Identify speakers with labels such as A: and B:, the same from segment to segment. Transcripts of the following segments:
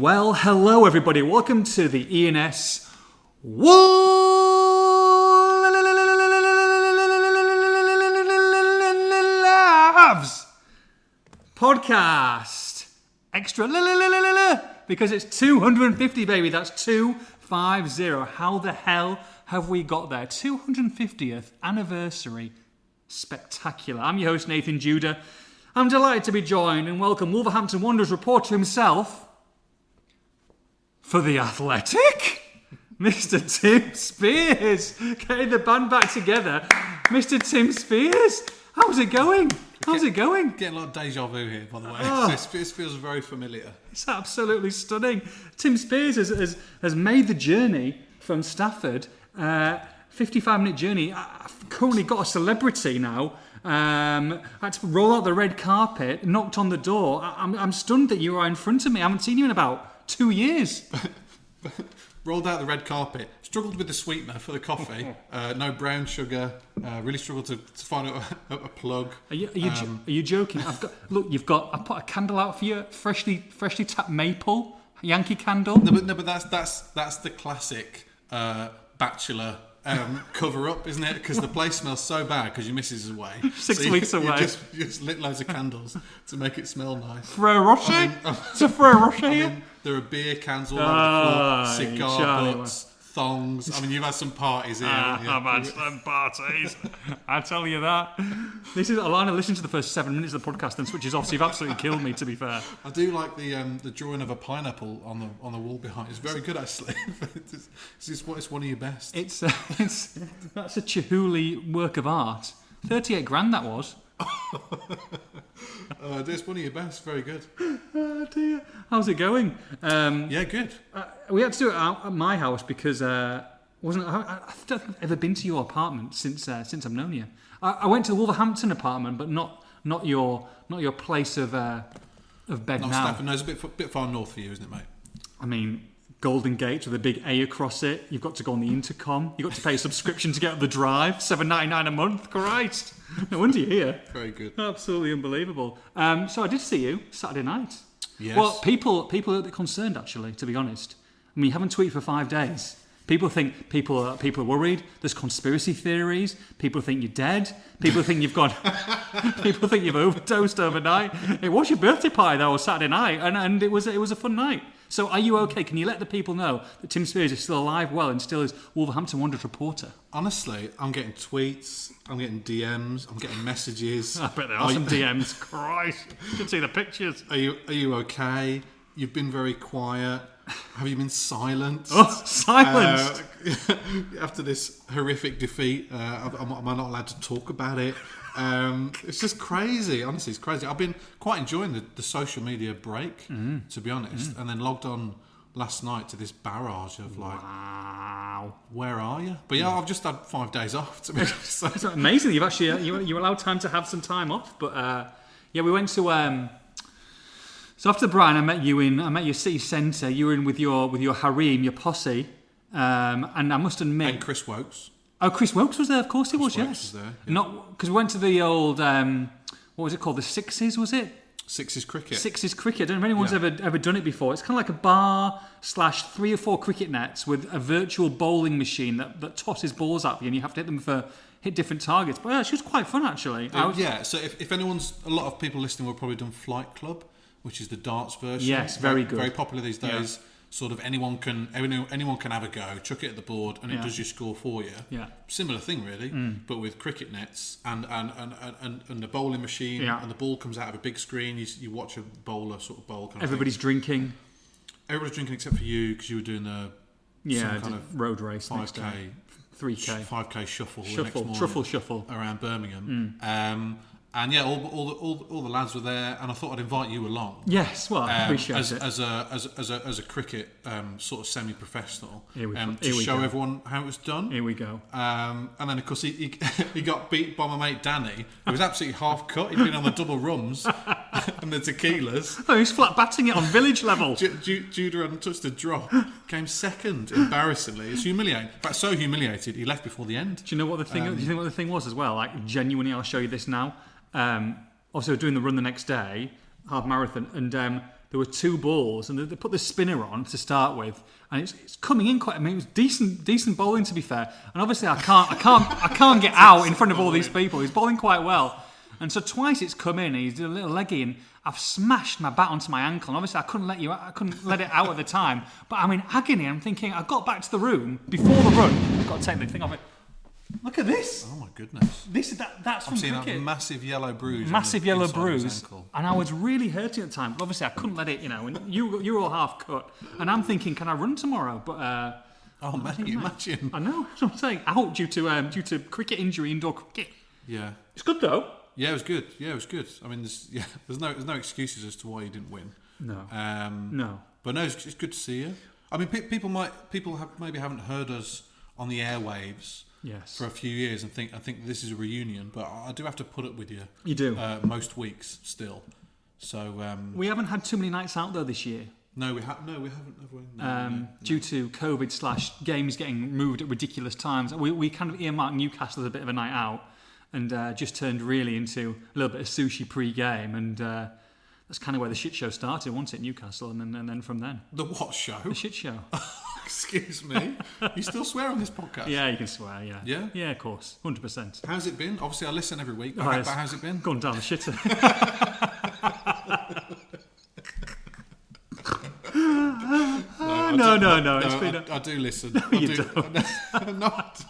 A: Well, hello everybody. Welcome to the ENS Wolves podcast. Extra because it's 250, baby. That's 250. How the hell have we got there? 250th anniversary. Spectacular. I'm your host, Nathan Judah. I'm delighted to be joined and welcome Wolverhampton Wanderers reporter himself for the Athletic, Mr. Tim Spiers. Getting the band back together. Mr. Tim Spiers, how's it going? How's it going?
B: Getting a lot of deja vu here, by the way.
A: Oh.
B: This, this feels very familiar.
A: It's absolutely stunning. Tim Spiers has, has, has made the journey from Stafford, uh, 55 minute journey. I've currently got a celebrity now. Um, I had to roll out the red carpet, knocked on the door. I- I'm, I'm stunned that you are in front of me. I haven't seen you in about two years.
B: Rolled out the red carpet. Struggled with the sweetener for the coffee. Uh, no brown sugar. Uh, really struggled to, to find a, a, a plug.
A: Are you, are you, jo- are you joking? I've got look. You've got. I put a candle out for you, freshly freshly tapped maple Yankee candle.
B: No, but no, but that's that's that's the classic uh, bachelor um, cover up, isn't it? Because the place smells so bad because your missus is away.
A: Six
B: you-
A: weeks
B: you
A: away.
B: just, you just lit loads of candles to make it smell nice.
A: Ferrero Rocher.
B: I mean,
A: it's a Ferrero Rocher
B: I mean, there are beer cans all over the floor, cigar butts, thongs. I mean, you've had some parties here.
A: Ah. I've had some parties. I tell you that. This is Alana listens to the first seven minutes of the podcast and switches off. So you've absolutely killed me. To be fair,
B: I do like the um, the drawing of a pineapple on the on the wall behind. It's very good actually. it's, it's, what- it's one of your best.
A: it's uh, it's that's a Chihuly work of art. Thirty-eight grand that was.
B: Uh, one of your best. Very good.
A: Oh dear. How's it going? Um,
B: Yeah, good.
A: uh, we had to do it out at my house because uh, wasn't I, I I don't think I've ever been to your apartment since uh, since I've known you. I, I went to the Wolverhampton apartment, but not not your not your place of uh, of bed
B: Not
A: now.
B: Stafford. No, it's a bit bit far north for you, isn't it, mate?
A: I mean, Golden Gate with a big A across it. You've got to go on the intercom. You've got to pay a subscription to get the drive. Seven ninety nine a month. Christ. No wonder you're here.
B: Very good.
A: Absolutely unbelievable. Um, so I did see you Saturday night.
B: Yes.
A: Well, people people are a bit concerned actually, to be honest. I mean, you haven't tweeted for five days. People think people are people are worried. There's conspiracy theories. People think you're dead. People think you've gone. people think you've overdosed overnight. It was your birthday party though, Saturday night, and, and it was it was a fun night. So, are you okay? Can you let the people know that Tim Spiers is still alive, well, and still is Wolverhampton Wanderers reporter?
B: Honestly, I'm getting tweets. I'm getting DMs. I'm getting messages.
A: I bet there
B: Are
A: are
B: you-
A: some DMs. Christ, you should see the pictures.
B: Are you are you okay? You've been very quiet. Have you been silent?
A: Oh, silenced.
B: Uh, after this horrific defeat, uh, am, am I not allowed to talk about it? Um, it's just crazy. Honestly, it's crazy. I've been quite enjoying the, the social media break,
A: Mm.
B: to be honest, and then logged on last night to this barrage of like,
A: wow.
B: where are you? But yeah, I've just had five days off. To be honest. So-
A: It's amazing. You've actually uh, you you allowed time to have some time off, but uh, yeah, we went to. Um, so after Brian, I met you in I met you city centre. You were in with your with your harem, your posse, um, and I must admit,
B: and Chris Wilkes.
A: Oh, Chris Wilkes was there. Of course, he was.
B: Wilkes
A: Yes,
B: was there, yeah.
A: not because we went to the old um, what was it called? The Sixes, was it?
B: Sixes cricket.
A: Sixes cricket. I don't know if anyone's
B: Yeah.
A: ever ever done it before. It's kind of like a bar slash three or four cricket nets with a virtual bowling machine that, that tosses balls at you, and you have to hit them for hit different targets. But yeah, she was quite fun actually. Was-
B: yeah, so if, if anyone's, a lot of people listening will probably done Flight Club, which is the darts version.
A: Yes, very good.
B: Very popular these days. Sort of anyone can anyone, anyone can have a go, chuck it at the board, and
A: Yeah.
B: it does your score for you.
A: Yeah. Mm.
B: Similar thing, really, but with cricket nets and and, and, and, and, the bowling machine,
A: Yeah.
B: and the ball comes out of a big screen. You, you watch a bowler sort of bowl. Kind of
A: Everybody's
B: thing.
A: drinking.
B: everybody's drinking except for you because you were doing the
A: Yeah,
B: kind of
A: road race
B: five k.
A: 3k.
B: five k shuffle, the next
A: Shuffle, truffle shuffle.
B: around Birmingham. Um, and yeah, all, all, the, all, the- all the lads were there, and I thought I'd invite you along.
A: Yes, well, I
B: um,
A: appreciate
B: as,
A: it.
B: as a as, a- as a as a cricket um, sort of semi-professional
A: Here we-
B: um, to show
A: go.
B: everyone how it was done.
A: Here we go.
B: Um, and then of course he, he, he got beat by my mate Danny. He was absolutely half cut. He'd been on the double rums and the tequilas.
A: Oh, he's flat batting it on village level.
B: Ju- Ju- Judah hadn't touched a drop. Came second, embarrassingly. It's humiliating. In fact, so humiliated he left before the end.
A: Do you know what the thing?
B: Um,
A: do you think what the thing was as well? Like genuinely, I'll show you this now. Um, also, doing the run the next day, half marathon, and um, there were two balls, and they, they put the spinner on to start with, and it's, it's coming in quite. I mean, it was decent, decent bowling to be fair. And obviously, I can't, I can't, I can't get out in front of all these people. He's bowling quite well, and so twice it's come in. He's a little leggy, and I've smashed my bat onto my ankle. And obviously, I couldn't let you, I couldn't let it out at the time. But I'm in agony. I'm thinking, I got back to the room before the run. I've got to take the thing off it. Look at this.
B: Oh my goodness!
A: This is that. That's
B: I'm
A: from
B: seeing a
A: cricket
B: massive yellow bruise.
A: massive yellow
B: inside of his
A: bruise, and I was really hurting at the time. But obviously, I couldn't let it, you know. And you you were all half cut, and I'm thinking, can I run tomorrow? But uh,
B: Oh man, you imagine?
A: I know that's what I'm saying. Out due to um, due to cricket injury, indoor cricket.
B: Yeah,
A: It's good though.
B: yeah, it was good. Yeah, it was good. I mean, there's, yeah, there's no there's no excuses as to why you didn't win.
A: No,
B: Um,
A: no.
B: But no, it's, it's good to see you. I mean, pe- people might people have, maybe haven't heard us on the airwaves
A: Yes,
B: for a few years and think I think this is a reunion, but I do have to put up with you
A: you do.
B: uh, most weeks still. So um,
A: we haven't had too many nights out though this year.
B: no, we have no, we haven't. Have we? No,
A: um,
B: no.
A: due to COVID slash games getting moved at ridiculous times. We, we kind of earmarked Newcastle as a bit of a night out and uh, just turned really into a little bit of sushi pre-game and uh, that's kind of where the shit show started, wasn't it, Newcastle? And then, and then from then,
B: The what show?
A: the shit show.
B: Excuse me. you still swear on this podcast?
A: yeah, you can swear, yeah.
B: Yeah?
A: Yeah, of course, 100%.
B: How's it been? Obviously, I listen every week. But,
A: Oh,
B: how- how's it been?
A: Gone down the shitter. no, no, no, it's been
B: I,
A: a-
B: I do listen. I
A: you
B: do. I'm not.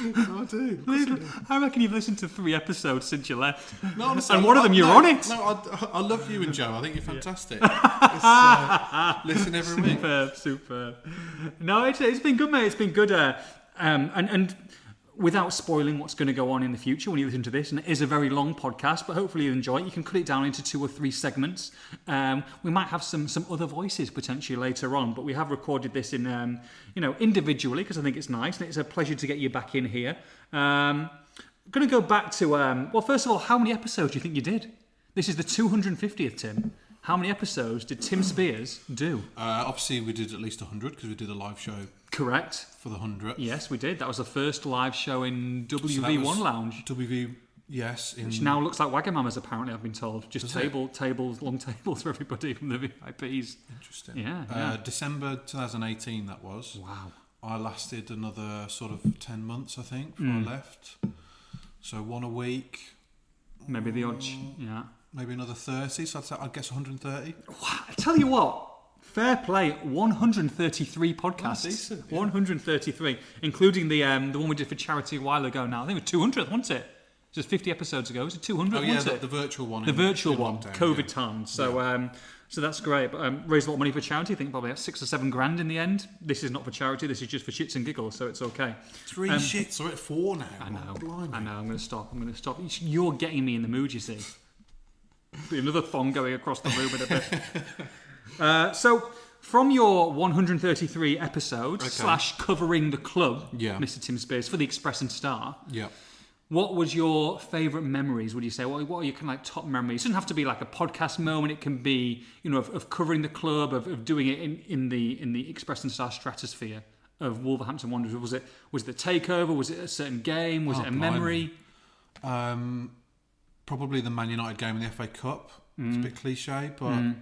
B: No, I do. I
A: reckon you've listened to three episodes since you left.
B: No, honestly,
A: And
B: I-
A: one of them you're
B: no,
A: on it.
B: No, I, I love you and Joe. I think you're fantastic. It's, uh, listen every week.
A: Superb, superb. No, it's, it's been good, mate. It's been good. Uh, um, and, and without spoiling what's going to go on in the future when you listen to this, and it is a very long podcast, but hopefully you enjoy it. You can cut it down into two or three segments. Um, we might have some some other voices potentially later on, but we have recorded this in um, you know individually because I think it's nice and it's a pleasure to get you back in here. Um, I'm going to go back to um, well, first of all, how many episodes do you think you did? This is the 250th, Tim. How many episodes did Tim Spiers do?
B: Uh, obviously, we did at least 100 because we did a live show
A: Correct.
B: for the 100th.
A: Yes, we did. That was the first live show in WV1
B: was
A: Lounge,
B: WV, yes. In,
A: which now looks like Wagamama's. Apparently, I've been told. Just
B: Does it?
A: table, tables, long tables for everybody from the VIPs.
B: Interesting.
A: Yeah,
B: Uh,
A: yeah.
B: December 2018, that was.
A: Wow.
B: I lasted another sort of 10 months, I think, before
A: Mm.
B: I left. So one a week,
A: Maybe the odd. Yeah.
B: maybe another 30. So I'd, say, I'd guess 130.
A: I tell you what. Fair play. 133 podcasts.
B: Yeah.
A: 133, including the um, the one we did for charity a while ago. Now I think it was 200th, wasn't it? Just 50 episodes ago. Was it 200?
B: Oh, yeah, the,
A: it?
B: the virtual one.
A: The
B: in-
A: virtual
B: in
A: one,
B: lockdown,
A: COVID
B: yeah.
A: times. So, um, so that's great. But um, raised a lot of money for charity. I think probably six or seven grand in the end. This is not for charity. This is just for shits and giggles. So it's okay.
B: Three
A: Um,
B: shits, we're at four now.
A: I know.
B: Oh.
A: I know. I'm going to stop. I'm going to stop. You're getting me in the mood. You see. Another thong going across the room in a bit. uh, so. From your 133 episodes
B: Okay.
A: slash covering the club,
B: Yeah.
A: Mr. Tim Spiers for the Express and Star,
B: Yeah.
A: what was your favourite memories? Would you say? What, what are your kind of like top memories? It doesn't have to be like a podcast moment. It can be, you know, of, of covering the club, of, of doing it in, in the in the Express and Star stratosphere of Wolverhampton Wanderers. Was it was it the takeover? Was it a certain game? Was
B: Oh,
A: it a
B: blimey.
A: memory?
B: Um, probably the Man United game in the FA Cup. It's
A: Mm.
B: a bit cliche, but I-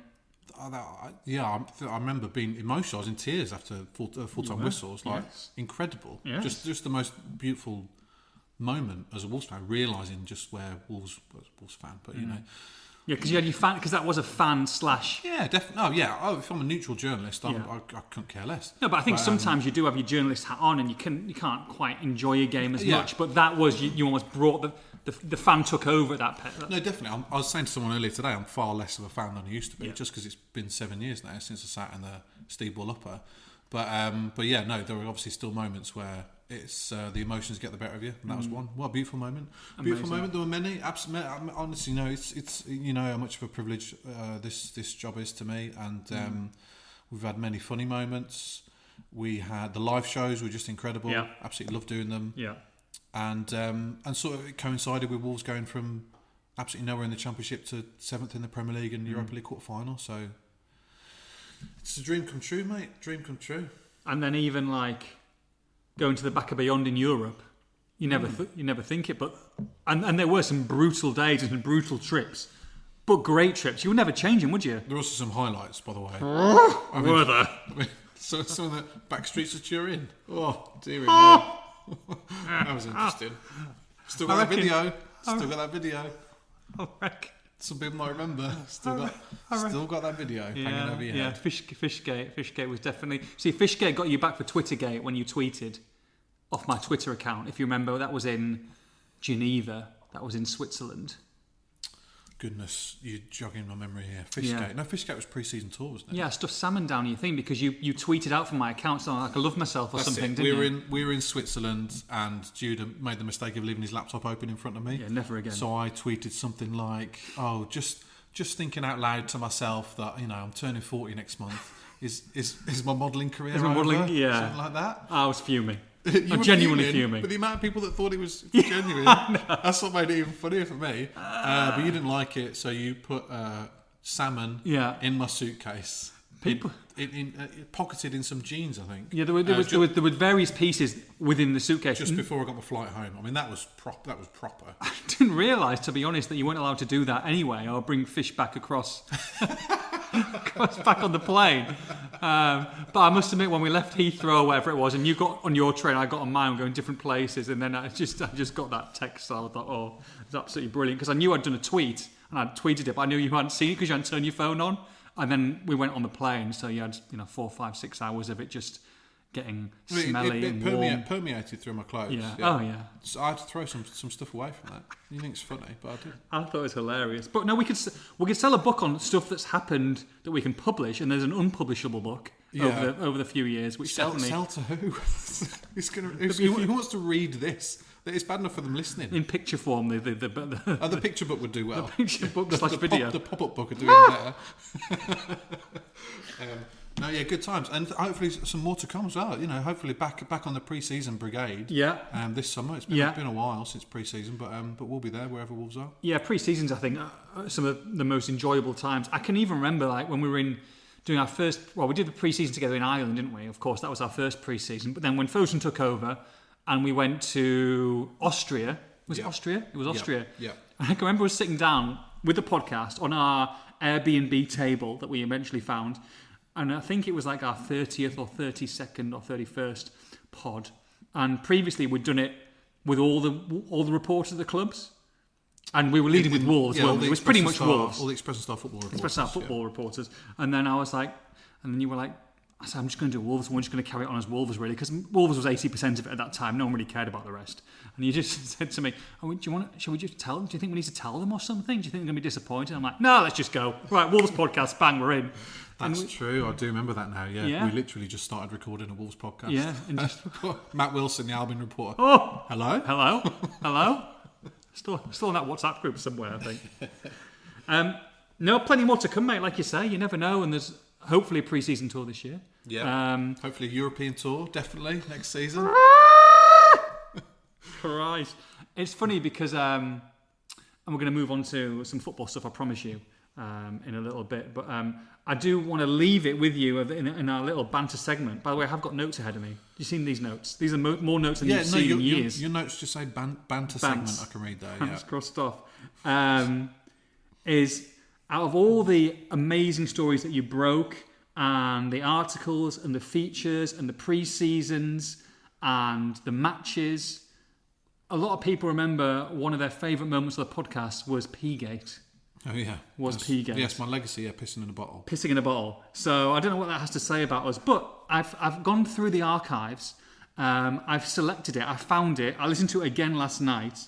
B: yeah, I, I remember being emotional. I was in tears after full, uh, time whistles. Like
A: yes.
B: incredible.
A: Yes.
B: Just just the most beautiful moment as a Wolves fan, realizing just where Wolves was Wolves fan. But
A: Mm.
B: you know,
A: Yeah, because you had your fan because that was a fan slash.
B: yeah, definitely. Oh yeah. Oh, if I'm a neutral journalist, I'm,
A: Yeah.
B: I, I couldn't care less.
A: No, but I think
B: But, um,
A: sometimes you do have your journalist hat on, and you can you can't quite enjoy a game as
B: Yeah.
A: much. But that was you, you almost brought the, the the fan took over at that. Pe-
B: No, definitely. I'm, I was saying to someone earlier today, I'm far less of a fan than I used to be,
A: Yeah.
B: just because it's been seven years now since I sat in the Steve Bull upper. But um, but yeah, no, there are obviously still moments where it's uh, the emotions get the better of you, and that was one. What a beautiful moment! Beautiful
A: Mm.
B: Moment. There were many. Absolutely, honestly, no, it's it's you know how much of a privilege uh, this this job is to me, and
A: Mm.
B: um, we've had many funny moments. We had the live shows were just incredible.
A: Yeah.
B: Absolutely love doing them
A: yeah.
B: And um, and sort of it coincided with Wolves going from absolutely nowhere in the Championship to seventh in the Premier League and
A: Mm.
B: Europa League quarter final. So it's a dream come true, mate. Dream come true.
A: and then even like going to the back of beyond in Europe, you never th- you never think it. But and, and there were some brutal days and some brutal trips. But great trips. You would never change them, would you?
B: There were also some highlights, by the way.
A: Were there?
B: I mean, so, some of the back streets of Turin. Oh, dear me. that was ah. interesting. Still got
A: I
B: that video. Still got that video.
A: I reckon.
B: Some people might remember. Still got, still got that video hanging
A: Yeah,
B: over your
A: yeah.
B: head.
A: Fish, Fishgate. Fishgate was definitely. See, Fishgate got you back for Twittergate when you tweeted off my Twitter account. If you remember, that was in Geneva. That was in Switzerland.
B: Goodness, you're jogging my memory here. Fishgate.
A: Yeah.
B: No, Fishgate was pre-season tour, wasn't it?
A: Yeah, I stuffed salmon down your thing because you, you tweeted out from my account something like I love myself or
B: That's
A: something,
B: it.
A: didn't
B: we were
A: you?
B: in we were in Switzerland, and Judah made the mistake of leaving his laptop open in front of me.
A: Yeah, never again.
B: So I tweeted something like, "Oh, just just thinking out loud to myself that you know I'm turning 40 next month. Is is is my modelling career
A: Is my modelling- yeah.
B: something like that."
A: I was fuming.
B: You
A: I'm genuinely fuming.
B: But the amount of people that thought it was genuine, that's what made it even funnier for me. Uh, but you didn't like it, so you put uh, salmon
A: Yeah.
B: in my suitcase.
A: People-
B: in, in, uh, pocketed in some jeans, I think.
A: Yeah, there were, there,
B: Uh,
A: was, there, were, there were various pieces within the suitcase.
B: just before I got my flight home. I mean, that was prop. That was proper.
A: I didn't realise, to be honest, that you weren't allowed to do that anyway, or bring fish back across, across back on the plane. Um, but I must admit, when we left Heathrow or whatever it was, and you got on your train, I got on mine, going different places, and then I just, I just got that text. So I thought, oh, it's absolutely brilliant because I knew I'd done a tweet and I'd tweeted it, but I knew you hadn't seen it because you hadn't turned your phone on. And then we went on the plane, so you had, you know, four, five, six hours of it just getting
B: I mean,
A: smelly
B: it, it,
A: and
B: permea-
A: warm.
B: permeated through my clothes.
A: Yeah. Oh yeah.
B: So I had to throw some, some stuff away from that. You think it's funny, but I did.
A: I thought it was hilarious. But no, we could we could sell a book on stuff that's happened that we can publish, and there's an unpublishable book
B: Yeah.
A: over the over the few years, which
B: Sell,
A: definitely
B: sell to who? He's gonna,
A: you-
B: if he wants to read this, it's bad enough for them listening.
A: in picture form the the, the, the,
B: Oh, the picture book would do well.
A: The picture book
B: the, the
A: video.
B: Pop, the pop-up book would do even better. um, no, yeah, good times, and hopefully some more to come as well. You know, hopefully back back on the pre-season brigade.
A: Yeah.
B: Um, this summer, it's been,
A: Yeah.
B: been a while since pre-season, but um, but we'll be there wherever Wolves are.
A: Yeah, pre-seasons I think uh, some of the most enjoyable times. I can even remember like when we were in doing our first. Well, we did the pre-season together in Ireland, didn't we? Of course, that was our first pre-season. But then when Fosun took over, and we went to Austria. Was it
B: Yeah.
A: Austria? It was Austria.
B: yeah.
A: And I can remember us sitting down with the podcast on our Airbnb table that we eventually found, and I think it was like our thirtieth or thirty-second or thirty-first pod. And previously, we'd done it with all the all the reporters of the clubs, and we were leading with Wolves.
B: Yeah, the
A: it was pretty much
B: Star-
A: Wolves,
B: All the Express and Star football reporters.
A: especially our
B: yeah.
A: football reporters. And then I was like, and then you were like. I said, I'm just going to do Wolves. We're just going to carry it on as Wolves, really, because Wolves was 80% of it at that time. No one really cared about the rest. And you just said to me, oh, "Do you want? Shall we just tell them? Do you think we need to tell them or something? Do you think they're going to be disappointed?" I'm like, "No, let's just go. Right, Wolves podcast, bang, we're in."
B: That's true. I do remember that now. Yeah.
A: Yeah.
B: we literally just started recording a Wolves podcast.
A: Yeah, and just
B: Matt Wilson, the Albion reporter.
A: oh,
B: Hello.
A: hello, hello. Still, still in that WhatsApp group somewhere, I think. Um, no, plenty more to come, mate. Like you say, you never know, and there's hopefully a pre-season tour this year.
B: Yeah.
A: Um,
B: Hopefully, a European tour definitely next season.
A: Christ. It's funny because, um, and we're going to move on to some football stuff, I promise you, um, in a little bit. But um, I do want to leave it with you in, in our little banter segment. By the way, I have got notes ahead of me. You seen these notes? These are mo- more notes than
B: Yeah,
A: you've
B: no,
A: seen
B: your,
A: in years.
B: your notes just say ban- banter
A: Bants.
B: segment. I can read there. Yeah.
A: That's crossed off. Um, is out of all the amazing stories that you broke, and the articles, and the features, and the pre seasons, and the matches, a lot of people remember one of their favourite moments of the podcast was P-Gate.
B: Oh yeah.
A: Was P-Gate.
B: Yes, my legacy. Yeah, pissing in a bottle.
A: pissing in a bottle. So I don't know what that has to say about us, but I've, I've gone through the archives. Um, I've selected it. I found it. I listened to it again last night.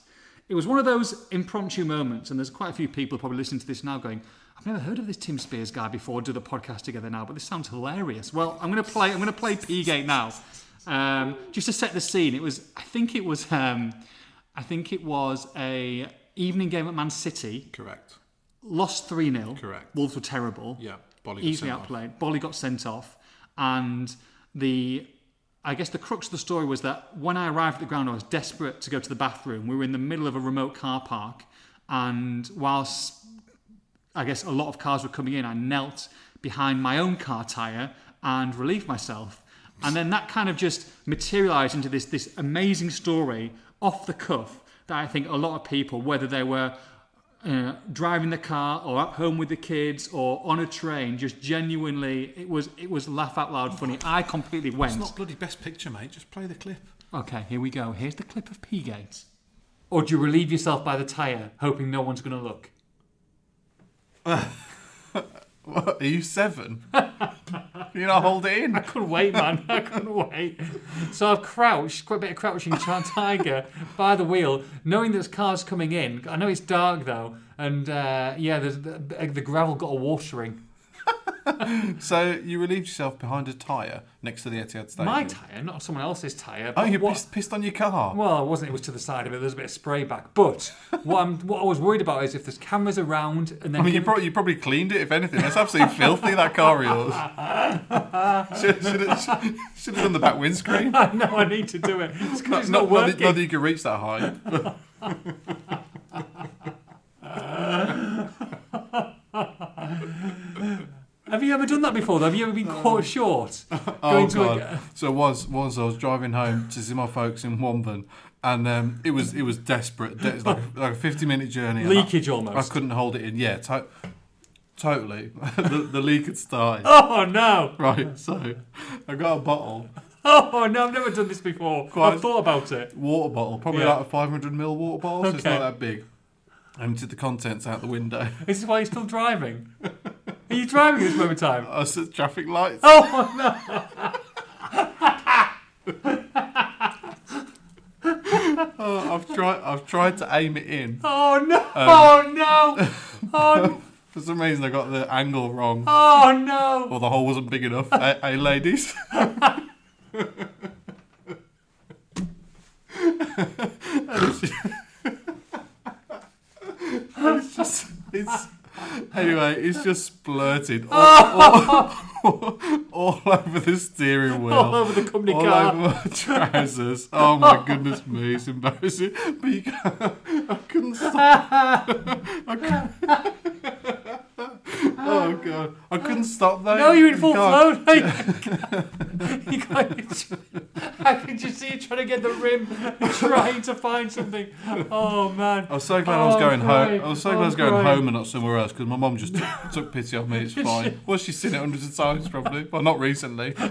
A: It was one of those impromptu moments, and there's quite a few people probably listening to this now going, I've never heard of this Tim Spiers guy before. Do the podcast together now, but this sounds hilarious. Well, I'm going to play. I'm going to play P-Gate now, um, just to set the scene. It was. I think it was. Um, I think it was a evening game at Man City.
B: Correct.
A: Lost three 0
B: Correct.
A: Wolves were terrible
B: Yeah. Boly got
A: easily
B: sent off.
A: outplayed. Boly got sent off, and the I guess the crux of the story was that when I arrived at the ground, I was desperate to go to the bathroom. We were in the middle of a remote car park, and whilst I guess a lot of cars were coming in, I knelt behind my own car tire and relieved myself. And then that kind of just materialized into this this amazing story off the cuff that I think a lot of people, whether they were uh, driving the car or at home with the kids or on a train, just genuinely, it was it was laugh out loud funny. I completely went.
C: It's not bloody best picture, mate. Just play the clip.
A: Okay, here we go. Here's the clip of P Gates. Or do you relieve yourself by the tyre, hoping no one's going to look?
B: What, are you seven? you not hold it in?
A: I couldn't wait, man. I couldn't wait. So I've crouched, quite a bit of crouching Char Tiger by the wheel, knowing there's cars coming in. I know it's dark though, and uh, yeah, there's, the, the gravel got a watering.
B: So you relieved yourself behind a tyre next to the Etihad Stadium.
A: My tyre, not someone else's tyre.
B: Oh, you
A: what-
B: pissed, pissed on your car.
A: Well, it wasn't. It was to the side of it. There's a bit of spray back. But what I'm, what I was worried about is if there's cameras around, and then
B: I mean, you probably, you probably cleaned it, if anything. That's absolutely filthy, that car of yours. should, should, have, should have done the back windscreen.
A: I know I need to do it. It's because it's
B: Not,
A: not,
B: not, that,
A: working.
B: not that you can reach that high.
A: Have you ever done that before? though? Have you ever been caught short?
B: Oh,
A: Going to a-
B: God. So once, once I was driving home to see my folks in Wombourne, and um, it was it was desperate. It was like, like a 50 minute journey. and I-
A: Leakage
B: I, couldn't hold it in. Yeah, to- totally. the, the leak had started.
A: Oh no!
B: Right, so I got a bottle,
A: Oh no! I've never done this before.
B: Quite-
A: I've thought about it.
B: water bottle, probably
A: Yeah.
B: like a 500 ml water bottle, so it's not that big. I emptied the contents out the window.
A: This is why you're still driving? Are you driving at this moment in time?
B: I at traffic lights.
A: Oh no!
B: Oh, I've tried. I've tried to aim it in.
A: Oh no!
B: Um,
A: oh no! Oh,
B: For some reason, I got the angle wrong,
A: oh no!
B: or the hole wasn't big enough. hey, hey, ladies. It's just. It's anyway. It's just splurted all, all, all over the steering wheel.
A: All over the company
B: all
A: car.
B: over my trousers. Oh my goodness me, it's embarrassing. But you can't, I couldn't stop. I couldn't, oh god, I couldn't stop though.
A: No, you're in full flow. you can't, I can just see you trying to get the rim, trying to find something. Oh man!
B: I was so glad I was
A: Oh,
B: going home. I was so glad I was
A: Oh,
B: going home and not somewhere else because my mum just took, took pity on me. It's fine. Well, she's seen it hundreds of times probably. Well, not recently.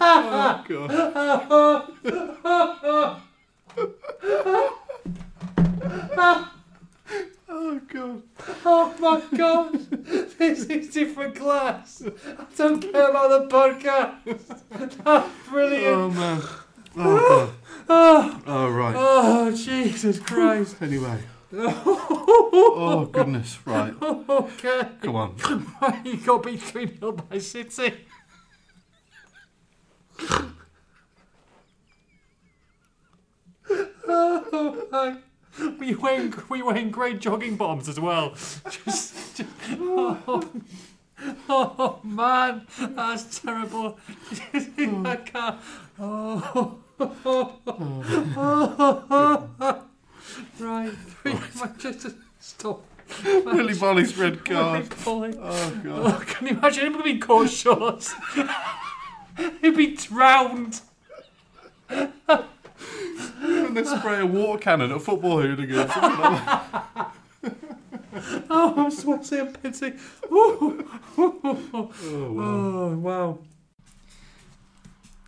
B: oh god. oh god.
A: Oh my god! This is different class. I don't care about the podcast. That's brilliant.
B: Oh man. Oh god. Ah. Oh right.
A: Oh Jesus Christ!
B: Anyway. Oh goodness. Right.
A: Okay,
B: Come on.
A: you got beat three 0 by City. Oh my! Were you wearing were wearing grey jogging bottoms as well? Just, just oh, oh man, that's terrible. I can't. Oh. Right, three Manchester. Stop.
B: Willy Boly's red card.
A: Polly.
B: Oh god.
A: Oh, can you imagine him being caught short? He'd be drowned.
B: And they spray a water cannon at football hooligans. Something like that.
A: Oh, I'm sweaty and pissy. Ooh. Oh, oh wow.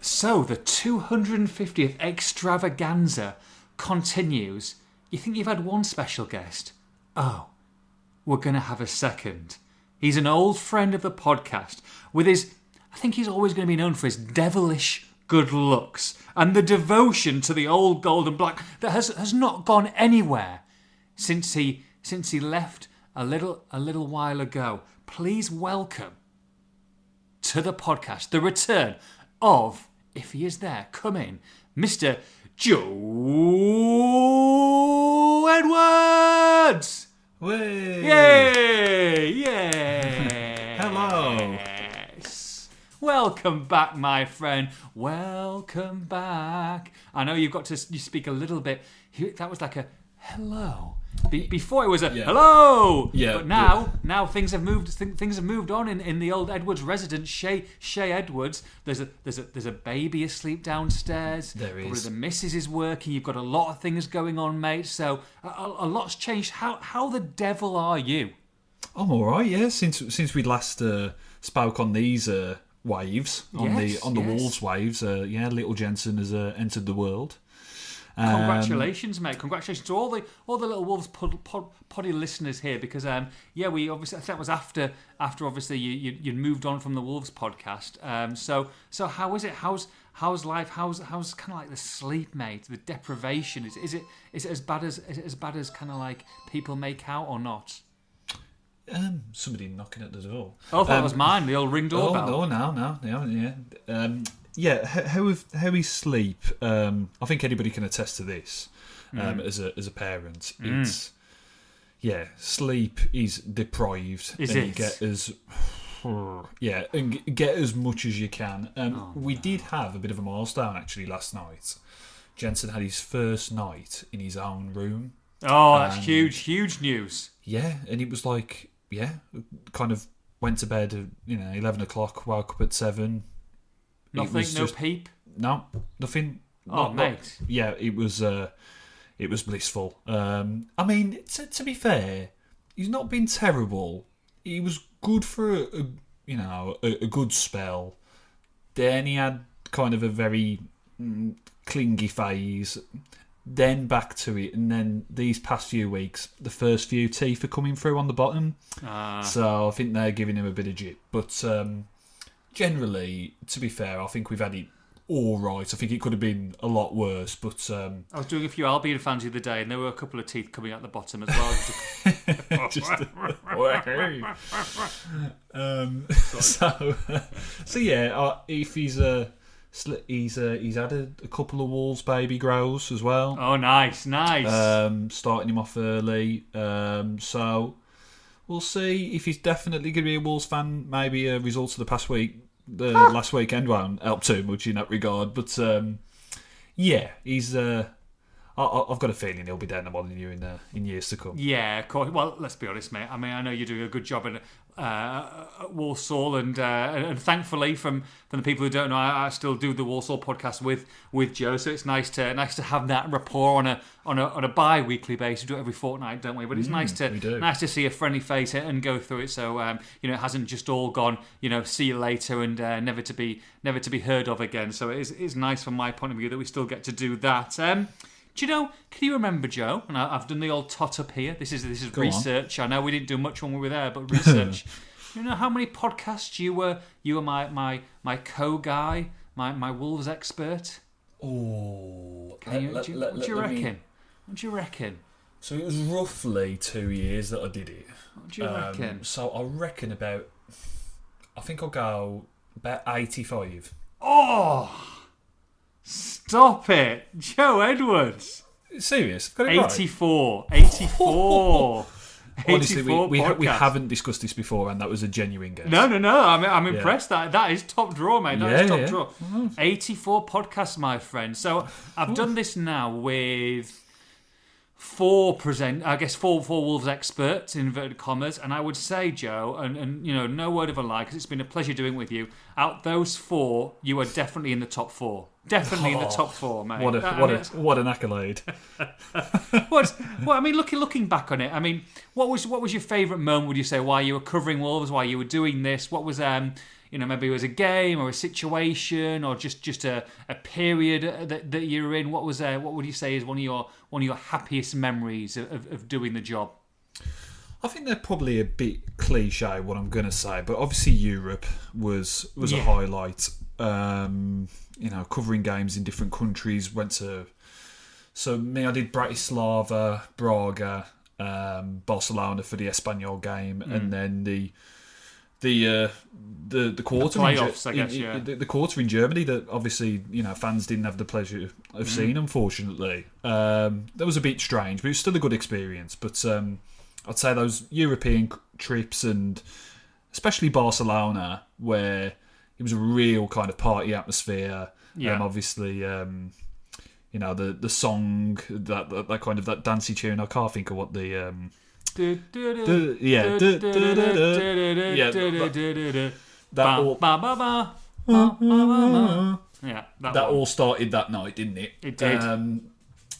A: So, the 250th extravaganza continues. You think you've had one special guest? Oh, we're going to have a second. He's an old friend of the podcast with his, I think he's always going to be known for his devilish good looks and the devotion to the old gold and black that has, has not gone anywhere since he since he left a little a little while ago. Please welcome to the podcast the return of, if he is there, come in, Mr. Joe Edwards.
C: Way.
A: Yay! Yay!
C: Hello.
A: Yes. Welcome back, my friend. Welcome back. I know you've got to you speak a little bit. That was like a hello. Be- before it was a
C: Yeah.
A: hello.
C: Yeah,
A: But now, now things have moved. Th- things have moved on in, in the old Edwards residence, Shay Shay Edwards. There's a there's a there's a baby asleep downstairs.
C: There
A: Probably. The missus is working. You've got a lot of things going on, mate. So a, a, a lot's changed. How how the devil are you?
C: I'm all right. Yeah, since since we last uh, spoke on these uh, waves on
A: Yes,
C: the on the
A: yes.
C: Wolves waves, uh, yeah, little Jensen has uh, entered the world. Um,
A: Congratulations, mate! Congratulations to all the all the little Wolves pod, pod, poddy listeners here, because um, yeah, we obviously I think that was after after obviously you you you'd moved on from the Wolves podcast. Um, so so how is it? How's how's life? How's how's kind of like the sleep, mate? The deprivation is is it is it as bad as is it as bad as kind of like people make out or not?
C: Um, somebody knocking at the door.
A: Oh, that
C: Um,
A: was mine. The old ring
C: Oh
A: doorbell.
C: no, no, no, no, yeah, um, yeah. How have, how is sleep? Um, I think anybody can attest to this. Um,
A: Mm.
C: as a as a parent, it's yeah, sleep is deprived,
A: Is
C: and
A: it?
C: you get as yeah, and get as much as you can. Um,
A: Oh,
C: we did have a bit of a milestone actually last night. Jensen had his first night in his own room.
A: Oh, that's
C: Um,
A: huge, huge news.
C: Yeah, and it was like, yeah, kind of went to bed at you know eleven o'clock, woke up at seven.
A: Nothing, no
C: just-
A: peep.
C: no, nothing.
A: Oh,
C: not- not- yeah, it was. Uh, it was blissful. Um, I mean, to, to be fair, he's not been terrible. He was good for a, a you know a, a good spell. Then he had kind of a very mm, clingy phase. Then back to it, and then these past few weeks, the first few teeth are coming through on the bottom.
A: Ah.
C: So I think they're giving him a bit of jip. But um, generally, to be fair, I think we've had it all right. I think it could have been a lot worse. But um,
A: I was doing a few Albion fans the other day, and there were a couple of teeth coming out the bottom as well.
C: just um, so so yeah. Uh, if he's uh, he's uh, he's had a, a couple of Wolves baby grows as well.
A: oh, nice, nice.
C: um, starting him off early. Um, so we'll see if he's definitely going to be a Wolves fan. Maybe a result of the past week, the last weekend won't help too much in that regard. But um, yeah, he's. Uh, I, I've got a feeling he'll be down the Molyneux in uh, in years to come.
A: yeah, of course. Well, let's be honest, mate. I mean, I know you're doing a good job in uh, Walsall, and, uh, and thankfully, from from the people who don't know, I, I still do the Walsall podcast with with Joe. So it's nice to nice to have that rapport on a on a on a bi-weekly basis. We do it every fortnight, don't we? But it's nice to nice to see a friendly face and go through it. So um, you know, it hasn't just all gone. You know, see you later and uh, never to be never to be heard of again. So it is it's nice from my point of view that we still get to do that. Um, do you know? Can you remember Joe? And I, I've done the old tot up here. This is this is
C: on.
A: research. I know we didn't do much when we were there, but research. you know how many podcasts you were? You were my my my co guy, my my Wolves expert.
C: Oh,
A: Can you, do you, what do you reckon? What do you reckon?
C: So it was roughly two years that I did it.
A: What do you
C: Um,
A: reckon?
C: So I reckon about. I think I'll go about eighty-five.
A: Oh, stop it, Joe Edwards.
C: Serious? I've got it right.
A: 84. 84.
C: Honestly, we,
A: 84
C: we, ha- we haven't discussed this before, and that was a genuine guess.
A: No, no, no. I'm, I'm
C: Yeah.
A: impressed. That that is top draw, mate. That is
C: Yeah,
A: top
C: yeah.
A: draw. 84 podcasts, my friend. So I've done this now with four present, I guess four four Wolves experts in inverted commas, and I would say, Joe, and, and you know, no word of a lie, because it's been a pleasure doing it with you. Out those four, you are definitely in the top four. Definitely in the top four, mate.
C: Oh, What a what a what an accolade!
A: what? well, I mean, looking looking back on it, I mean, what was what was your favourite moment? Would you say why you were covering Wolves, why you were doing this? What was um, you know, maybe it was a game or a situation or just just a, a period that, that you were in. What was uh, what would you say is one of your one of your happiest memories of, of, of doing the job?
C: I think they're probably a bit cliche what I'm going to say, but obviously Europe was was a highlight. Um, you know, covering games in different countries. Went to so me, I did Bratislava, Braga, um, Barcelona for the Espanyol game,
A: Mm.
C: and then the the uh, the the quarter in Ge-
A: playoffs, I guess,
C: in-
A: yeah.
C: the, the quarter in Germany that obviously you know fans didn't have the pleasure of seeing. Unfortunately, um, that was a bit strange, but it was still a good experience. But um, I'd say those European trips and especially Barcelona, where it was a real kind of party atmosphere.
A: Yeah.
C: Um, obviously, um, you know the the song that, that, that kind of that dancey tune. I can't think of what the um, yeah yeah that, all started that night, didn't it?
A: It did.
C: Um,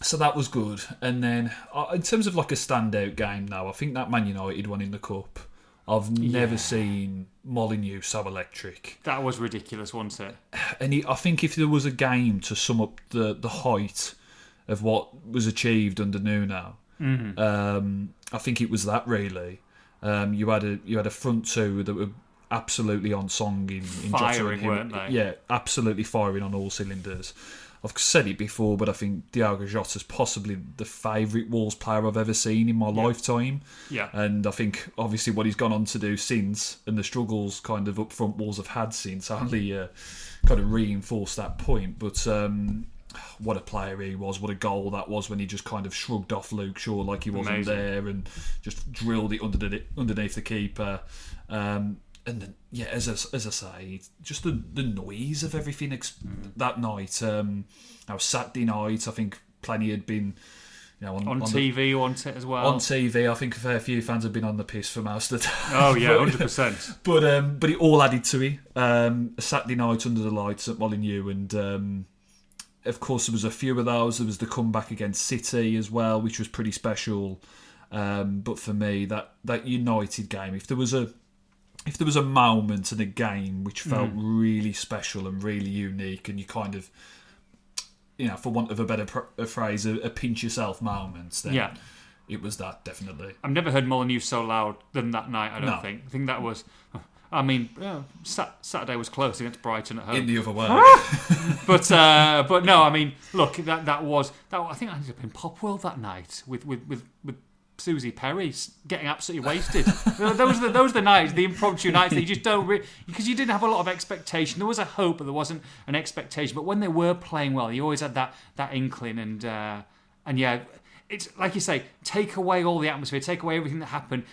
C: so that was good. And then uh, in terms of like a standout game now, I think that Man United won in the cup. I've never seen Molyneux so electric.
A: That was ridiculous, wasn't it?
C: And he, I think if there was a game to sum up the, the height of what was achieved under Nuno,
A: Mm-hmm.
C: um, I think it was that really. Um, you had a you had a front two that were absolutely on song in, in Jota and
A: Firing,
C: him.
A: weren't they?
C: Yeah, absolutely firing on all cylinders. I've said it before, but I think Diogo Jota is possibly the favourite Wolves player I've ever seen in my lifetime.
A: Yeah.
C: And I think obviously what he's gone on to do since and the struggles kind of up front Wolves have had since only uh, kind of reinforced that point. But um, what a player he was! What a goal that was when he just kind of shrugged off Luke Shaw like he wasn't
A: Amazing.
C: there and just drilled it under the, underneath the keeper. Um, and then, yeah, as I, as I say, just the, the noise of everything ex- that night. Um, now Saturday night, I think plenty had been, you know, on,
A: On
C: on the-
A: TV, on it as well.
C: on TV, I think a fair few fans have been on the piss for most of the time.
A: oh yeah, hundred percent.
C: But um, but it all added to it. Um, a Saturday night under the lights at Molyneux, and um, of course there was a few of those. There was the comeback against City as well, which was pretty special. Um, but for me, that that United game, if there was a if there was a moment in a game which felt really special and really unique, and you kind of you know, for want of a better pr- a phrase, a, a pinch yourself moment, then
A: Yeah.
C: it was that definitely.
A: I've never heard Molyneux so loud than that night. I don't
C: No.
A: think. I think that was. I mean, Sat- Saturday was close against Brighton at home.
C: In the other way,
A: but uh, but no, I mean, look, that that was that. I think I ended up in Pop World that night with with with. with Susie Perry getting absolutely wasted. those are the, those are the nights, the impromptu nights that you just don't because you didn't have a lot of expectation. There was a hope, but there wasn't an expectation. But when they were playing well, you always had that that inkling, and uh, and yeah, it's like you say, take away all the atmosphere, take away everything that happened.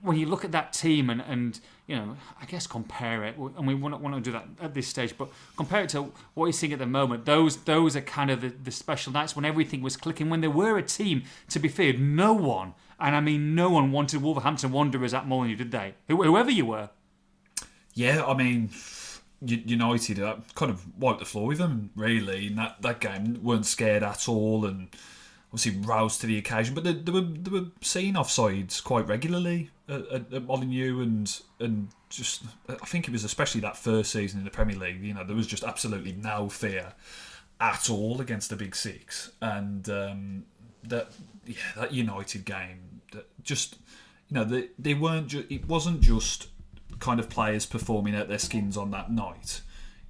A: When you look at that team and, and you know, I guess compare it, and we want to, want to do that at this stage, but compare it to what you're seeing at the moment. Those those are kind of the, the special nights when everything was clicking. When there were a team to be feared, no one, and I mean no one, wanted Wolverhampton Wanderers at Molyneux, did they? Who- Whoever you were.
C: Yeah, I mean, United uh, kind of wiped the floor with them, really, that, that game. weren't scared at all and obviously roused to the occasion. But they, they, were, they were seeing offsides quite regularly at, at, at Molyneux and, and just, I think it was especially that first season in the Premier League, you know, there was just absolutely no fear at all against the Big Six. And um, that, yeah, that United game, that just, you know, they, they weren't, ju- it wasn't just kind of players performing out their skins on that night.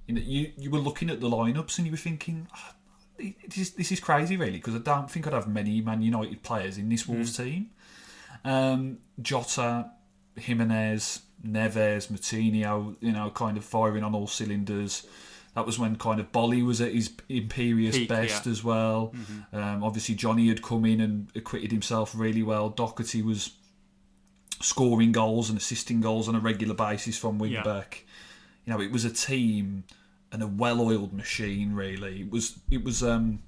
C: You know, you, you were looking at the lineups and you were thinking, "Ah, this is, this is crazy, really, because I don't think I'd have many Man United players in this Wolves team. Um, Jota, Jimenez, Neves, Moutinho, you know, kind of firing on all cylinders. That was when kind of Boly was at his imperious
A: Peak,
C: best
A: yeah.
C: as well. Um, obviously, Johnny had come in and acquitted himself really well. Doherty was scoring goals and assisting goals on a regular basis from wing
A: Yeah.
C: back. You know, it was a team and a well-oiled machine. Really, it was. It was. Um,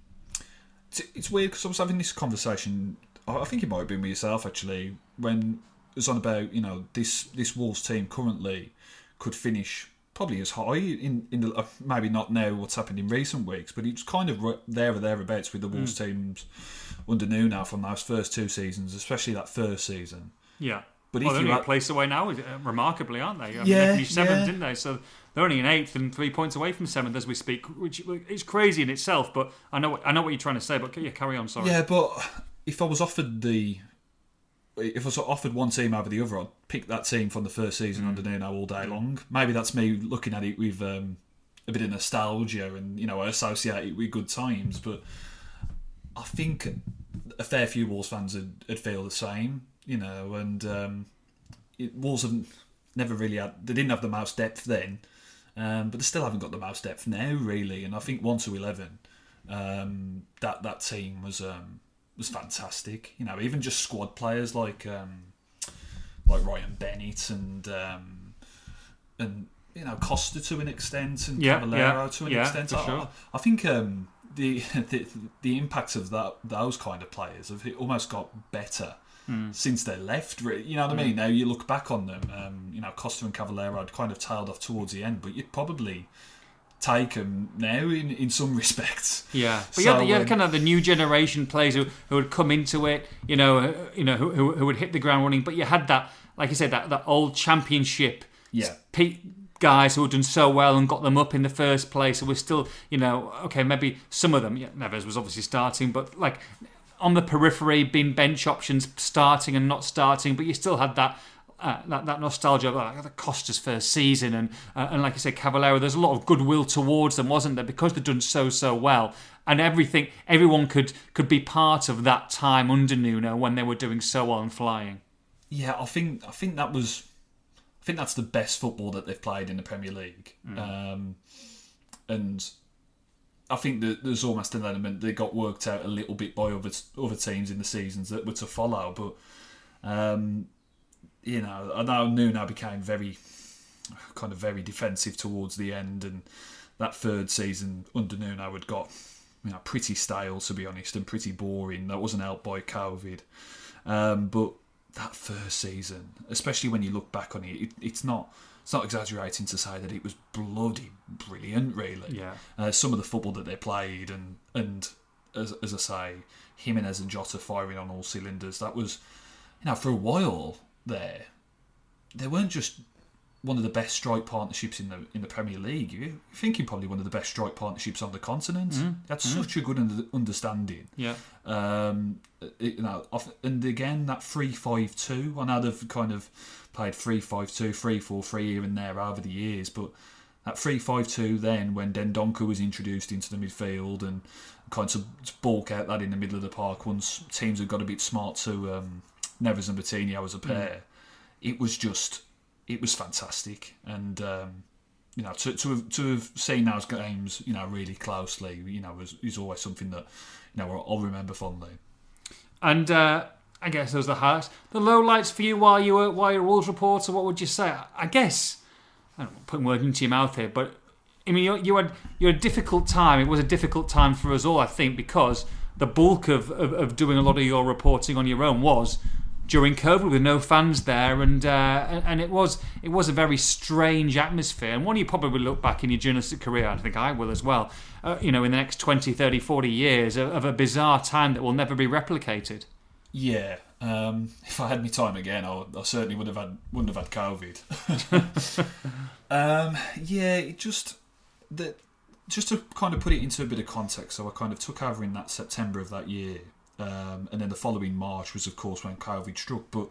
C: it's, it's weird because I was having this conversation. I I think it might have been with yourself actually when it was on about you know this this Wolves team currently could finish probably as high in in the uh, maybe not now what's happened in recent weeks, but it's kind of there or thereabouts with the Wolves teams under Nuno from those first two seasons, especially that first season.
A: Yeah.
C: But
A: well,
C: if
A: they're only a place away now, uh, remarkably, aren't they? I mean,
C: Yeah,
A: they finished seventh,
C: yeah.
A: didn't they? So they're only in eighth and three points away from seventh as we speak, which is crazy in itself. But I know, I know what you're trying to say. But yeah, carry on. Sorry.
C: Yeah, but if I was offered the if I sort of offered one team over the other, I'd pick that team from the first season under Nuno all day long. Maybe that's me looking at it with um, a bit of nostalgia and you know I associate it with good times. But I think a fair few Wolves fans would, would feel the same, you know. And um, it, Wolves have never really had they didn't have the mouse depth then, um, but they still haven't got the mouse depth now, really. And I think one to eleven, um, that that team was um, was fantastic. You know, even just squad players like um, like Ryan Bennett and um, and you know Costa to an extent and
A: Yeah,
C: Cavaleiro
A: yeah,
C: to an
A: yeah,
C: extent. I,
A: sure.
C: I think um, the, the the impact of that those kind of players have almost got better since they left. You know what I mean? Now you look back on them. Um, you know, Costa and Cavaleiro had kind of tailed off towards the end, but you'd probably take them now in in some respects.
A: Yeah, but
C: So,
A: you, had, you had
C: um,
A: kind of the new generation players who, who would come into it, you know, uh, you know, who, who, who would hit the ground running. But you had that, like you said, that, that old championship
C: Yeah.
A: pe- guys who had done so well and got them up in the first place. And we're still, you know, okay, maybe some of them. Yeah, Neves was obviously starting, but like on the periphery, being bench options, starting and not starting. But you still had that. Uh, that, that nostalgia of the Costa's first season and uh, and like I said Cavaleiro there's a lot of goodwill towards them wasn't there because they'd done so so well and everything everyone could could be part of that time under Nuno when they were doing so well and flying
C: Yeah, I think I think that was I think that's the best football that they've played in the Premier League. Um, and I think that there's almost an element they got worked out a little bit by other other teams in the seasons that were to follow. But um, you know, I know Nuno became very kind of very defensive towards the end, and that third season under Nuno had got you know pretty stale to be honest, and pretty boring. That wasn't helped by COVID, um, but that first season, especially when you look back on it, it it's not. It's not exaggerating to say that it was bloody brilliant, really.
A: Yeah.
C: Uh, some of the football that they played, and and as, as I say, Jimenez and Jota firing on all cylinders. That was, you know, for a while there, they weren't just one of the best strike partnerships in the in the Premier League. You're thinking probably one of the best strike partnerships on the continent. That's such a good under- understanding.
A: yeah
C: Um, it- you know, off- and again that three five two. I know they've kind of played three five two, three four three here and there over the years, but that three five two then when Dendoncker was introduced into the midfield and kind of bulk out that in the middle of the park once teams have got a bit smart to um, Neves and Moutinho as a pair, it was just it was fantastic and. Um, you know, to, to have to have seen those games, you know, really closely, you know, was is always something that, you know, I'll remember fondly.
A: And uh, I guess those are the highlights. The low lights for you while you were while you're a Wolves reporter. What would you say? I guess I don't know, putting words into your mouth here, but I mean, you, you had you had a difficult time. It was a difficult time for us all, I think, because the bulk of, of, of doing a lot of your reporting on your own was during COVID with no fans there, and uh, and, it was it was a very strange atmosphere. And one you probably look back in your journalistic career, I think I will as well. Uh, you know, in the next 20, 30, 40 years of, of a bizarre time that will never be replicated.
C: Yeah, um, if I had my time again, I, I certainly would have had wouldn't have had COVID. um, yeah, it just that just to kind of put it into a bit of context. So I kind of took over in that September of that year, um, and then the following March was, of course, when COVID struck. But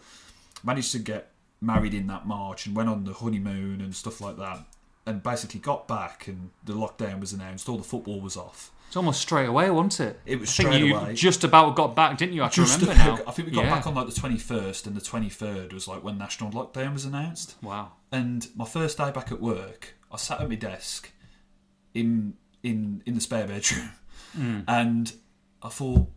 C: managed to get married in that March and went on the honeymoon and stuff like that. And basically got back, and the lockdown was announced. All the football was off.
A: It's almost straight away, wasn't it?
C: It was
A: I think you
C: away.
A: just about got back, didn't you? I can
C: Just
A: remember
C: about-
A: now.
C: I think we got
A: Yeah.
C: back on like the 21st, and the 23rd was like when national lockdown was announced.
A: Wow.
C: And my first day back at work, I sat at my desk in in in the spare bedroom,
A: Mm.
C: and I thought,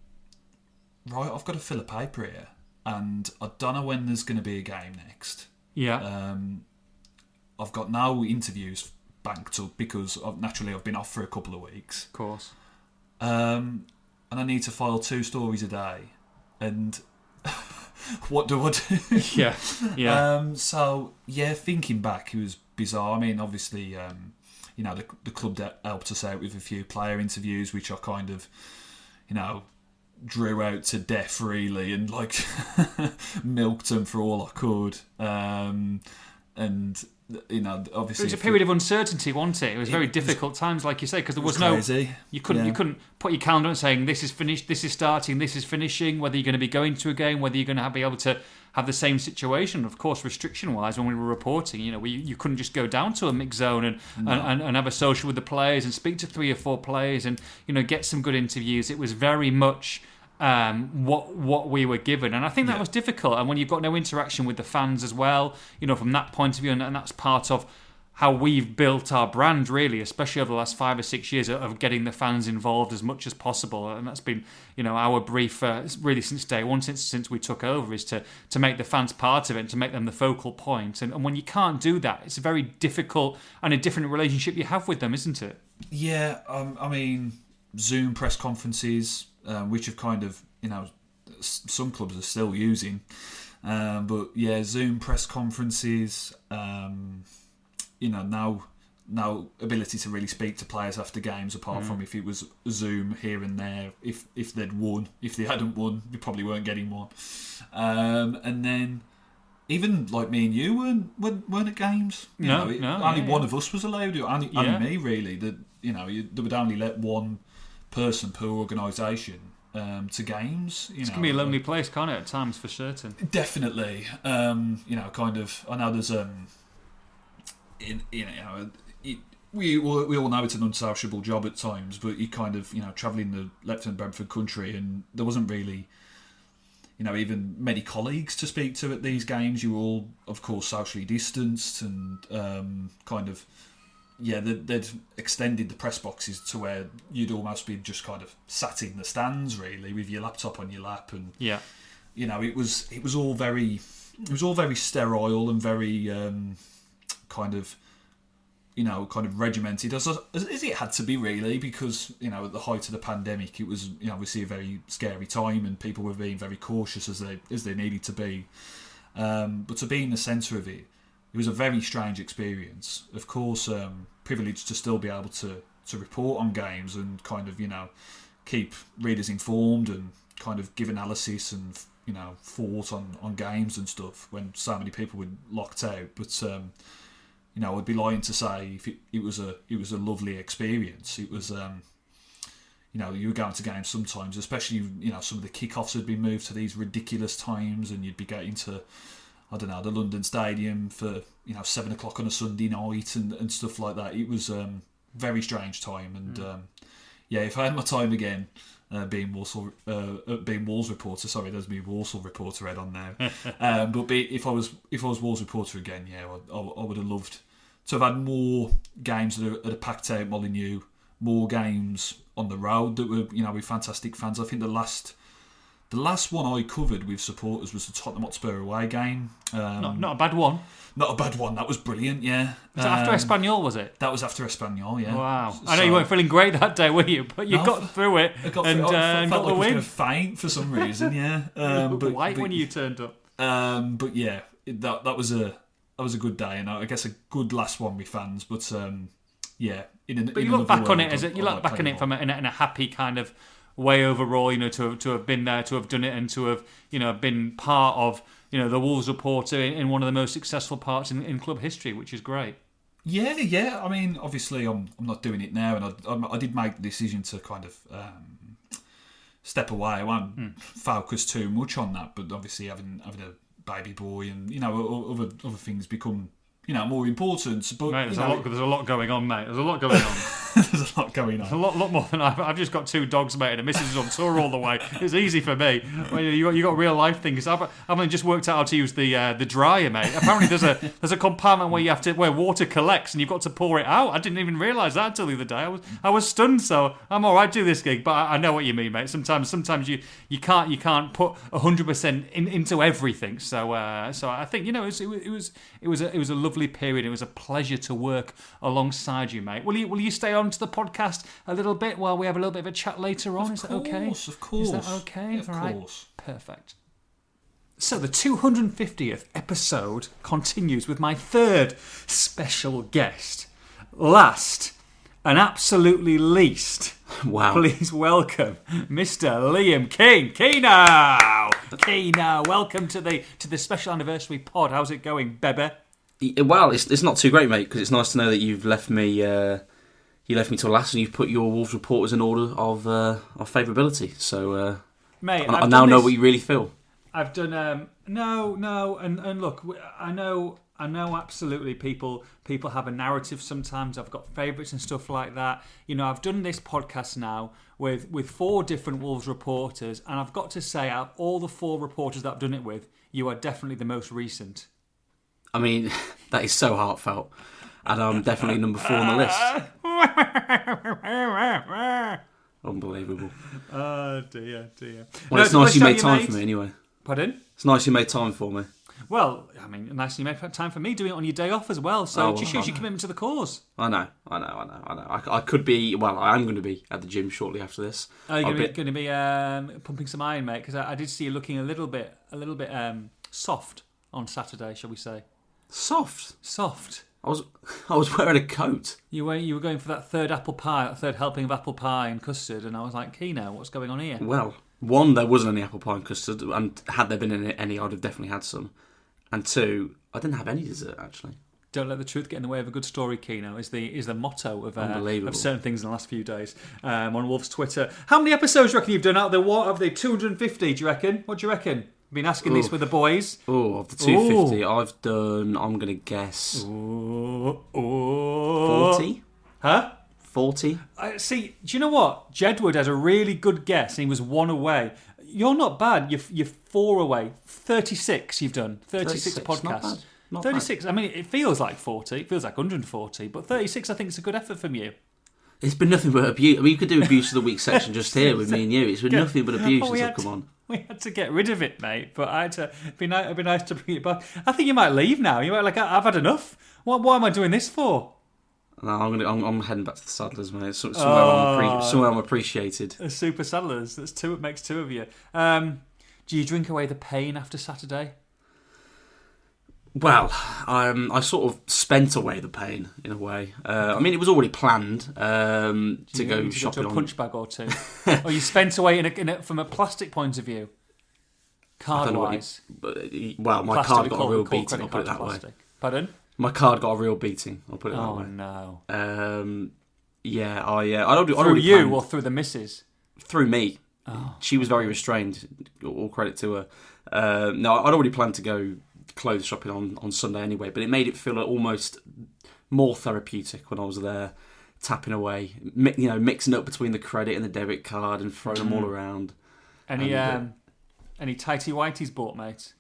C: right, I've got to fill a paper here, and I don't know when there's going to be a game next.
A: Yeah.
C: Um, I've got no interviews banked up because of, naturally I've been off for a couple of weeks.
A: of course.
C: Um, and I need to file two stories a day. And what do I do?
A: Yeah. Yeah.
C: Um, so yeah, thinking back, it was bizarre. I mean, obviously, um, you know, the, the club that helped us out with a few player interviews, which I kind of, you know, drew out to death really, and like milked them for all I could. Um, and you know, obviously,
A: it was a period of uncertainty, wasn't it? It was very
C: was-
A: difficult times, like you say, because there was,
C: was
A: no. You couldn't. You couldn't put your calendar on saying this is finished, this is starting, this is finishing. Whether you're going to be going to a game, whether you're going to be able to have the same situation. Of course, restriction-wise, when we were reporting, you know, we, you couldn't just go down to a mixed zone and, and, and, and have a social with the players and speak to three or four players and you know get some good interviews. It was very much um, what what we were given, and I think that
C: Yeah.
A: was difficult. And when you've got no interaction with the fans as well, you know, from that point of view, and, and that's part of how we've built our brand, really, especially over the last five or six years of- getting the fans involved as much as possible, and that's been, you know, our brief uh, really since day one, since since we took over, is to to make the fans part of it, and to make them the focal point. And, and when you can't do that, it's a very difficult and a different relationship you have with them, isn't it?
C: Yeah, um, I mean, Zoom press conferences, um, which have kind of you know some clubs are still using. Um, but yeah, Zoom press conferences. Um, you know now no ability to really speak to players after games apart from if it was Zoom here and there. If if they'd won, if they hadn't won, we probably weren't getting one. Um, and then even like me and you weren't weren't, weren't at games. You
A: No,
C: know, it-
A: no,
C: only
A: yeah,
C: one
A: yeah.
C: of us was allowed. Only,
A: Yeah.
C: only me really. That you know you, they would only let one person per organisation um, to games. You
A: It
C: know,
A: can be a lonely place, can't it? At times, for certain.
C: Definitely. Um, you know, kind of. I know there's um, in you know, it, we all- we all know it's an unsociable job at times, but you kind of you know traveling the Lepton Brentford country, and there wasn't really. You know, even many colleagues to speak to at these games. You were all, of course, socially distanced and um, kind of, yeah, they'd, they'd extended the press boxes to where you'd almost be just kind of sat in the stands, really, with your laptop on your lap and
A: Yeah.
C: you know, it was it was all very it was all very sterile and very um, kind of you know kind of regimented as, as as it had to be really because you know at the height of the pandemic it was you know obviously a very scary time and people were being very cautious as they as they needed to be um, but to be in the centre of it it was a very strange experience. Of course um, privileged to still be able to to report on games and kind of you know keep readers informed and kind of give analysis and you know thought on on games and stuff when so many people were locked out. But um you know I'd be lying to say if it, it was a it was a lovely experience. It was um you know you were going to games sometimes especially you know some of the kickoffs had been moved to these ridiculous times and you'd be getting to I don't know the London Stadium for you know seven o'clock on a Sunday night and, and stuff like that. It was um, very strange time, and um, yeah, if I had my time again, uh, being Walsall, uh, uh, being Wolves reporter, sorry, there's me Walsall reporter head on now. um, but be, if I was if I was Wolves reporter again, yeah, I, I, I would have loved to have had more games at a, at a packed out Molyneux, more games on the road that were you know with fantastic fans. I think the last. The last one I covered with supporters was the Tottenham Hotspur away game. Um,
A: Not, not a bad one.
C: not a bad one. That was brilliant. Yeah.
A: Was that after
C: Um,
A: Espanyol, was it?
C: That was after Espanyol. Yeah.
A: Wow. I know you weren't feeling great that day, were you? But you
C: No,
A: got through it
C: I got
A: and,
C: through-
A: uh,
C: I
A: and got
C: like
A: the
C: I
A: win.
C: was going to faint for some reason. Yeah. Um, but,
A: White
C: but,
A: when you turned up.
C: Um, but yeah, that that was a that was a good day, and I guess a good last one with fans. But um, yeah, in an,
A: But you look back on it as
C: I-
A: a, you look back on it from a, in, a, in a happy kind of way overall. You know, to have, to have been there, to have done it, and to have you know been part of you know the Wolves reporter in, in one of the most successful parts in, in club history, which is great.
C: Yeah, yeah. I mean, obviously, I'm I'm not doing it now, and I I'm- I, did make the decision to kind of um, step away. I won't
A: Hmm.
C: focus too much on that, but obviously, having having a baby boy and you know other other things become you know more important. But
A: Mate,
C: you
A: there's,
C: know,
A: a lot, there's a lot going on, mate. There's a lot going on.
C: there's a lot going on.
A: a lot, lot more than I've, I've just got two dogs, mate, and a missus is on tour all the way. It's easy for me. Well, you got you got real life things. I've, I've only just worked out how to use the uh, the dryer, mate. Apparently, there's a there's a compartment where you have to where water collects and you've got to pour it out. I didn't even realise that until the other day. I was I was stunned. So I'm all right to do this gig, but I, I know what you mean, mate. Sometimes sometimes you, you can't you can't put hundred percent in, into everything. So uh, so I think you know it was it was it was it was a, it was a lovely period. It was a pleasure to work alongside you, mate. Will you will you stay on to the podcast a little bit while we have a little bit of a chat later on? Is that okay?
C: Of course, of course.
A: Is that okay?
C: Yeah, of
A: All right.
C: course.
A: Perfect. So the 250th episode continues with my third special guest. Last and absolutely least,
D: Wow.
A: please welcome Mr. Liam Keen. Keno! Keno, welcome to the to the special anniversary pod. How's it going, Bebe?
D: Well, it's, it's not too great, mate, because it's nice to know that you've left me. Uh, you left me till last, and you've put your Wolves reporters in order of uh, of favourability. So uh,
A: Mate,
D: I, I now know
A: this-
D: what you really feel.
A: I've done um no no and and look I know I know absolutely people people have a narrative sometimes I've got favorites and stuff like that you know I've done this podcast now with with four different Wolves reporters and I've got to say out of all the four reporters that I've done it with you are definitely the most recent
D: I mean, that is so heartfelt, and I'm definitely number four on the list. Unbelievable.
A: oh dear dear
D: Well,
A: No,
D: it's nice you made time for me anyway.
A: pardon
D: It's nice you made time for me.
A: Well, I mean, nice you made time for me doing it on your day off as well. So
D: Oh,
A: it just shows your commitment to the cause.
D: I know, I know, I know, I know. I, I could be. Well, I am going to be at the gym shortly after this.
A: Are you
D: I'll
A: going to be,
D: be-
A: going to be um, pumping some iron, mate? Because I, I did see you looking a little bit, a little bit um, soft on Saturday, shall we say?
D: soft.
A: Soft.
D: I was, I was wearing a coat.
A: You were you were going for that third apple pie, that third helping of apple pie and custard, and I was like, Keno, what's going on here?
D: Well, one, there wasn't any apple pie and custard, and had there been any, I'd have definitely had some. And two, I didn't have any dessert actually.
A: Don't let the truth get in the way of a good story, Keno. Is the is the motto of uh, of certain things in the last few days um, on Wolf's Twitter. How many episodes do you reckon you've done out of the what of the 250? Do you reckon? What do you reckon? Been asking this with the boys.
D: Oh, of the 250, I've done, I'm going to guess,
A: Oh, oh.
D: 40?
A: Huh?
D: 40?
A: I, see, do you know what? Jedward has a really good guess, and he was one away. You're not bad. You're, you're four away. 36 you've done. 36,
D: 36,
A: podcasts.
D: not bad, not
A: 36. I mean, it feels like 40. It feels like 140. But 36, I think, is a good effort from you.
D: It's been nothing but abuse. I mean, you could do abuse of the week section just here with me and you. It's been nothing but abuse
A: Oh, we
D: since I've come on.
A: We had to get rid of it, mate. But I had to. It'd be, nice, it'd be nice to bring it back. I think you might leave now. You might like. I've had enough. What? Why am I doing this for?
D: No, I'm gonna. I'm, I'm heading back to the Saddlers, mate. So, somewhere, I'm
A: Oh.
D: appre- somewhere I'm appreciated.
A: A super saddlers. That's two. It makes two of you. Um, do you drink away the pain after Saturday?
D: Well, um, I sort of spent away the pain in a way. Uh, I mean, it was already planned um, to go
A: need
D: shopping
A: to a punch bag or two, or you spent away in a, in a, from a plastic point of view, card
D: don't know what you-
A: wise.
D: but, uh, well, my
A: Plastic,
D: card got a real beating. I'll put it that way.
A: Pardon?
D: My card got a real beating. I'll put it that
A: Oh
D: way.
A: no!
D: Um, yeah, I yeah, I don't. I
A: Through
D: already
A: you
D: planned-
A: or through the missus?
D: through me.
A: Oh.
D: She was very restrained. All credit to her. Uh, no, I'd already planned to go clothes shopping on, on Sunday anyway, but it made it feel almost more therapeutic when I was there, tapping away, mi- you know, mixing up between the credit and the debit card and throwing them all
A: Mm.
D: around.
A: Any
D: And, uh,
A: um, any tighty whities bought, mate?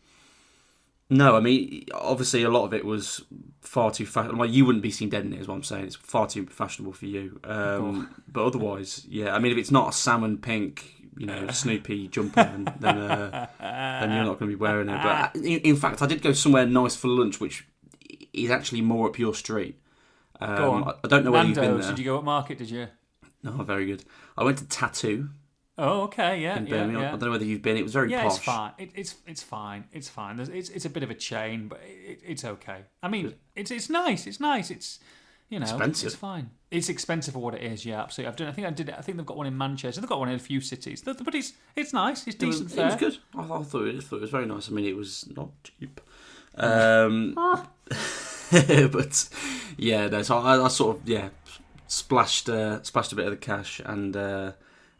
D: No, I mean, obviously a lot of it was far too fast. Like you wouldn't be seen dead in it, is what I'm saying. It's far too fashionable for you. Um, But otherwise, yeah. I mean, if it's not a salmon pink, you know, Snoopy jumper, then then, uh, then you're not going to be wearing it. But in, in fact, I did go somewhere nice for lunch, which is actually more up your street. Um,
A: Go on.
D: I, don't know whether you've been there.
A: Did you go at market? Did you?
D: No, very good. I went to Tattu
A: Oh, okay, yeah,
D: in
A: yeah,
D: Birmingham. I don't know whether you've been. It was very
A: Yeah,
D: posh.
A: it's fine. It, it's it's fine. It's fine. There's, it's it's a bit of a chain, but it, it's okay. I mean, it's it's nice. It's nice. It's you know,
D: Expensive.
A: it's fine. It's expensive for what it is. Yeah, absolutely. I've done. I think I did. it. I think they've got one in Manchester. They've got one in a few cities. But it's it's nice. It's
D: It was,
A: decent
D: it was good. I, I thought it, I thought it was very nice. I mean, it was not cheap. Um, but yeah, no, so I, I sort of yeah splashed uh, splashed a bit of the cash and uh,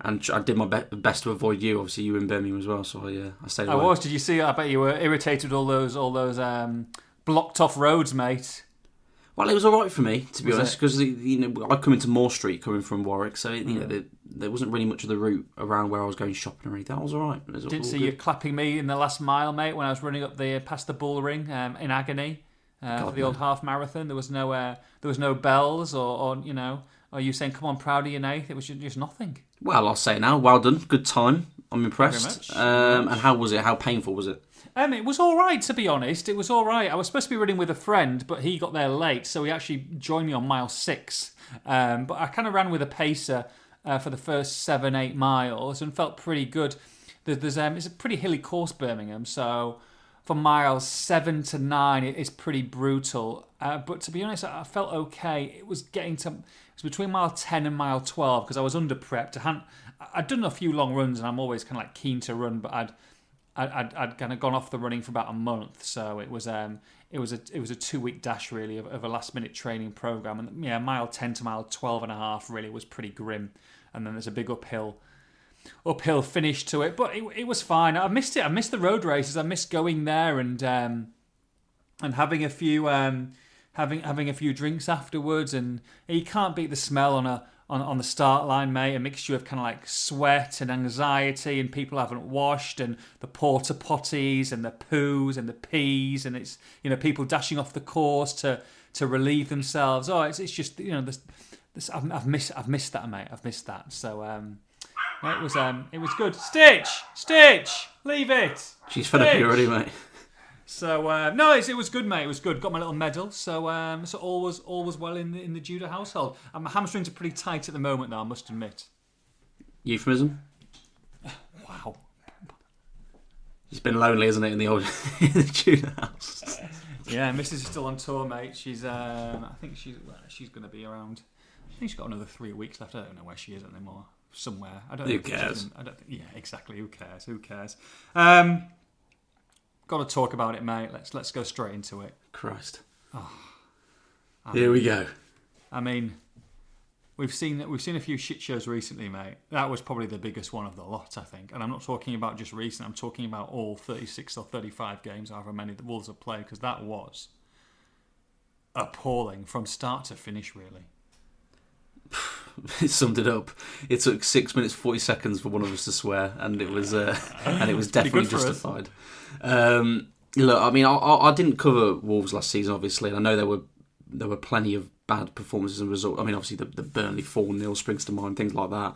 D: and I did my be- best to avoid you. Obviously, you were in Birmingham as well, so I uh, I stayed
A: I was. Did you see? I bet you were irritated with all those all those um, blocked off roads, mate.
D: Well, it was all right for me to be
A: Was
D: honest, because you know I come into Moor Street coming from Warwick, so you know
A: Mm.
D: there, there wasn't really much of the route around where I was going shopping or anything. That was all right. Was
A: Didn't
D: all
A: see
D: good.
A: you clapping me in the last mile, mate, when I was running up the past the bull ring um, in agony uh, for the old half marathon. There was no uh, there was no bells or, or you know, are you saying come on, proud of your Nath? It was just, nothing.
D: Well, I'll say now, well done, good time. I'm impressed. Um, and how was it? How painful was it?
A: Um, it was all right, to be honest. It was all right. I was supposed to be running with a friend, but he got there late, so he actually joined me on mile six. Um, but I kind of ran with a pacer uh, for the first seven, eight miles and felt pretty good. There- There's, um, it's a pretty hilly course, Birmingham, so for miles seven to nine, it is pretty brutal. Uh, but to be honest, I I felt okay. It was getting to it was between mile ten and mile twelve because I was under prepped. I hadn't, I'd done a few long runs, and I'm always kind of like keen to run, but I'd I'd, I'd, I'd kind of gone off the running for about a month, so it was um it was a it was a two week dash really of, of a last minute training program, and yeah, mile ten to mile twelve and a half really was pretty grim, and then there's a big uphill uphill finish to it, but it, it was fine. I missed it. I missed the road races. I missed going there and um and having a few um having having a few drinks afterwards, and you can't beat the smell on a on, on the start line, mate. A mixture of kind of like sweat and anxiety, and people haven't washed, and the porta potties, and the poos, and the peas, and it's you know people dashing off the course to to relieve themselves. Oh, it's it's just you know this, this I've, I've missed I've missed that, mate. I've missed that. So um, it was um it was good. Stitch, Stitch, leave it.
D: She's fed up with you already, mate.
A: So uh, no, it's, it was good, mate. It was good. Got my little medal. So um, so all was all was well in the in the Judah household. And my hamstrings are pretty tight at the moment, though. I must admit.
D: Euphemism.
A: Wow.
D: It's been lonely, isn't it, in the old in the Judah house?
A: Yeah, Mrs. is still on tour, mate. She's um, I think she's well, she's going to be around. I think she's got another three weeks left. I don't know where she is anymore. Somewhere. I don't.
D: Who cares?
A: I don't. Think, yeah, exactly. Who cares? Who cares? Um, got to talk about it, mate. Let's let's go straight into it.
D: Christ.
A: Oh.
D: Here we go.
A: I mean, we've seen we've seen a few shit shows recently, mate. That was probably the biggest one of the lot, I think. And I'm not talking about just recent. I'm talking about all 36 or 35 games, however many the Wolves have played, because that was appalling from start to finish, really.
D: it summed it up. It took six minutes forty seconds for one of us to swear, and it was uh, and it was definitely
A: good for us.
D: justified. Um, look, I mean, I, I I didn't cover Wolves last season, obviously, and I know there were there were plenty of bad performances and results. I mean, obviously the, the Burnley four 0 springs to mind, things like that.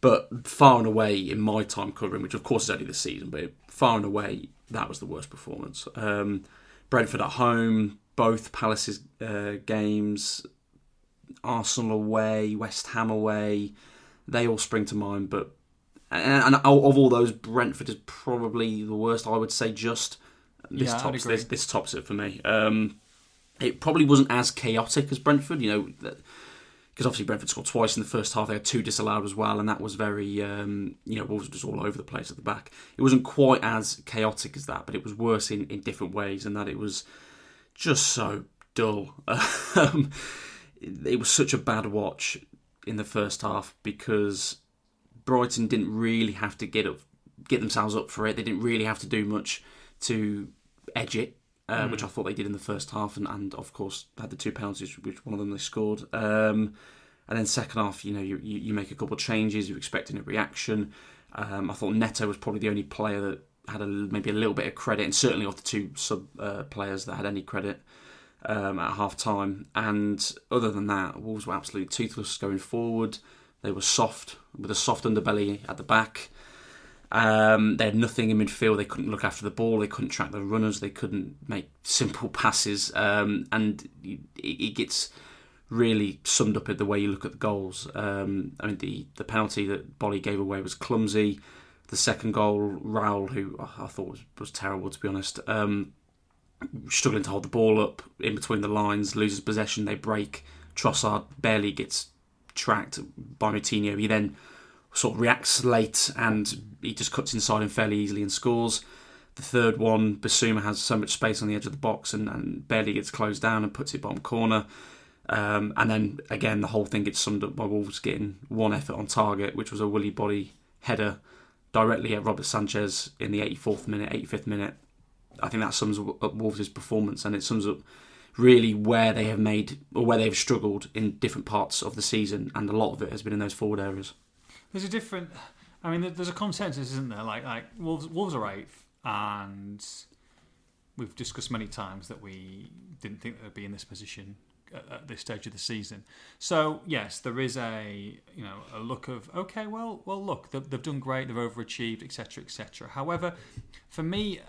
D: But far and away, in my time covering, which of course is only this season, but far and away, that was the worst performance. Um, Brentford at home, both Palace's uh, games, Arsenal away, West Ham away, they all spring to mind. But and, and of all those, Brentford is probably the worst. I would say just this
A: Yeah,
D: tops this, this tops it for me. Um, it probably wasn't as chaotic as Brentford, you know, because obviously Brentford scored twice in the first half. They had two disallowed as well, and that was very, um, you know, Wolves were just all over the place at the back. It wasn't quite as chaotic as that, but it was worse in, in different ways, and that it was just so dull. Um, it was such a bad watch in the first half because Brighton didn't really have to get up, get themselves up for it. They didn't really have to do much to edge it, uh, which I thought they did in the first half, and, and of course had the two penalties, which one of them they scored. Um, and then second half, you know, you, you, you make a couple of changes. You're expecting a reaction. Um, I thought Neto was probably the only player that had a, maybe a little bit of credit, and certainly of the two sub uh, players that had any credit um, at half time. And other than that, Wolves were absolutely toothless going forward. They were soft, with a soft underbelly at the back. Um, they had nothing in midfield. They couldn't look after the ball. They couldn't track the runners. They couldn't make simple passes. Um, and it, gets really summed up in the way you look at the goals. Um, I mean, the, the penalty that Boly gave away was clumsy. The second goal, Raul, who I thought was, was terrible to be honest, um, struggling to hold the ball up in between the lines, loses possession, they break. Trossard barely gets tracked by Moutinho. He then sort of reacts late and he just cuts inside him fairly easily and scores. The third one, Bissouma has so much space on the edge of the box and, and barely gets closed down and puts it bottom corner. Um, and then again, the whole thing gets summed up by Wolves getting one effort on target, which was a Willy Boly header directly at Robert Sanchez in the 84th minute, 85th minute. I think that sums up Wolves' performance and it sums up really where they have made or where they've struggled in different parts of the season, and a lot of it has been in those forward areas.
A: There's a different. I mean, there's a consensus, isn't there? Like, like Wolves, Wolves are eighth, and we've discussed many times that we didn't think they'd be in this position at, at this stage of the season. So yes, there is a you know a look of okay, well, well, look, they've, they've done great, they've overachieved, etc., etc. However, for me,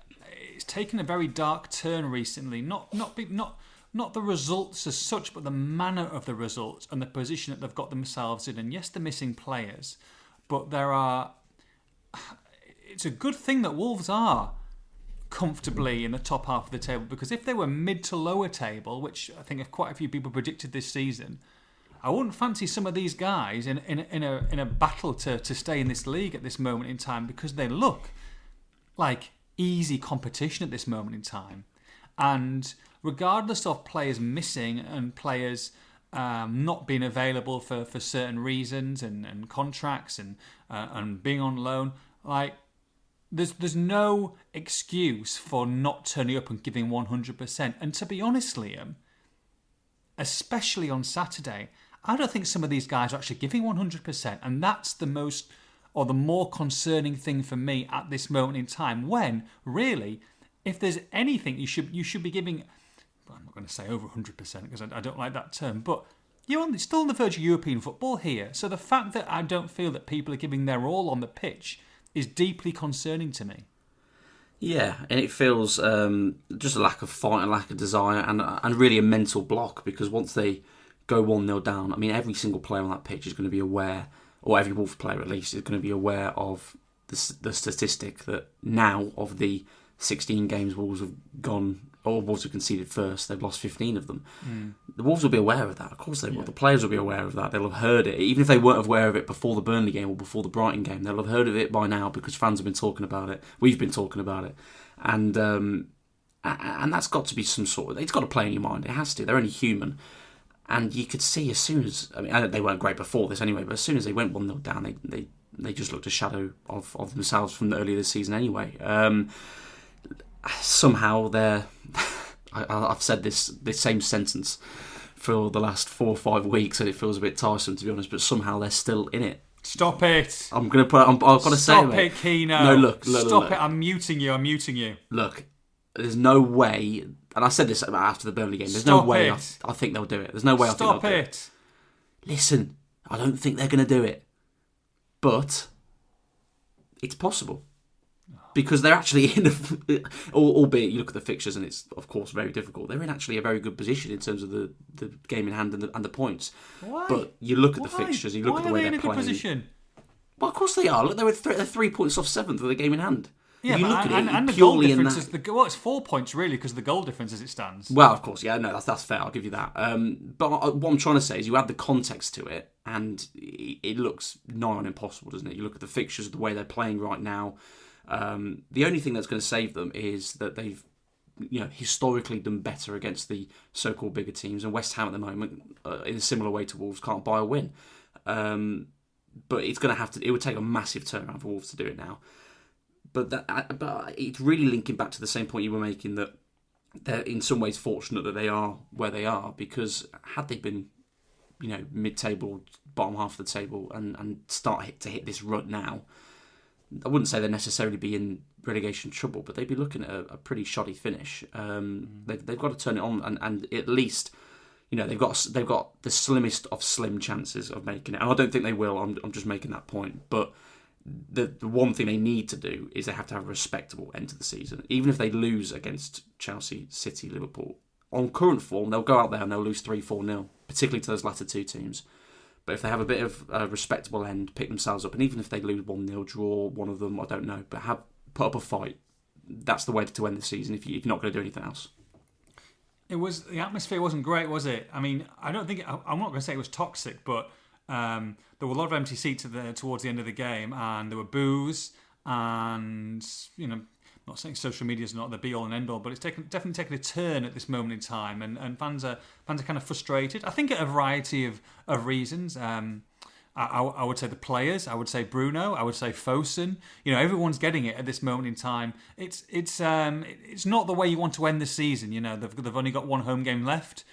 A: it's taken a very dark turn recently. Not not be, not. Not the results as such, but the manner of the results and the position that they've got themselves in. And yes, they're missing players, but there are. It's a good thing that Wolves are comfortably in the top half of the table because if they were mid to lower table, which I think quite a few people predicted this season, I wouldn't fancy some of these guys in in, in a in a battle to to stay in this league at this moment in time because they look like easy competition at this moment in time. And regardless of players missing and players um, not being available for, for certain reasons and, and contracts and uh, and being on loan, like there's there's no excuse for not turning up and giving 100%. And to be honest, Liam, especially on Saturday, I don't think some of these guys are actually giving 100%. And that's the most or the more concerning thing for me at this moment in time when really if there's anything you should you should be giving I'm not going to say over 100% because I, I don't like that term but you're on, still on the verge of European football here so the fact that I don't feel that people are giving their all on the pitch is deeply concerning to me.
D: Yeah, and it feels um, just a lack of fight, a lack of desire, and and really a mental block because once they go one 0 down, I mean every single player on that pitch is going to be aware, or every Wolves player at least is going to be aware of the, the statistic that now of the 16 games Wolves have gone or Wolves have conceded first, they've lost 15 of them. The Wolves will be aware of that. Of course they will. The players will be aware of that. They'll have heard it. Even if they weren't aware of it before the Burnley game or before the Brighton game, they'll have heard of it by now because fans have been talking about it. We've been talking about it. And um, and that's got to be some sort of. It's got to play in your mind. It has to. They're only human. And you could see as soon as I mean they weren't great before this anyway, but as soon as they went one 0 down, they, they they just looked a shadow of, of themselves from the earlier this season anyway. Um, somehow they're. I, I- I've said this this same sentence for the last four or five weeks, and it feels a bit tiresome to be honest. But somehow they're still in it.
A: Stop it.
D: I'm gonna put. I'm, I've got to say,
A: Stop it, Keno.
D: No, look, look,
A: Stop
D: look.
A: it. I'm muting you. I'm muting you.
D: look, there's no way, and I said this after the Burnley game. There's
A: Stop
D: no way I,
A: it.
D: I think they'll do it. There's no way I
A: Stop
D: think they'll do it.
A: it.
D: Listen, I don't think they're going to do it, but it's possible because they're actually in, a, albeit you look at the fixtures and it's of course very difficult. They're in actually a very good position in terms of the, the game in hand and the, and the points.
A: Why?
D: But you look at the fixtures, you look
A: Why
D: at the
A: are
D: way
A: they
D: they're
A: in a good
D: playing.
A: position?
D: Well, of course they are. Look, they were th- they're three points off seventh with the game in hand.
A: Yeah,
D: you
A: but
D: look at
A: and,
D: it
A: and the goal difference
D: that.
A: is the well, it's four points really because of the goal difference as it stands.
D: Well, of course, yeah, no, that's that's fair. I'll give you that. Um, but I- what I'm trying to say is, you add the context to it, and it it looks nigh on impossible, doesn't it? You look at the fixtures, the way they're playing right now. Um, the only thing that's going to save them is that they've, you know, historically done better against the so-called bigger teams, and West Ham at the moment, uh, in a similar way to Wolves, can't buy a win. Um, but it's going to have to. It would take a massive turnaround for Wolves to do it now. But that, uh, but it's really linking back to the same point you were making that they're in some ways fortunate that they are where they are because had they been, you know, mid-table, bottom half of the table, and and start hit, to hit this rut now, I wouldn't say they'd necessarily be in relegation trouble, but they'd be looking at a, a pretty shoddy finish. Um, they've, they've got to turn it on, and, and at least. You know they've got they've got the slimmest of slim chances of making it, and I don't think they will. I'm, I'm just making that point. But the the one thing they need to do is they have to have a respectable end to the season. Even if they lose against Chelsea, City, Liverpool, on current form, they'll go out there and they'll lose 3 4 0, particularly to those latter two teams. But if they have a bit of a respectable end, pick themselves up, and even if they lose 1 0, draw one of them, I don't know, but have put up a fight, that's the way to end the season if, you, you're not going to do anything else.
A: It was the atmosphere wasn't great, was it? I mean, I don't think I'm not going to say it was toxic, but um, there were a lot of empty seats at the, towards the end of the game, and there were boos, and you know, I'm not saying social media is not the be all and end all, but it's taken, definitely taken a turn at this moment in time, and, and fans are fans are kind of frustrated. I think at a variety of of reasons. Um, I, I, I would say the players. I would say Bruno. I would say Fosun. You know, everyone's getting it at this moment in time. It's it's um it's not the way you want to end the season. You know, they've they've only got one home game left.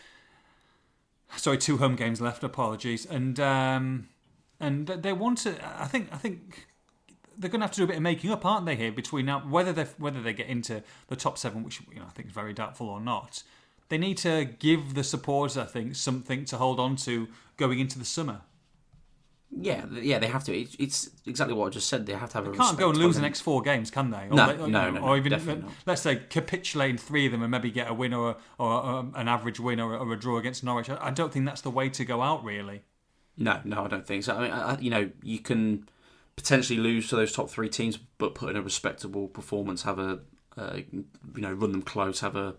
A: Sorry, two home games left. Apologies, and um and they want to. I think I think they're going to have to do a bit of making up, aren't they? Here between now, whether they whether they get into the top seven, which you know I think is very doubtful or not. They need to give the supporters, I think, something to hold on to going into the summer.
D: Yeah, yeah, they have to. It's, it's exactly what I just said. They have to have a
A: Can't go and lose the next four games, can they? Or
D: No,
A: they-
D: no,
A: you
D: no,
A: Or even
D: not.
A: let's say capitulate in three of them and maybe get a win or, a, or um, an average win or, a- or a draw against Norwich. I I don't think that's the way to go out, really.
D: No, no, I don't think so. I mean, I- you know, you can potentially lose to those top three teams, but put in a respectable performance, have a, uh, you know, run them close, have a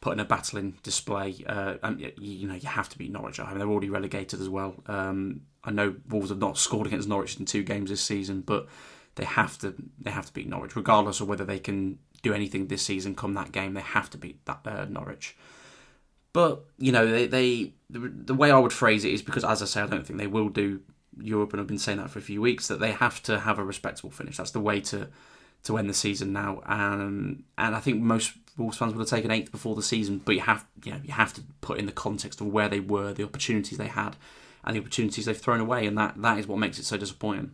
D: put in a battling display. Uh, and y- you, know, you have to beat Norwich. I mean, they're already relegated as well. Um, I know Wolves have not scored against Norwich in two games this season, but they have to they have to beat Norwich, regardless of whether they can do anything this season. Come that game, they have to beat that uh, Norwich. But you know, they, they the, the way I would phrase it is because, as I say, I don't think they will do Europe, and I've been saying that for a few weeks that they have to have a respectable finish. That's the way to to end the season now. Um, and I think most Wolves fans would have taken eighth before the season, but you have you know you have to put in the context of where they were, the opportunities they had, and the opportunities they've thrown away, and that that is what makes it so disappointing.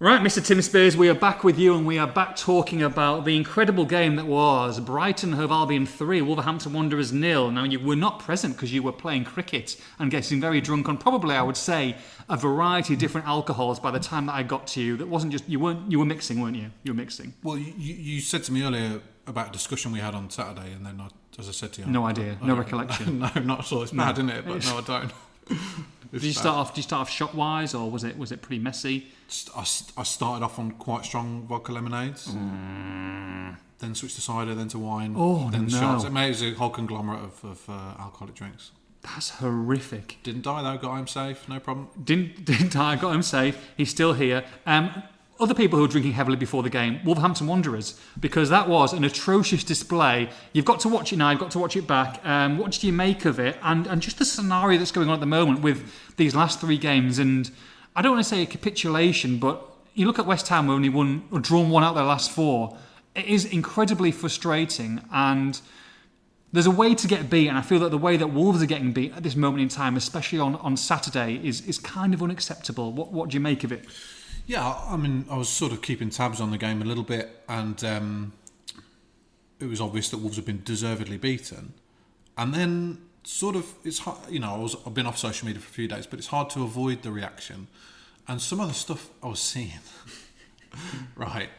A: Right, Mr. Tim Spiers, we are back with you and we are back talking about the incredible game that was Brighton Hove Albion 3, Wolverhampton Wanderers nil. Now, you were not present because you were playing cricket and getting very drunk on probably, I would say, a variety of different alcohols by the time that I got to you. That wasn't just, you weren't, you were mixing, weren't you? You were mixing.
B: Well, you, you you said to me earlier about a discussion we had on Saturday, and then I, as I said to you,
A: No
B: I-
A: idea,
B: I
A: no recollection.
B: no, not at all. It's bad, isn't it? But no, I don't.
A: Did you start off, did you start off shot wise or was it, was it pretty messy?
B: I, I started off on quite strong vodka lemonades, then switched to cider, then to wine,
A: Oh,
B: then
A: no.
B: shots. It was a whole conglomerate of, of uh, alcoholic drinks.
A: That's horrific.
B: Didn't die though. Got home safe. No problem.
A: Didn't didn't die. Got him safe. He's still here. Um, other people who were drinking heavily before the game, Wolverhampton Wanderers, because that was an atrocious display. You've got to watch it now. You've got to watch it back. Um, what did you make of it? And and just the scenario that's going on at the moment with these last three games. And I don't want to say a capitulation, but you look at West Ham only won or drawn one out of their last four. It is incredibly frustrating and there's a way to get beat, and I feel that the way that Wolves are getting beat at this moment in time, especially on, on Saturday, is, is kind of unacceptable. What, what do you make of it?
B: Yeah, I mean, I was sort of keeping tabs on the game a little bit, and um, it was obvious that Wolves had been deservedly beaten. And then, sort of, it's hard, you know, I was, I've been off social media for a few days, but it's hard to avoid the reaction. And some of the stuff I was seeing, right?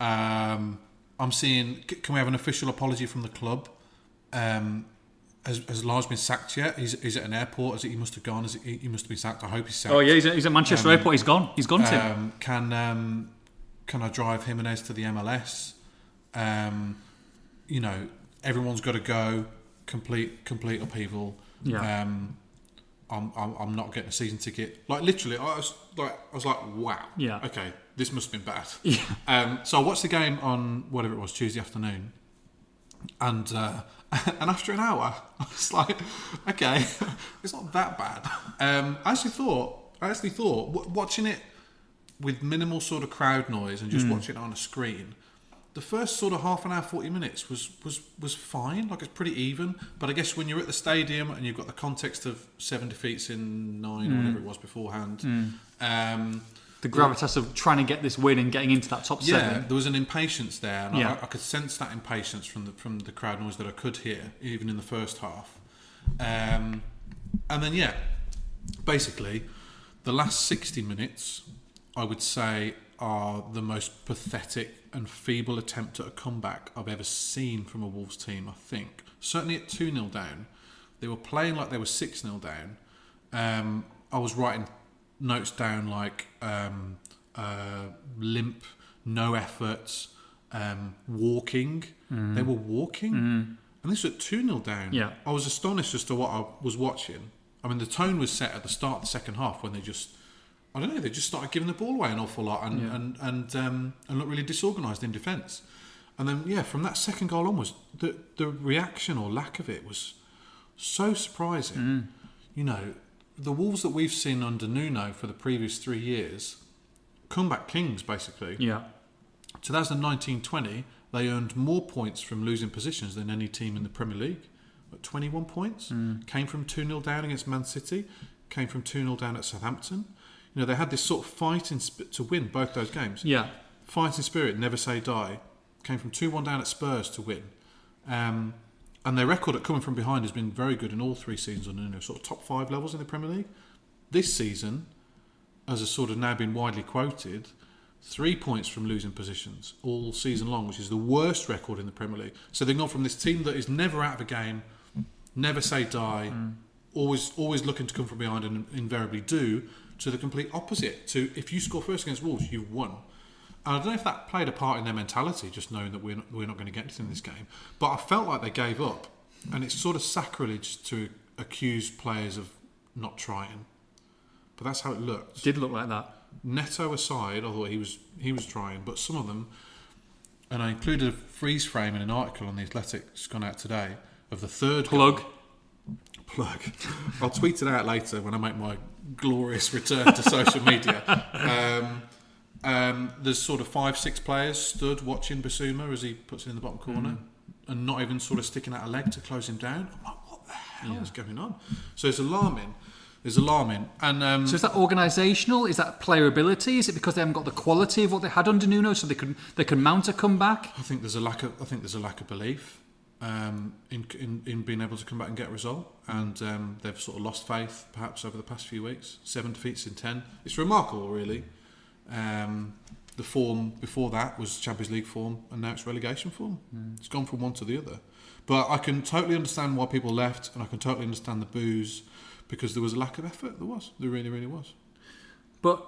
B: Um, I'm seeing, can we have an official apology from the club? Um, has, has Lage been sacked yet? He's, he's at an airport. Has he, he must have gone. Has he, he must have been sacked. I hope he's sacked.
A: Oh, yeah, he's at, he's at Manchester Airport. He's gone. He's gone.
B: Um, can um, can I drive Jimenez to the MLS? Um, you know, everyone's got to go. Complete complete upheaval.
A: Yeah.
B: Um, I'm, I'm I'm not getting a season ticket. Like literally, I was like I was like, wow.
A: Yeah.
B: Okay, this must have been bad.
A: Yeah.
B: Um, so I watched the game on whatever it was Tuesday afternoon, and uh, and after an hour, I was like, okay, it's not that bad. Um, I actually thought, I actually thought, w- watching it with minimal sort of crowd noise and just watching it on a screen, the first sort of half an hour, forty minutes was was was fine. Like it's pretty even. But I guess when you're at the stadium and you've got the context of seven defeats in nine or whatever it was beforehand. Um,
A: the gravitas of trying to get this win and getting into that top
B: yeah,
A: seven.
B: there was an impatience there, and
A: Yeah.
B: I, I could sense that impatience from the from the crowd noise that I could hear, even in the first half. Um, and then, yeah, basically, the last sixty minutes, I would say, are the most pathetic and feeble attempt at a comeback I've ever seen from a Wolves team. I think certainly at two 0 down, they were playing like they were six 0 down. Um, I was writing notes down like um, uh, limp, no effort, um, walking. They were walking, and this was at two 0 down.
A: Yeah.
B: I was astonished as to what I was watching. I mean, the tone was set at the start of the second half when they just, I don't know, they just started giving the ball away an awful lot and
A: Yeah.
B: and and um, and looked really disorganised in defence. And then yeah, from that second goal onwards, the the reaction or lack of it was so surprising. You know, the Wolves that we've seen under Nuno for the previous three years, comeback kings basically.
A: Yeah.
B: 2019-20, they earned more points from losing positions than any team in the Premier League. At 21 points. Came from 2-0 down against Man City. Came from 2-0 down at Southampton. You know, they had this sort of fighting sp- to win both those games.
A: Yeah.
B: Fighting spirit, never say die. Came from 2-1 down at Spurs to win. Um, and their record at coming from behind has been very good in all three seasons on you know, sort of top five levels in the Premier League. This season, as has sort of now been widely quoted, three points from losing positions all season long, which is the worst record in the Premier League. So they've gone from this team that is never out of a game, never say die, mm. always always looking to come from behind and invariably do, to the complete opposite. To if you score first against Wolves, you've won. And I don't know if that played a part in their mentality, just knowing that we're not, we're not going to get anything in this game. But I felt like they gave up, and it's sort of sacrilege to accuse players of not trying. But that's how it looked.
A: Did look like that.
B: Neto aside, I thought he was he was trying, but some of them, and I included a freeze frame in an article on the Athletic, it's gone out today, of the third
A: Plug.
B: goal. Plug. I'll tweet it out later when I make my glorious return to social media. Um, um, there's sort of five, six players stood watching Bissouma as he puts it in the bottom corner, and not even sort of sticking out a leg to close him down. I'm like, what the hell is going on? So it's alarming. It's alarming. And um,
A: So is that organisational? Is that player ability? Is it because they haven't got the quality of what they had under Nuno, so they could they can mount a comeback?
B: I think there's a lack of I think there's a lack of belief um, in, in in being able to come back and get a result, and um, they've sort of lost faith perhaps over the past few weeks. Seven defeats in ten. It's remarkable, really. Um, the form before that was Champions League form, and now it's relegation form. It's gone from one to the other. But I can totally understand why people left, and I can totally understand the boos because there was a lack of effort. There was. There really, really was.
A: But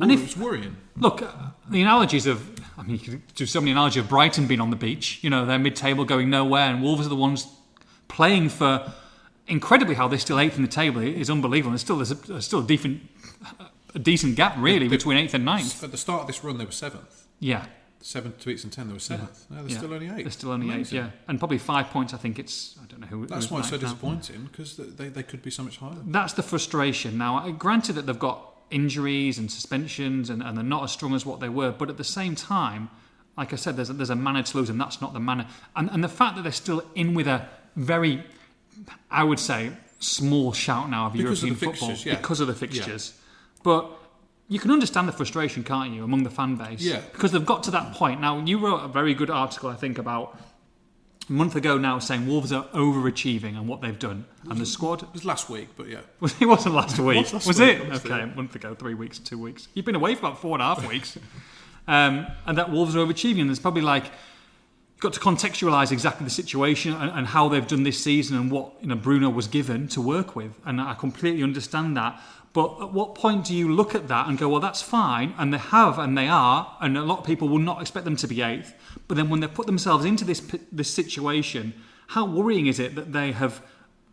B: And
A: if-
B: it's worrying.
A: Look, uh, the analogies of, I mean, you could do so many analogies of Brighton being on the beach. You know, they're mid table going nowhere, and Wolves are the ones playing for incredibly how they're still eighth in the table is unbelievable. There's still, there's, a, there's still a decent, a decent gap, really,
B: They-
A: between eighth and ninth.
B: At the start of this run, they were seventh.
A: Yeah.
B: Seven tweets and ten, they were seventh. No, they're
A: yeah.
B: still only eight.
A: They're still only eight, yeah. And probably five points, I think it's, I don't know who.
B: That's why it's so disappointing because they, they could be so much higher.
A: That's the frustration. Now, granted that they've got injuries and suspensions and, and they're not as strong as what they were, but at the same time, like I said, there's a, there's a manner to lose, and that's not the manner. And, and the fact that they're still in with a very, I would say, small shout now of
B: Because of
A: European
B: the
A: football
B: yeah.
A: because of the fixtures. But you can understand the frustration, can't you, among the fan base?
B: Yeah.
A: Because they've got to that point. Now, you wrote a very good article, I think, about a month ago now saying Wolves are overachieving and what they've done. And the squad
B: It was last week, but yeah.
A: was it wasn't last week?
B: last
A: was
B: week,
A: it? Okay, a month ago, three weeks, two weeks. You've been away for about four and a half weeks, um, and that Wolves are overachieving. There's probably like you've got to contextualise exactly the situation and, and how they've done this season and what you know Bruno was given to work with, and I completely understand that. But at what point do you look at that and go, well, that's fine, and they have, and they are, and a lot of people will not expect them to be eighth. But then when they put themselves into this this situation, how worrying is it that they have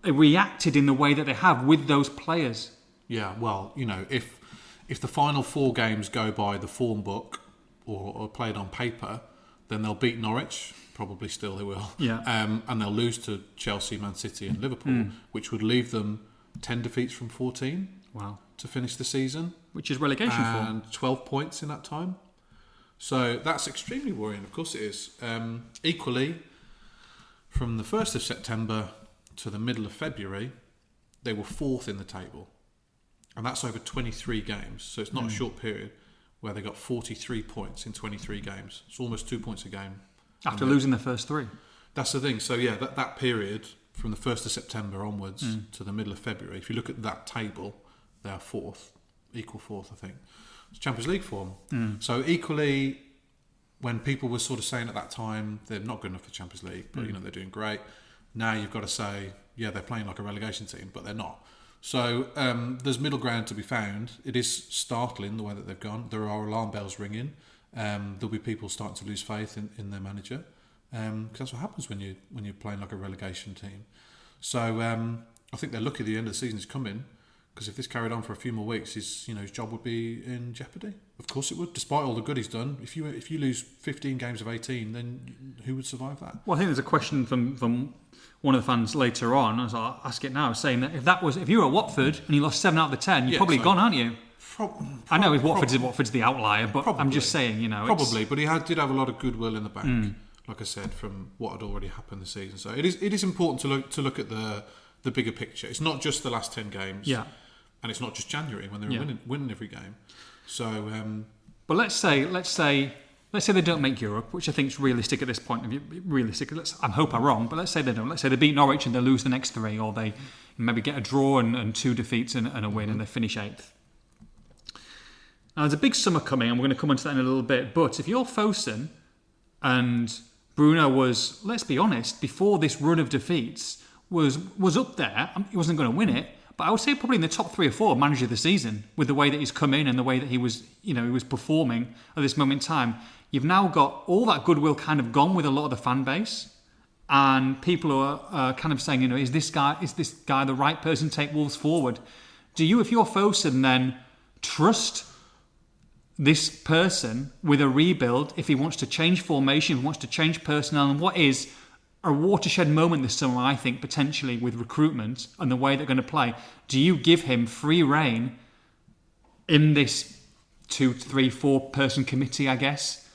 A: reacted in the way that they have with those players?
B: Yeah, well, you know, if if the final four games go by the form book or, or played on paper, then they'll beat Norwich. Probably still they will.
A: Yeah.
B: Um, and they'll lose to Chelsea, Man City, and Liverpool, which would leave them ten defeats from fourteen
A: Wow.
B: to finish the season
A: Which is relegation form.
B: and twelve points in that time. So that's extremely worrying. Of course, it is. Um, equally, from the first of September to the middle of February, they were fourth in the table, and that's over twenty three games. So it's not a hmm. short period where they got forty three points in twenty three games. It's almost two points a game.
A: After uh, losing the first three.
B: That's the thing. So yeah, that, that period from the first of September onwards hmm. to the middle of February, if you look at that table, they are fourth, equal fourth, I think. It's Champions League form. So equally, when people were sort of saying at that time they're not good enough for Champions League, but you know they're doing great. Now you've got to say, yeah, they're playing like a relegation team, but they're not. So um, there's middle ground to be found. It is startling the way that they've gone. There are alarm bells ringing. Um, there'll be people starting to lose faith in, in their manager because that's what happens when you when you're playing like a relegation team. So um, I think they're lucky the end of the season is coming because if this carried on for a few more weeks, his you know his job would be in jeopardy. Of course it would, despite all the good he's done. If you if you lose 15 games of 18, then who would survive that?
A: Well, I think there's a question from, from one of the fans later on, as I'll ask it now, saying that if that was if you were at Watford and you lost seven out of the ten, you're
B: Yeah,
A: probably
B: so-
A: gone, aren't you?
B: Prob-
A: I know if
B: prob-
A: Watford's Watford's the outlier, but I'm just saying, you know,
B: Probably, but he had, did have a lot of goodwill in the bank, mm. like I said, from what had already happened this season. So it is it is important to look to look at the the bigger picture. It's not just the last ten games,
A: Yeah.
B: and it's not just January when they're
A: Yeah.
B: winning winning every game. So um,
A: But let's say, let's say, let's say they don't make Europe, which I think is realistic at this point of view. Realistic. Let's, I hope I'm wrong, but let's say they don't. Let's say they beat Norwich and they lose the next three, or they maybe get a draw and, and two defeats and, and a win, and they finish eighth. Now there's a big summer coming, and we're going to come onto that in a little bit. But if you're Fosun and Bruno was, let's be honest, before this run of defeats was was up there. um, He wasn't going to win it, but I would say probably in the top three or four manager of the season with the way that he's come in and the way that he was, you know, he was performing at this moment in time. You've now got all that goodwill kind of gone with a lot of the fan base, and people are uh, kind of saying, you know, is this guy is this guy the right person to take Wolves forward? Do you, if you're Fosun, then trust this person with a rebuild if he wants to change formation, if he wants to change personnel, and what is a watershed moment this summer, I think, potentially with recruitment and the way they're going to play. Do you give him free reign in this two, three, four person committee, I guess,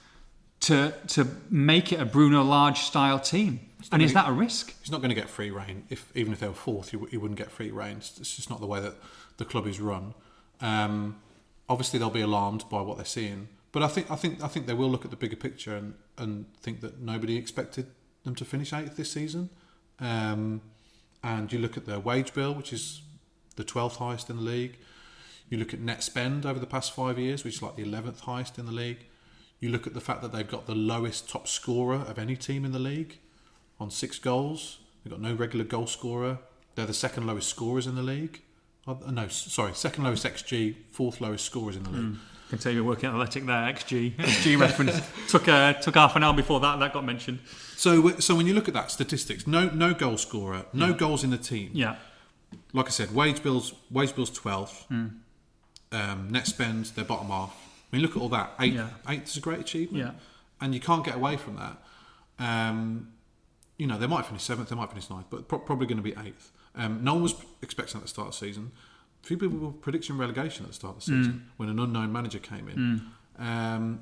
A: to to make it a Bruno Lage style team? And is that a risk?
B: He's not going to get free reign. If even if they were fourth, he, he wouldn't get free reign. It's, it's just not the way that the club is run. Um, obviously, they'll be alarmed by what they're seeing, but I think I think I think they will look at the bigger picture and, and think that nobody expected them to finish eighth this season. Um, and you look at their wage bill, which is the twelfth highest in the league. You look at net spend over the past five years, which is like the eleventh highest in the league. You look at the fact that they've got the lowest top scorer of any team in the league on six goals. They've got no regular goal scorer. They're the second lowest scorers in the league. No, sorry, second lowest XG, fourth lowest scorers in the league.
A: I can tell you were working athletic there. XG, XG reference took uh, took half an hour before that that got mentioned.
B: So, so when you look at that statistics, no, no goal scorer, no goals in the team.
A: Yeah,
B: Like I said, wage bills, wage bills twelfth. Um, net spend, they're bottom half. I mean, look at all that. Eighth,
A: Yeah.
B: eighth is a great achievement.
A: Yeah.
B: and you can't get away from that. Um, you know, they might finish seventh, they might finish ninth, but pro- probably going to be eighth. Um, no one was expecting that at the start of the season. Few people were predicting relegation at the start of the season when an unknown manager came in. Um,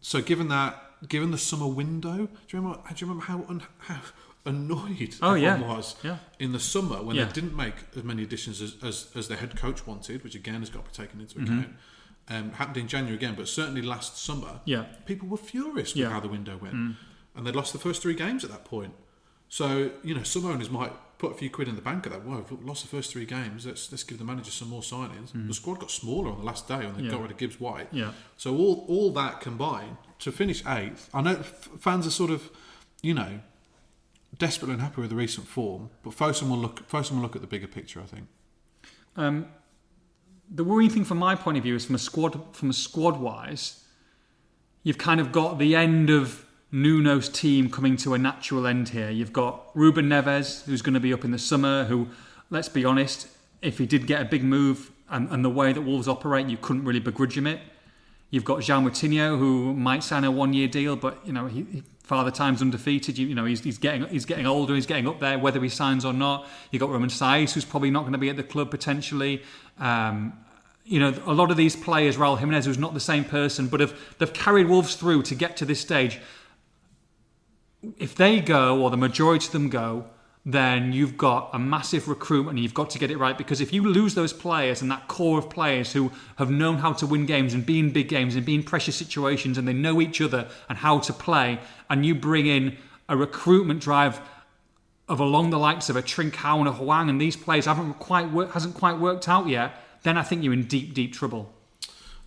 B: so, given that, given the summer window, do you remember? Do you remember how un, how annoyed
A: Oh, yeah.
B: everyone was
A: Yeah.
B: in the summer when
A: Yeah.
B: they didn't make as many additions as, as, as their head coach wanted, which again has got to be taken into
A: Mm-hmm.
B: account. Um, happened in January again, but certainly last summer,
A: Yeah.
B: people were furious with
A: Yeah. Mm.
B: how the window went, and they'd lost the first three games at that point. So you know, some owners might put a few quid in the bank at that. Well, we've lost the first three games. Let's let's give the manager some more signings. The squad got smaller on the last day when they
A: Mm. Yeah.
B: got rid of Gibbs White.
A: Yeah.
B: So all all that combined to finish eighth. I know f- fans are sort of, you know, desperately unhappy with the recent form, but Fosun will look Fosun will look at the bigger picture. I think.
A: Um, the worrying thing from my point of view is from a squad from a squad wise, you've kind of got the end of Nuno's team coming to a natural end here. You've got Ruben Neves, who's going to be up in the summer, who, let's be honest, if he did get a big move and, and the way that Wolves operate, you couldn't really begrudge him it. You've got João Moutinho, who might sign a one-year deal, but you know, he, he, Father Time's undefeated. You, you know, he's, he's getting he's getting older, he's getting up there, whether he signs or not. You've got Romain Saïss, who's probably not going to be at the club potentially. Um, you know, a lot of these players, Raul Jimenez, who's not the same person, but have they've carried Wolves through to get to this stage. If they go, or the majority of them go, then you've got a massive recruitment and you've got to get it right because if you lose those players and that core of players who have known how to win games and be in big games and be in pressure situations and they know each other and how to play and you bring in a recruitment drive of along the likes of a Trincao and a Hwang and these players haven't quite hasn't quite worked out yet then I think you're in deep deep trouble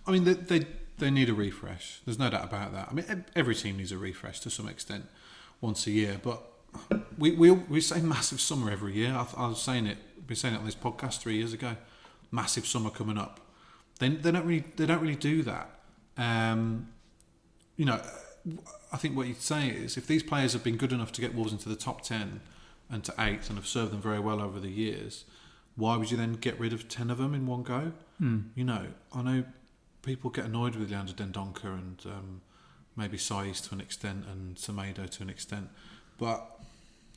B: I mean, they, they they need a refresh. There's no doubt about that. I mean, every team needs a refresh to some extent, once a year. But we we we say massive summer every year. I, I was saying it. Been saying it on this podcast three years ago. Massive summer coming up. They they don't really they don't really do that. Um, you know, I think what you'd say is if these players have been good enough to get Wolves into the top ten and to eighth and have served them very well over the years, why would you then get rid of ten of them in one go? You know, I know people get annoyed with Leander Dendoncker and um, maybe Saïss to an extent and Semedo to an extent, but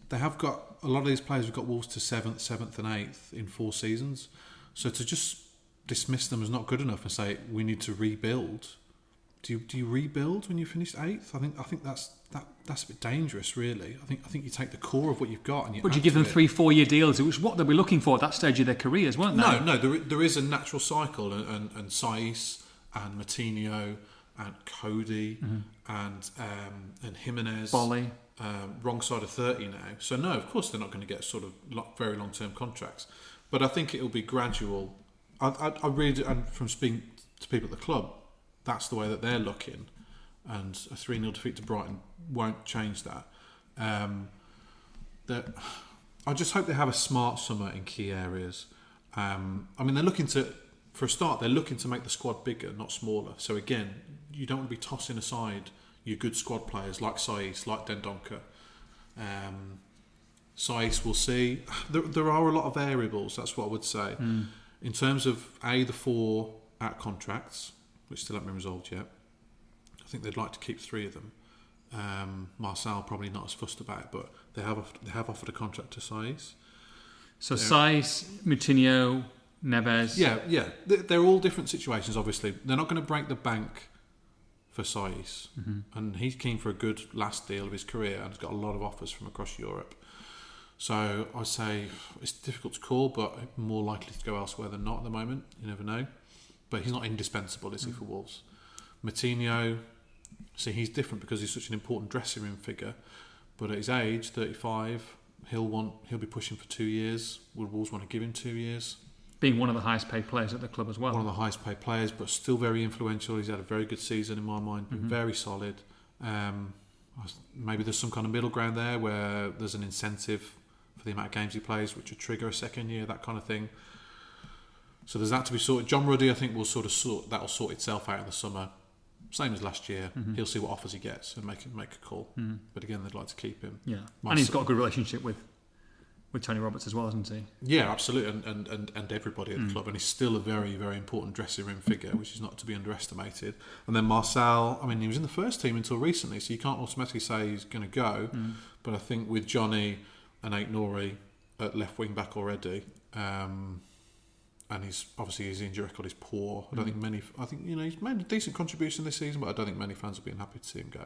B: they have got a lot of these players have got Wolves to seventh, seventh, and eighth in four seasons. So to just dismiss them as not good enough and say we need to rebuild, do you, do you rebuild when you finished eighth? I think I think that's that that's a bit dangerous, really. I think I think you take the core of what you've got and you.
A: but you give them
B: it.
A: three four year deals which is what they were looking for at that stage of their careers weren't they
B: No, no, there, there is a natural cycle, and, and, and Saïss and Moutinho and Coady and um, and Jimenez,
A: Boly.
B: um, wrong side of thirty now. So no, of course they're not going to get sort of very long term contracts, but I think it will be gradual. I, I, I read and from speaking to people at the club, that's the way that they're looking, and a three 0 defeat to Brighton won't change that. Um, that I just hope they have a smart summer in key areas. Um, I mean, they're looking to, for a start, they're looking to make the squad bigger, not smaller. So again, you don't want to be tossing aside your good squad players like Saïss, like Dendoncker. Um, Saïss, we'll see. There, there are a lot of variables. That's what I would say. In terms of a the four at contracts, which still haven't been resolved yet. I think they'd like to keep three of them. Um, Marçal probably not as fussed about it, but they have offered, they have offered a contract to Saïss.
A: so Saïss Moutinho Neves
B: Yeah, yeah. They're all different situations. Obviously, they're not going to break the bank for Saïss, mm-hmm. and he's keen for a good last deal of his career, and has got a lot of offers from across Europe. So I say it's difficult to call, but more likely to go elsewhere than not at the moment. You never know. But he's not indispensable, is he, mm. for Wolves? Moutinho, see, he's different because he's such an important dressing room figure. But at his age, 35, he'll want he'll be pushing for two years. Would Wolves want to give him two years?
A: Being one of the highest paid players at the club as well.
B: One of the highest paid players, but still very influential. He's had a very good season in my mind, been very solid. Um, maybe there's some kind of middle ground there where there's an incentive for the amount of games he plays, which would trigger a second year, that kind of thing. So there's that to be sorted. John Ruddy, I think, will sort of sort that'll sort itself out in the summer. Same as last year. Mm-hmm. He'll see what offers he gets and make make a call. Mm-hmm. But again, they'd like to keep him.
A: yeah,
B: My
A: and he's
B: s-
A: got a good relationship with with Tony Roberts as well, hasn't he?
B: Yeah, absolutely, and, and, and, and everybody at the hmm. club, and he's still a very, very important dressing room figure, which is not to be underestimated. And then Marçal, I mean, he was in the first team until recently, so you can't automatically say he's going to go. Hmm. But I think with Jonny and Ait-Nouri at left wing back already, um, and he's obviously his injury record is poor. I don't hmm. think many. I think you know he's made a decent contribution this season, but I don't think many fans will be happy to see him go.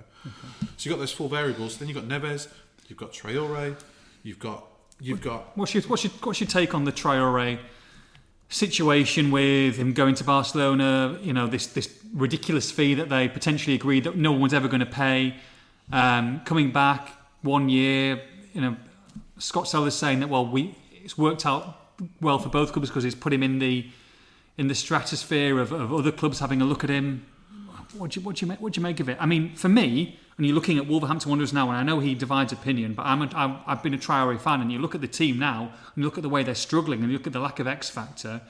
B: So you've got those four variables. Then you've got Neves, you've got Traore, you've got you've got
A: What's your what's your what's your take on the Traore situation with him going to Barcelona? You know this this ridiculous fee that they potentially agreed that no one's ever going to pay. Um, coming back one year, you know, Scott Sellars saying that well, we it's worked out well for both clubs because it's put him in the in the stratosphere of, of other clubs having a look at him. What do you what do you make what do you make of it? I mean, for me, and you're looking at Wolverhampton Wanderers now, and I know he divides opinion, but I'm a, I'm I've been a Traore fan, and you look at the team now, and you look at the way they're struggling, and you look at the lack of X factor.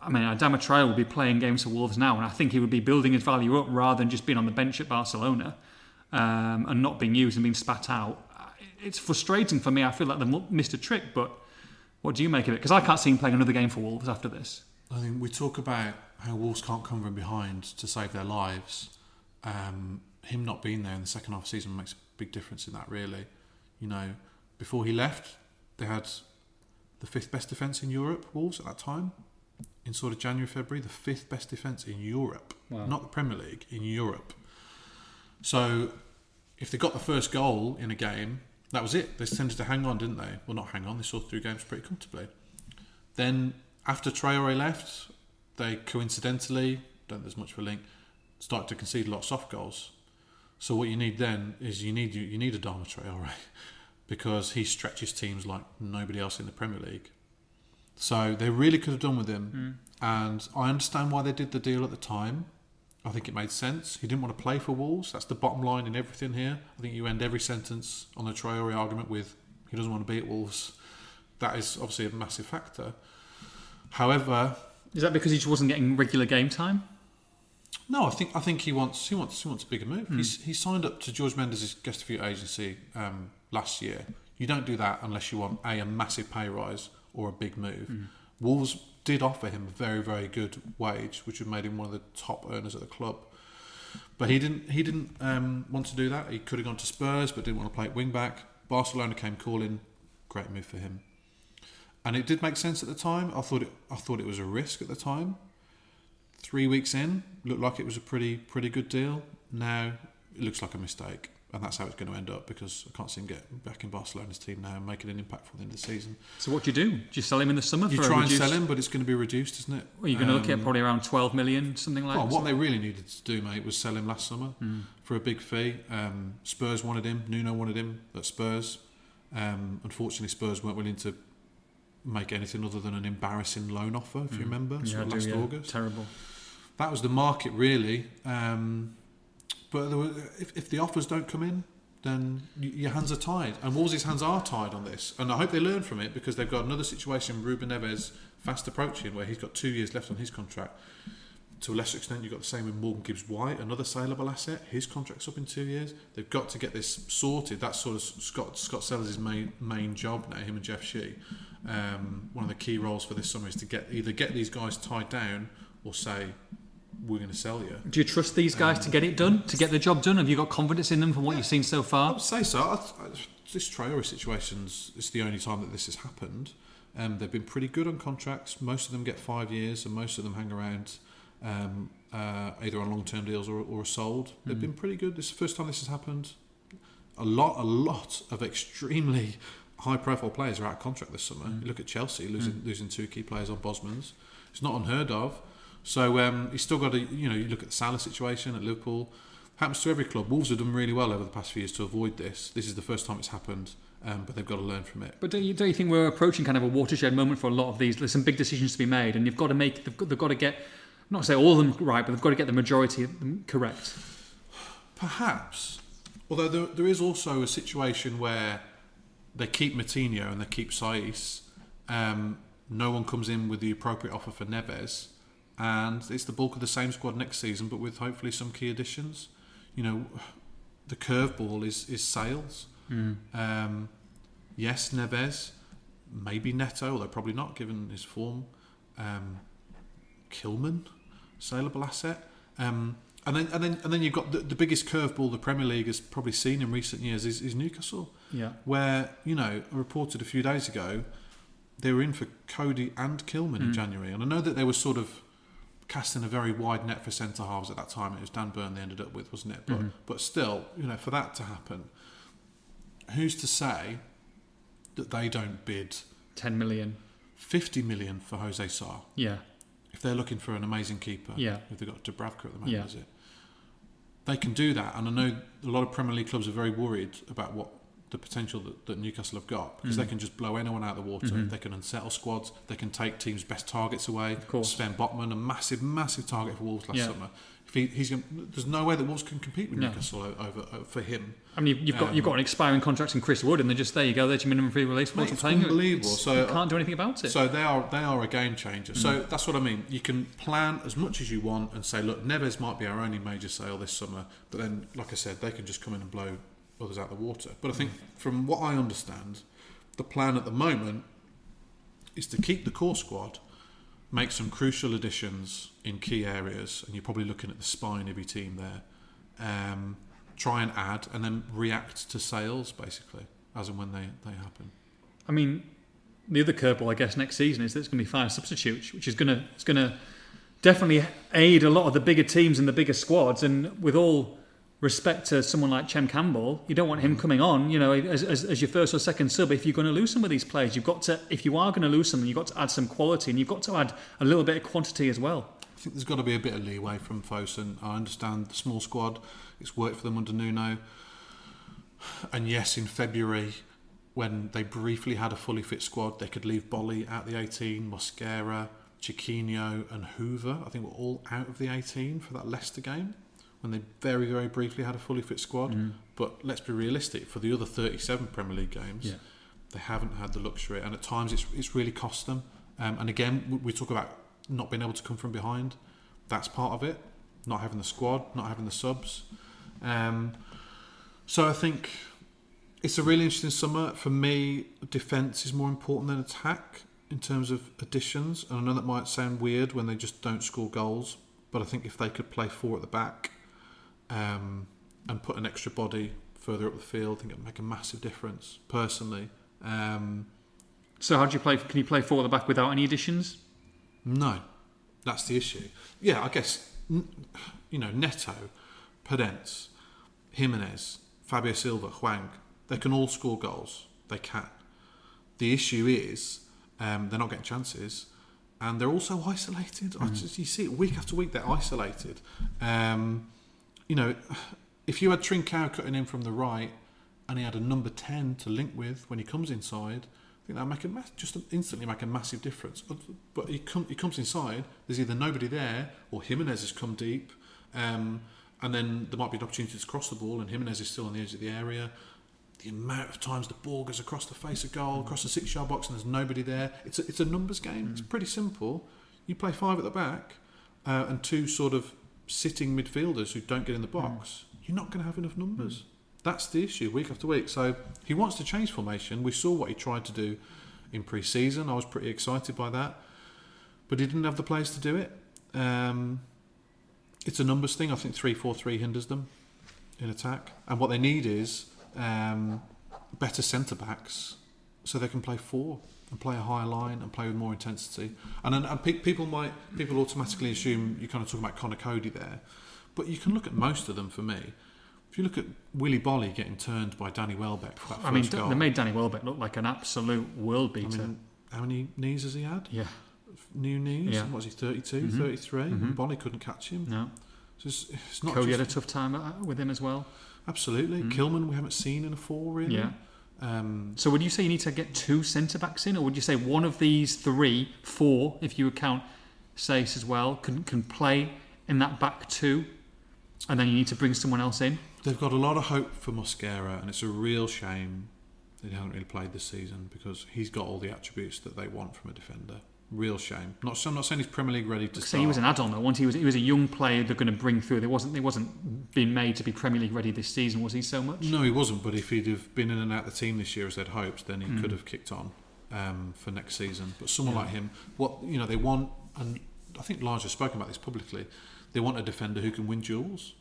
A: I mean, Adama Traore will be playing games for Wolves now, and I think he would be building his value up rather than just being on the bench at Barcelona um, and not being used and being spat out. It's frustrating for me. I feel like they've missed a trick, but what do you make of it? Because I can't see him playing another game for Wolves after this.
B: I think we talk about how Wolves can't come from behind to save their lives. Um, him not being there in the second half of the season makes a big difference in that, really. You know, before he left, they had the fifth best defence in Europe, Wolves, at that time. In sort of January, February, the fifth best defence in Europe.
A: Wow.
B: Not the Premier League, in Europe. So if they got the first goal in a game, that was it. They tended to hang on, didn't they? Well, not hang on, they saw through games pretty comfortably. Then after Traore left, they coincidentally, don't there's much of a link, start to concede a lot of soft goals. So what you need then is you need you you need a Adama Traore because he stretches teams like nobody else in the Premier League. So they really could have done with him, hmm. and I understand why they did the deal at the time. I think it made sense. He didn't want to play for Wolves. That's the bottom line in everything here. I think you end every sentence on the Traore argument with he doesn't want to be at Wolves. That is obviously a massive factor. However,
A: Is that because he just wasn't getting regular game time?
B: no, I think I think he wants he wants he wants a bigger move. He's he signed up to Jorge Mendes' Gestifute agency um, last year. You don't do that unless you want a a massive pay rise or a big move. Wolves did offer him a very very good wage, which would have made him one of the top earners at the club. But he didn't he didn't um, want to do that. He could have gone to Spurs, but didn't want to play at wing back. Barcelona came calling. Great move for him. And it did make sense at the time. I thought it I thought it was a risk at the time three weeks in, looked like it was a pretty pretty good deal. Now it looks like a mistake, and that's how it's going to end up because I can't see him get back in Barcelona's team now and making an impact for the end of the season.
A: So what do you do? Do you sell him in the summer
B: You
A: for a
B: try and sell him, but it's going to be reduced, isn't it?
A: Well, you're going to look at
B: Um,
A: probably around 12 million, something like
B: well, what they really needed to do, mate, was sell him last summer
A: Hmm.
B: for a big fee. Um, Spurs wanted him. Nuno wanted him at Spurs. Um, unfortunately, Spurs weren't willing to make anything other than an embarrassing loan offer. If you remember.
A: Yeah,
B: of
A: do,
B: last
A: yeah.
B: August.
A: Terrible.
B: that was the market really. Um, but there were, if, if the offers don't come in, then your hands are tied. And Wolves' hands are tied on this. And I hope they learn from it because they've got another situation Ruben Neves fast approaching where he's got two years left on his contract. To a lesser extent, you've got the same with Morgan Gibbs White, another saleable asset. His contract's up in two years. They've got to get this sorted. That's sort of Scott Scott Sellars' main main job now. Him and Jeff Shi. Um, one of the key roles for this summer is to get either get these guys tied down or say we're going to sell you.
A: Do you trust these guys to get it done, to get the job done? Have you got confidence in them from what you've seen so far?
B: I would say so. I, I, this Traore situation's it's the only time that this has happened. Um, they've been pretty good on contracts. Most of them get five years, and most of them hang around um, uh, either on long-term deals or, or sold. They've been pretty good. This is the first time this has happened. A lot, a lot of extremely high-profile players are out of contract this summer. You look at Chelsea losing losing two key players on Bosman's. It's not unheard of. So um, he's still got to, you know, you look at the Salah situation at Liverpool. Happens to every club. Wolves have done really well over the past few years to avoid this. This is the first time it's happened, um, but they've got to learn from it.
A: But don't you, don't you think we're approaching kind of a watershed moment for a lot of these? There's some big decisions to be made, and you've got to make. They've got, they've got to get, not to say all of them right, but they've got to get the majority of them correct.
B: Perhaps. Although there, there is also a situation where they keep Moutinho and they keep Saïss. Um, no one comes in with the appropriate offer for Neves. And it's the bulk of the same squad next season, but with hopefully some key additions. You know, the curveball is, is sales. Um, yes, Neves. Maybe Neto, although probably not given his form. Um, Kilman, saleable asset. Um, and then and then and then you've got the, the biggest curveball the Premier League has probably seen in recent years is, is Newcastle,
A: Yeah.
B: where you know I reported a few days ago they were in for Coady and Kilman in hmm. January, and I know that they were sort of casting a very wide net for centre halves at that time. It was Dan Burn they ended up with, wasn't it? But hmm. but still, you know, for that to happen, who's to say that they don't bid
A: 10 million.
B: fifty million for Jose Sá?
A: Yeah.
B: if they're looking for an amazing keeper,
A: Yeah.
B: if they've got Dubravka at the moment,
A: Yeah.
B: is it? They can do that, and I know a lot of Premier League clubs are very worried about what the potential that, that Newcastle have got because they
A: Mm.
B: can just blow anyone out of the water. They can unsettle squads. They can take teams' best targets away. Of
A: Mm-hmm. course.
B: Sven Botman, a massive, massive target for Wolves last
A: Yeah.
B: summer. If he, he's, gonna, there's no way that Wolves can compete with
A: No.
B: Newcastle o- over, over for him.
A: I mean, you've, got
B: Um,
A: you've got an expiring contract in Chris Wood, and they're just there. You go. There's your minimum free release.
B: Mate, it's
A: playing?
B: unbelievable.
A: It's-
B: So,
A: you can't do anything about it.
B: So they are they are a game changer.
A: Mm.
B: So that's what I mean. You can plan as much as you want and say, look, Neves might be our only major sale this summer, but then, like I said, they can just come in and blow others out the water. But I think, from what I understand, the plan at the moment is to keep the core squad, make some crucial additions in key areas, and you're probably looking at the spine of your team there. Um, try and add, and then react to sales basically as and when they, they happen.
A: I mean, the other curveball, I guess, next season is that it's going to be five substitutes, which is going to it's going to definitely aid a lot of the bigger teams and the bigger squads. And with all respect to someone like Chem Campbell, you don't want him mm. coming on, you know, as, as, as your first or second sub. If you're going to lose some of these players, you've got to, if you are going to lose some, you've got to add some quality, and you've got to add a little bit of quantity as well.
B: I think there's got to be a bit of leeway from Fosun. I understand the small squad; it's worked for them under Nuno. And yes, in February, when they briefly had a fully fit squad, they could leave Boly at the 18, Mosquera, Chiquinho, and Hoever. I think were all out of the 18 for that Leicester game when they very, very briefly had a fully fit squad. But let's be realistic: for the other 37 Premier League games,
A: Yeah.
B: they haven't had the luxury, and at times it's it's really cost them. Um, and again, we- we talk about not being able to come from behind. That's part of it. Not having the squad, not having the subs. Um, so I think it's a really interesting summer. For me, defence is more important than attack in terms of additions. And I know that might sound weird when they just don't score goals, but I think if they could play four at the back um, and put an extra body further up the field, I think it'd make a massive difference. Personally, um,
A: So how do you play? Can you play four at the back without any additions?
B: No, that's the issue. Yeah, I guess you know Neto, Podence, Jimenez, Fabio Silva, Hwang. They can all score goals. They can. The issue is um, they're not getting chances, and they're also isolated. I just, you see it week after week. They're isolated. Um, you know, if you had Trincao cutting in from the right, and he had a number ten to link with when he comes inside, I think that'd make a mass, just instantly make a massive difference. But he, come, he comes inside. There's either nobody there, or Jimenez has come deep, um, and then there might be an opportunity to cross the ball, and Jimenez is still on the edge of the area. The amount of times the ball goes across the face of goal, across the six-yard box, and there's nobody there. It's a, it's a numbers game. It's pretty simple. You play five at the back, uh, and two sort of sitting midfielders who don't get in the box. You're not going to have enough numbers. That's the issue week after week. So he wants to change formation. We saw what he tried to do in pre-season. I was pretty excited by that, but he didn't have the players to do it. Um, it's a numbers thing. I think three-four-three hinders them in attack, and what they need is um, better centre backs so they can play four and play a higher line and play with more intensity. And then and pe- people might people automatically assume you're kind of talking about Conor Coady there, but you can look at most of them for me. If you look at Willy Boly getting turned by Danny Welbeck for that
A: I mean,
B: goal,
A: they made Danny Welbeck look like an absolute world
B: I
A: beater.
B: mean, how many knees has he had?
A: yeah,
B: New knees?
A: Yeah.
B: What was he, 32,
A: Mhm.
B: 33?
A: Mhm.
B: And Boly couldn't catch him.
A: no.
B: So it's, it's not
A: Coady
B: just,
A: had a tough time uh, with him as well.
B: Absolutely.
A: Mm.
B: Kilman, we haven't seen in a four, really.
A: Yeah.
B: Um,
A: So would you say you need to get two centre backs in, or would you say one of these three, four, if you account Saïss as well, can can play in that back two, and then you need to bring someone else in?
B: they've got a lot of hope for Mosquera, and it's a real shame that he hasn't really played this season because he's got all the attributes that they want from a defender. Real shame. Not, I'm not saying he's Premier League ready to
A: So he was an add-on though. Once he was he was a young player they're going to bring through. There wasn't he wasn't being made to be Premier League ready this season, was he? So much.
B: No, he wasn't. But if he'd have been in and out the team this year as they'd hoped, then he
A: Mm.
B: could have kicked on um, for next season. But someone
A: Yeah.
B: like him, what you know, they want, and I think Lage has spoken about this publicly. They want a defender who can win duels,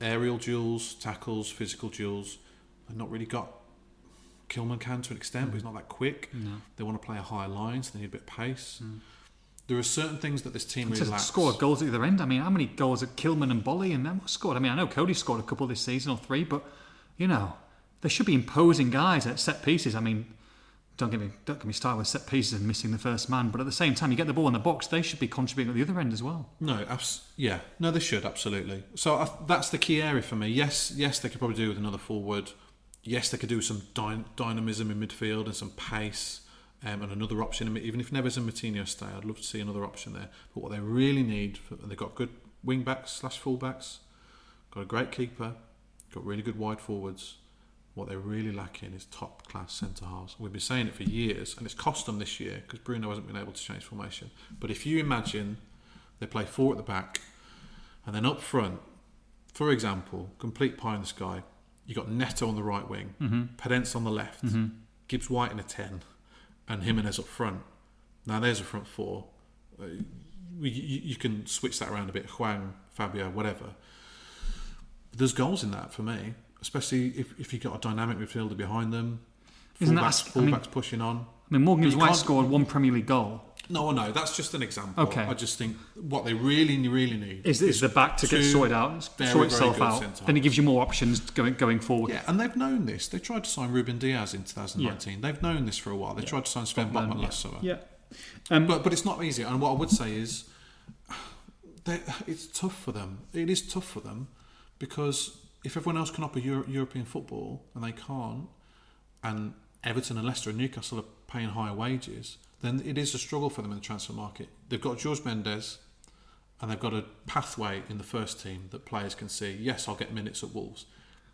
B: aerial duels, tackles, physical duels. They've not really got. Kilman can to an extent, but he's not that quick.
A: No.
B: They want to play a higher line, so they need a bit of pace.
A: Mm.
B: There are certain things that this team really lacks.
A: score goals at either end. I mean, how many goals at Kilman and Boly and them scored? I mean, I know Coady scored a couple this season or three, but you know, they should be imposing guys at set pieces. I mean, don't get me don't get me started with set pieces and missing the first man, but at the same time, you get the ball in the box, they should be contributing at the other end as well.
B: No, abs- yeah, no, they should absolutely. So I, that's the key area for me. Yes, yes, they could probably do with another forward. Yes, they could do some dy- dynamism in midfield and some pace, um, and another option. Even if Neves and Moutinho stay, I'd love to see another option there. But what they really need, and they've got good wing backs slash full backs, got a great keeper, got really good wide forwards. What they're really lacking is top class centre halves. We've been saying it for years, and it's cost them this year because Bruno hasn't been able to change formation. But if you imagine they play four at the back, and then up front, for example, complete pie in the sky, you got Neto on the right wing,
A: Mm-hmm.
B: Podence on the left, Gibbs White in a 10, and Jimenez up front. Now there's a front four. Uh, you, you can switch that around a bit, Hwang, Fabio, whatever. There's goals in that for me, especially if, if you've got a dynamic midfielder behind them,
A: Isn't that
B: fullbacks,
A: a- I mean-
B: pushing on.
A: I mean, Morgan Gibbs White scored one Premier League goal.
B: No, no, that's just an example.
A: Okay.
B: I just think what they really, really need
A: Is, is the back to get sorted out,
B: very,
A: sort itself out?
B: centre
A: Then it gives you more options going going forward.
B: Yeah, and they've known this. They tried to sign Ruben Dias in 2019. They've known this for a while. They tried to sign Sven
A: Botman, yeah.
B: last summer.
A: Yeah. Um,
B: But but it's not easy. And what I would say is, they, it's tough for them. It is tough for them because if everyone else can offer Euro- European football and they can't, and Everton and Leicester and Newcastle are paying higher wages, then it is a struggle for them in the transfer market. They've got Jorge Mendes, and they've got a pathway in the first team that players can see. Yes, I'll get minutes at Wolves.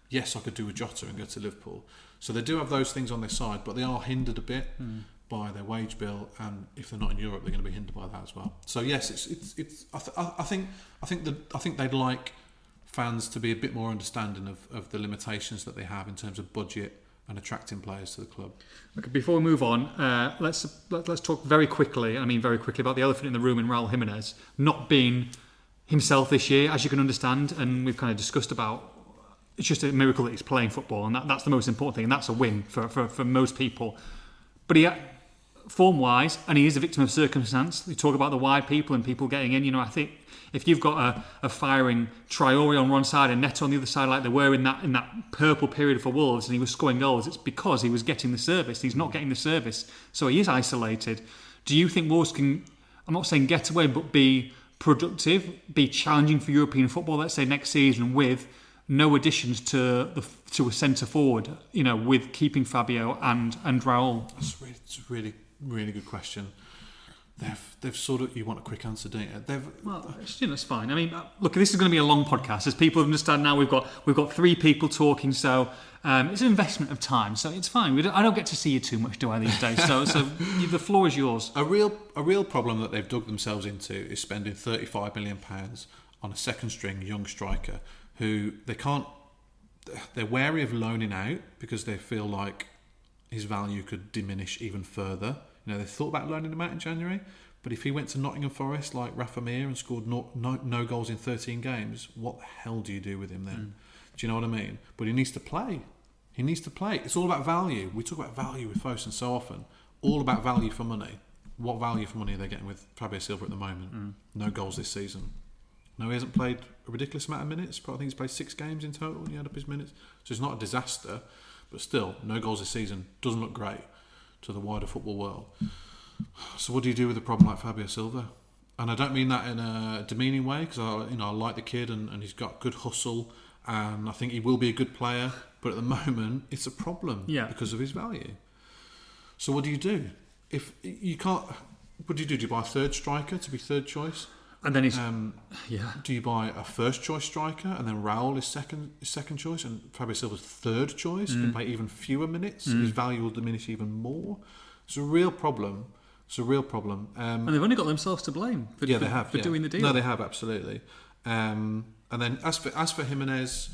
B: Yes, I could do a Jota and go to Liverpool. So they do have those things on their side, but they are hindered a bit hmm. by their wage bill, and if they're not in Europe, they're going to be hindered by that as well. So yes, it's it's, it's I, th- I I think I think that I think they'd like fans to be a bit more understanding of, of the limitations that they have in terms of budget and attracting players to the club.
A: Okay, before we move on, uh, let's let, let's talk very quickly. I mean, very quickly about the elephant in the room in Raul Jimenez not being himself this year, as you can understand, and we've kind of discussed about. It's just a miracle that he's playing football, and that, that's the most important thing, and that's a win for, for, for most people. But he, form wise, and he is a victim of circumstance. You talk about the wide people and people getting in. You know, I think if you've got a, a firing Traore on one side and Neto on the other side, like they were in that in that purple period for Wolves, and he was scoring goals, it's because he was getting the service. He's not getting the service, so he is isolated. Do you think Wolves can? I'm not saying get away, but be productive, be challenging for European football. Let's say next season with no additions to the to a centre forward. You know, with keeping Fabio and and Raul.
B: That's really, it's really, really good question. They've, they've sort of, you want a quick answer, don't you? They've,
A: Well, it's, you know, it's fine. I mean, uh, look, this is going to be a long podcast. As people understand now, we've got we've got three people talking, so um, it's an investment of time. So it's fine. We don't, I don't get to see you too much, do I, these days? So, so you, the floor is yours.
B: A real a real problem that they've dug themselves into is spending 35 million pounds on a second string young striker who they can't they're wary of loaning out because they feel like his value could diminish even further. You know, they thought about loaning him out in January, but if he went to Nottingham Forest like Rafa Mir and scored no, no, no goals in 13 games, what the hell do you do with him then? Mm. Do you know what I mean? But he needs to play. He needs to play. It's all about value. We talk about value with Fosun so often. All about value for money. What value for money are they getting with Fabio Silva at the moment? Mm. No goals this season. No, he hasn't played a ridiculous amount of minutes. But I think he's played six games in total. And he had up his minutes, so it's not a disaster. But still, no goals this season doesn't look great to the wider football world. So what do you do with a problem like Fabio Silva? And I don't mean that in a demeaning way because I, you know, I like the kid and, and he's got good hustle and I think he will be a good player. But at the moment, it's a problem
A: Yeah.
B: because of his value. So what do you do if you can't? What do you do? Do you buy a third striker to be third choice?
A: And then he's
B: Um,
A: yeah.
B: do you buy a first choice striker and then Raul is second is second choice and Fabio Silva's third choice
A: Mm.
B: can play even fewer minutes? His value will diminish even more. It's a real problem. It's a real problem. Um,
A: And they've only got themselves to blame for,
B: yeah,
A: for,
B: they have
A: for
B: yeah.
A: doing the deal.
B: No, they have absolutely. Um, and then as for as for Jimenez,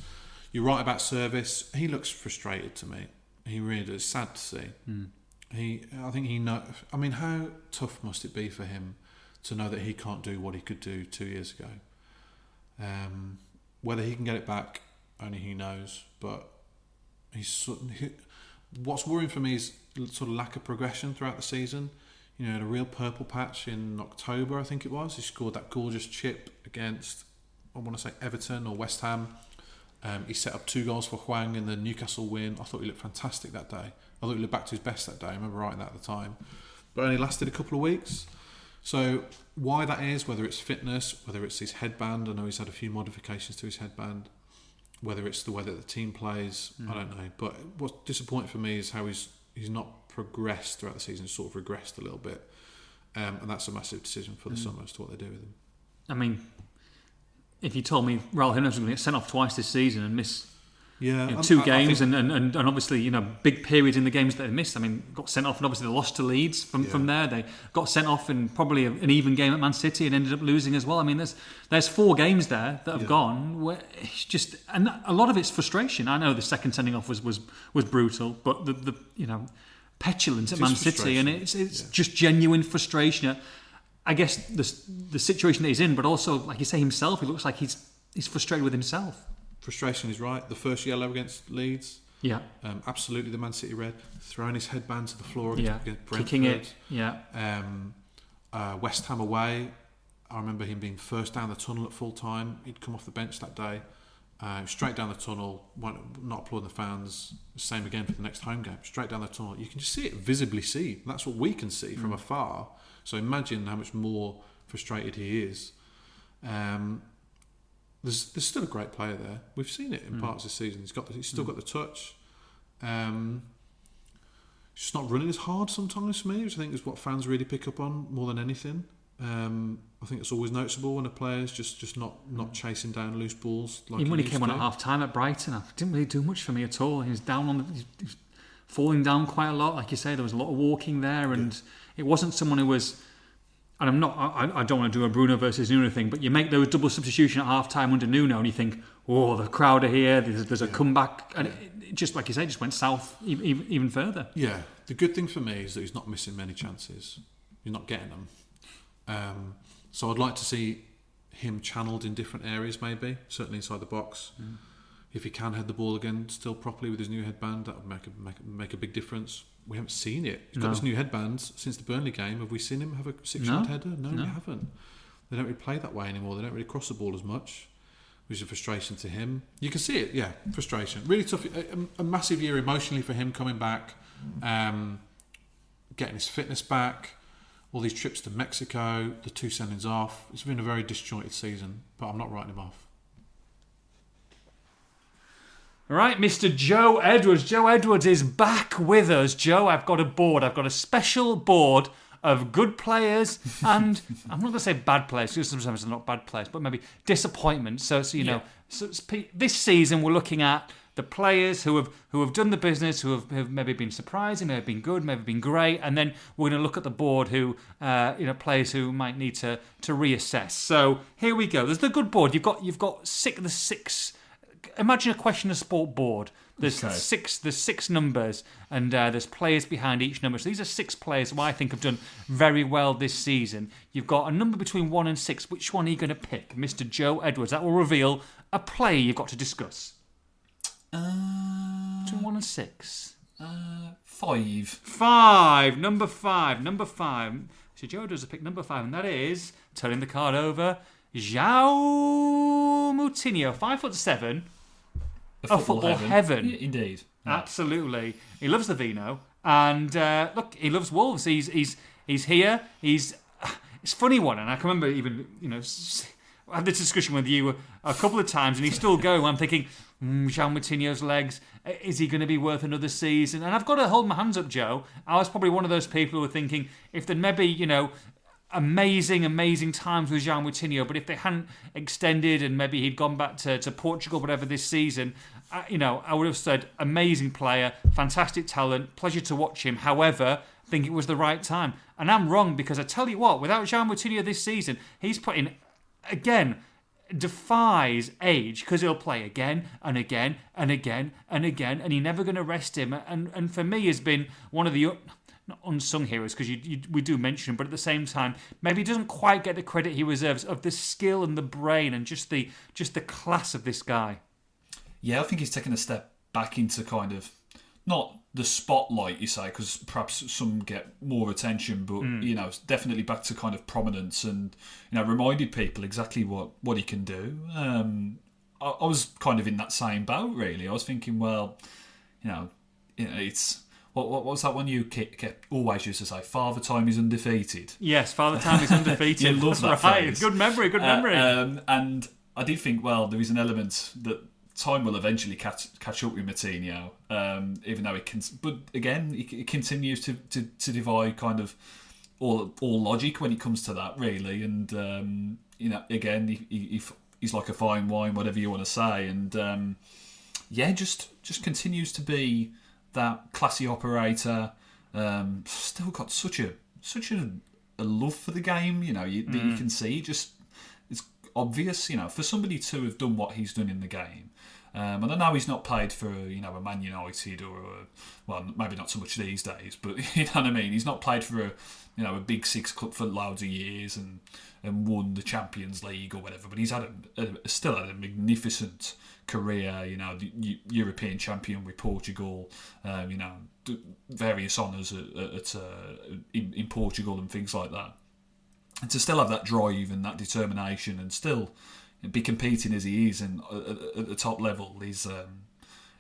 B: you're right about service. He looks frustrated to me. He really does. Sad to see.
A: Hmm.
B: He, I think he know. I mean, how tough must it be for him to know that he can't do what he could do two years ago? Um, whether he can get it back, only he knows. But he's he, what's worrying for me is sort of lack of progression throughout the season. You know, had a real purple patch in October, I think it was. He scored that gorgeous chip against, I want to say Everton or West Ham. Um, he set up two goals for Hwang in the Newcastle win. I thought he looked fantastic that day. I thought he looked back to his best that day. I remember writing that at the time. But only lasted a couple of weeks. So why that is, whether it's fitness, whether it's his headband, I know he's had a few modifications to his headband, whether it's the way that the team plays, I don't know. But what's disappointing for me is how he's he's not progressed throughout the season, sort of regressed a little bit. Um, and that's a massive decision for the summer as to what they do with him.
A: I mean, if you told me Raul Jimenez was going to get sent off twice this season and miss
B: Yeah,
A: you know,
B: um,
A: two
B: I- I
A: games
B: think-
A: and, and, and obviously you know big periods in the games that they missed. I mean, got sent off and obviously they lost to Leeds from, from there. They got sent off in probably a- an even game at Man City and ended up losing as well. I mean, there's there's four games there that have
B: Yeah.
A: gone where it's just and a lot of it's frustration. I know the second sending off was was was brutal, but the, the you know petulance at Man City and it's it's
B: yeah.
A: just genuine frustration. Uh, I guess the the situation that he's in, but also like you say himself, he looks like he's he's frustrated with himself.
B: Frustration is right. The first yellow against Leeds,
A: Yeah,
B: um, absolutely the Man City red. Throwing his headband to the floor against,
A: yeah,
B: against Brentford.
A: kicking it. Yeah,
B: Um, uh, West Ham away. I remember him being first down the tunnel at full time. He'd come off the bench that day, uh, straight down the tunnel. won't- applauding the fans. Same again for the next home game. Straight down the tunnel. You can just see it, visibly see. That's what we can see from afar. So imagine how much more frustrated he is. Um, there's, there's still a great player there. We've seen it in parts of the season. He's got the, he's still got the touch. Um, he's just not running as hard sometimes for me, which I think is what fans really pick up on more than anything. Um, I think it's always noticeable when a player's just, just not, not chasing down loose balls. Like
A: Even when he came on at half time at Brighton, it didn't really do much for me at all. He was down on the, he was falling down quite a lot. Like you say, there was a lot of walking there, and it wasn't someone who was. And I'm not. I, I don't want to do a Bruno versus Nuno thing, but you make those double substitution at half time under Nuno, and you think, oh, the crowd are here. There's, there's a comeback, and it, just like you say, just went south even, even, even further.
B: Yeah, the good thing for me is that he's not missing many chances. He's not getting them. Um, so I'd like to see him channeled in different areas, maybe certainly inside the box. If he can head the ball again still properly with his new headband, that would make a make, a- make a big difference. We haven't seen it. He's got
A: No.
B: this new headband since the Burnley game. Have we seen him have a six-yard
A: No.
B: header? No,
A: No.
B: we haven't. They don't really play that way anymore. They don't really cross the ball as much, which is a frustration to him. You can see it, yeah, frustration. Really tough. A, a- a massive year emotionally for him coming back, um, getting his fitness back, all these trips to Mexico, the two sendings off. It's been a very disjointed season, but I'm not writing him off.
A: All right, Mr. Joe Edwards. Joe Edwards is back with us. Joe, I've got a board. I've got a special board of good players and I'm not going to say bad players because sometimes they're not bad players, but maybe disappointments. So, so you know, so this season we're looking at the players who have who have done the business, who have, have maybe been surprising, maybe been good, maybe been great, and then we're going to look at the board who uh, you know players who might need to to reassess. So here we go. There's the good board. You've got you've got six the six imagine a question of sport board. There's
C: Okay.
A: six. There's six numbers, and uh, there's players behind each number. So these are six players who I think have done very well this season. You've got a number between one and six. Which one are you going to pick, Mr. Joe Edwards? That will reveal a player you've got to discuss.
C: Uh,
A: Between one and six.
C: Uh, five.
A: Five. Number five. Number five. So Joe does a pick number five, and that is turning the card over. João Moutinho, five foot seven.
C: A
A: Oh, football heaven.
C: Yeah, indeed.
A: Absolutely, he loves the vino, and uh, look, he loves Wolves. He's he's he's here. He's it's a funny one, and I can remember even you know I had this discussion with you a couple of times, and he's still going. I'm thinking, mm, João Moutinho's legs. Is he going to be worth another season? And I've got to hold my hands up, Joe. I was probably one of those people who were thinking if there'd maybe you know amazing, amazing times with João Moutinho, but if they hadn't extended and maybe he'd gone back to, to Portugal, whatever this season, uh, you know, I would have said amazing player, fantastic talent, pleasure to watch him. However, I think it was the right time. And I'm wrong because I tell you what, without João Moutinho this season, he's putting, again, defies age because he'll play again and again and again and again, and you're never going to rest him. And and for me, has been one of the not unsung heroes because you, you, we do mention him, but at the same time, maybe he doesn't quite get the credit he deserves of the skill and the brain and just the just the class of this guy.
C: Yeah, I think he's taken a step back into kind of not the spotlight, you say, because perhaps some get more attention, but you know, definitely back to kind of prominence and you know, reminded people exactly what what he can do. Um, I, I was kind of in that same boat, really. I was thinking, well, you know, you know it's. What, what was that one you kept, kept always used to say? Father time is undefeated.
A: Yes, Father Time is undefeated.
C: You love that
A: right.
C: phrase.
A: Good memory. Good
C: Uh,
A: memory.
C: um, and I did think, well, there is an element that time will eventually catch catch up with Moutinho, um, even though it can. But again, it, it continues to, to, to divide kind of all all logic when it comes to that, really. And um, you know, again, he- he's like a fine wine, whatever you want to say, and um, yeah, just just continues to be that classy operator. Um, still got such a such a, a love for the game, you know, you, that you can see. Just it's obvious, you know, for somebody to have done what he's done in the game. Um, and I know he's not played for you know a Man United or a, well maybe not so much these days, but you know what I mean. He's not played for a you know a big six club for loads of years and and won the Champions League or whatever. But he's had a, a still had a magnificent career. You know, the European champion with Portugal. Um, you know, various honours at, at uh, in, in Portugal and things like that and to still have that drive and that determination and still be competing as he is and uh, at, at the top level is um,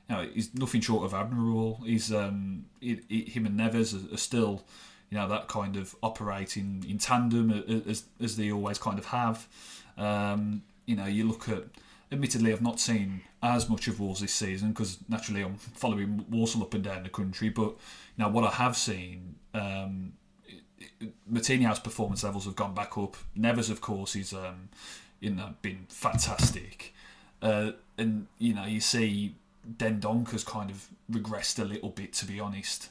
C: you know he's nothing short of admirable he's um, he, he- him and Neves are, are still you know that kind of operating in tandem as, as they always kind of have um, you know you look at admittedly I've not seen as much of Wolves this season because naturally I'm following Walsall up and down the country but you know what I have seen um, Moutinho's performance levels have gone back up. Neves, of course, is um, you know been fantastic, uh, and you know you see Dendoncker's kind of regressed a little bit, to be honest.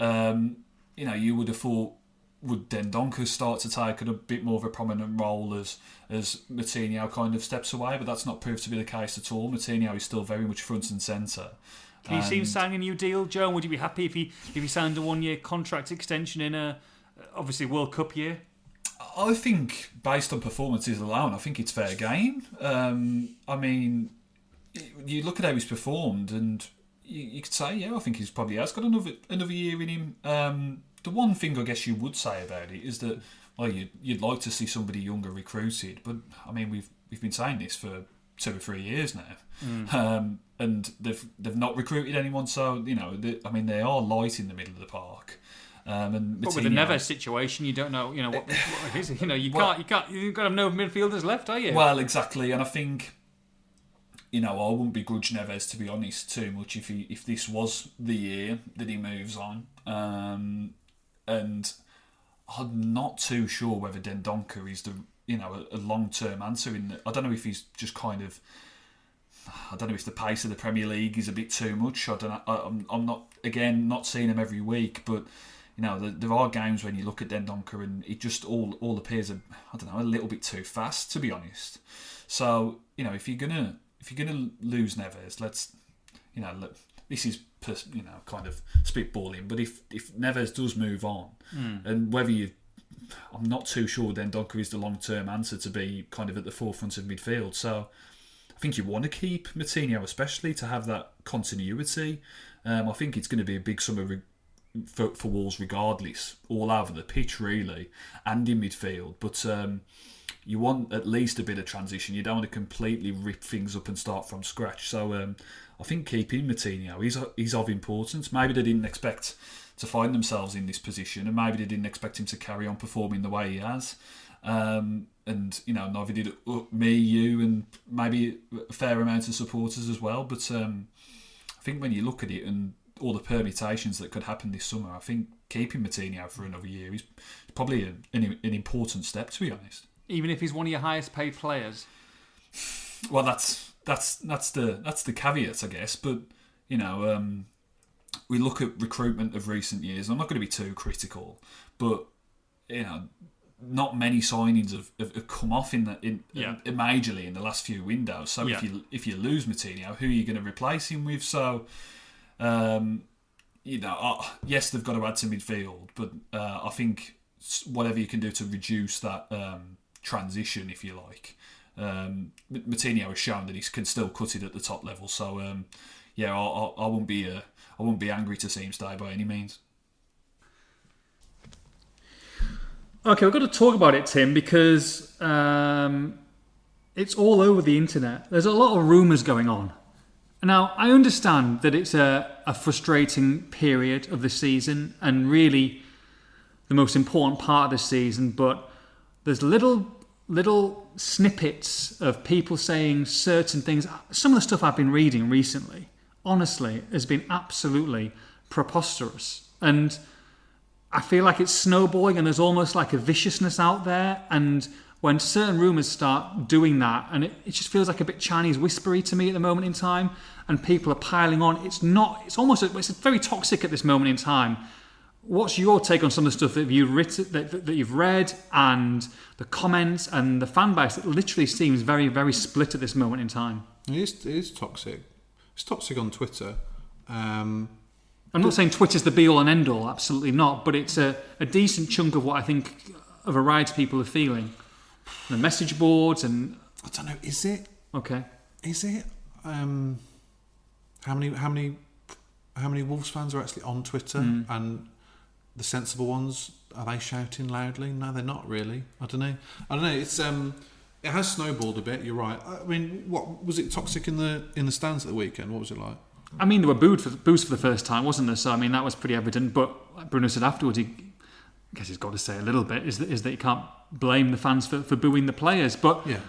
C: Um, you know, you would have thought would Dendoncker start to take a bit more of a prominent role as as Moutinho kind of steps away, but that's not proved to be the case at all. Moutinho is still very much front and centre.
A: Can you see him signing a new deal, Joe? Would you be happy if he if he signed a one year contract extension in a obviously World Cup year?
C: I think, based on performances alone, I think it's fair game. Um, I mean, you look at how he's performed, and you, you could say, yeah, I think he's probably has got another another year in him. Um, the one thing I guess you would say about it is that, well, you'd, you'd like to see somebody younger recruited, but I mean, we've we've been saying this for two or three years now, um, and they've they've not recruited anyone. So you know, they, I mean, they are light in the middle of the park. Um, and
A: But with the Neves situation, you don't know. You know what, what is it? You know you can't you can't you've got to have no midfielders left, are you?
C: Well, exactly, and I think you know I wouldn't begrudge Neves to be honest too much if he if this was the year that he moves on, um, and I'm not too sure whether Dendoncker is the you know a, a long term answer. In the, I don't know if he's just kind of. I don't know if the pace of the Premier League is a bit too much. I don't. Know, I, I'm, I'm not again not seeing him every week, but you know there, there are games when you look at Dendoncker and it just all all appears a, I don't know a little bit too fast to be honest. So you know if you're gonna if you're gonna lose Neves, let's you know let, this is you know kind of spitballing, but if if Neves does move on, and whether you I'm not too sure Dendoncker is the long term answer to be kind of at the forefront of midfield. So I think you want to keep Moutinho, especially to have that continuity. Um, I think it's going to be a big summer re- for, for Wolves, regardless, all over the pitch, really, and in midfield. But um, you want at least a bit of transition. You don't want to completely rip things up and start from scratch. So um, I think keeping Moutinho is is of importance. Maybe they didn't expect to find themselves in this position, and maybe they didn't expect him to carry on performing the way he has. Um, and you know, neither did uh, me, you, and maybe a fair amount of supporters as well. But um, I think when you look at it and all the permutations that could happen this summer, I think keeping Moutinho for another year is probably an, an important step, to be honest.
A: Even if he's one of your highest paid players.
C: Well, that's that's that's the that's the caveat, I guess. But you know, um, we look at recruitment of recent years. I'm not going to be too critical, but you know, not many signings have, have, have come off in the in,
A: Yeah.
C: in majorly in the last few windows. So if you if you lose Moutinho, who are you going to replace him with? So. Um, you know, uh, yes, they've got to add to midfield, but uh, I think whatever you can do to reduce that um, transition, if you like, um, Moutinho has shown that he can still cut it at the top level. So, um, yeah, I, I, I won't be uh, I won't be angry to see him stay by any means.
A: Okay, we've got to talk about it, Tim, because um, it's all over the internet. There's a lot of rumours going on. Now, I understand that it's a, a frustrating period of the season and really the most important part of the season, but there's little little snippets of people saying certain things. Some of the stuff I've been reading recently, honestly, has been absolutely preposterous. And I feel like it's snowballing and there's almost like a viciousness out there. And when certain rumours start doing that, and it, it just feels like a bit Chinese whispery to me at the moment in time, and people are piling on, it's not, it's almost, it's very toxic at this moment in time. What's your take on some of the stuff that you've written, that, that, you've read, and the comments and the fan base that literally seems very, very split at this moment in time?
B: It is, it is toxic. It's toxic on Twitter. Um,
A: I'm not saying Twitter's the be all and end all, absolutely not, but it's a, a decent chunk of what I think of a variety of people are feeling. The message boards and
B: I don't know. Is it?
A: okay,
B: Is it? Um, how many? How many? How many Wolves fans are actually on Twitter? And the sensible ones are they shouting loudly? No, they're not really. I don't know. I don't know. It's um, it has snowballed a bit. You're right. I mean, what was it toxic in the in the stands at the weekend? What was it like?
A: I mean, there were booed for, boos for the first time, wasn't there? So, I mean, that was pretty evident. But like Bruno said afterwards, he, I guess he's got to say a little bit, is that, is that you can't blame the fans for, for booing the players. But,
B: Yeah.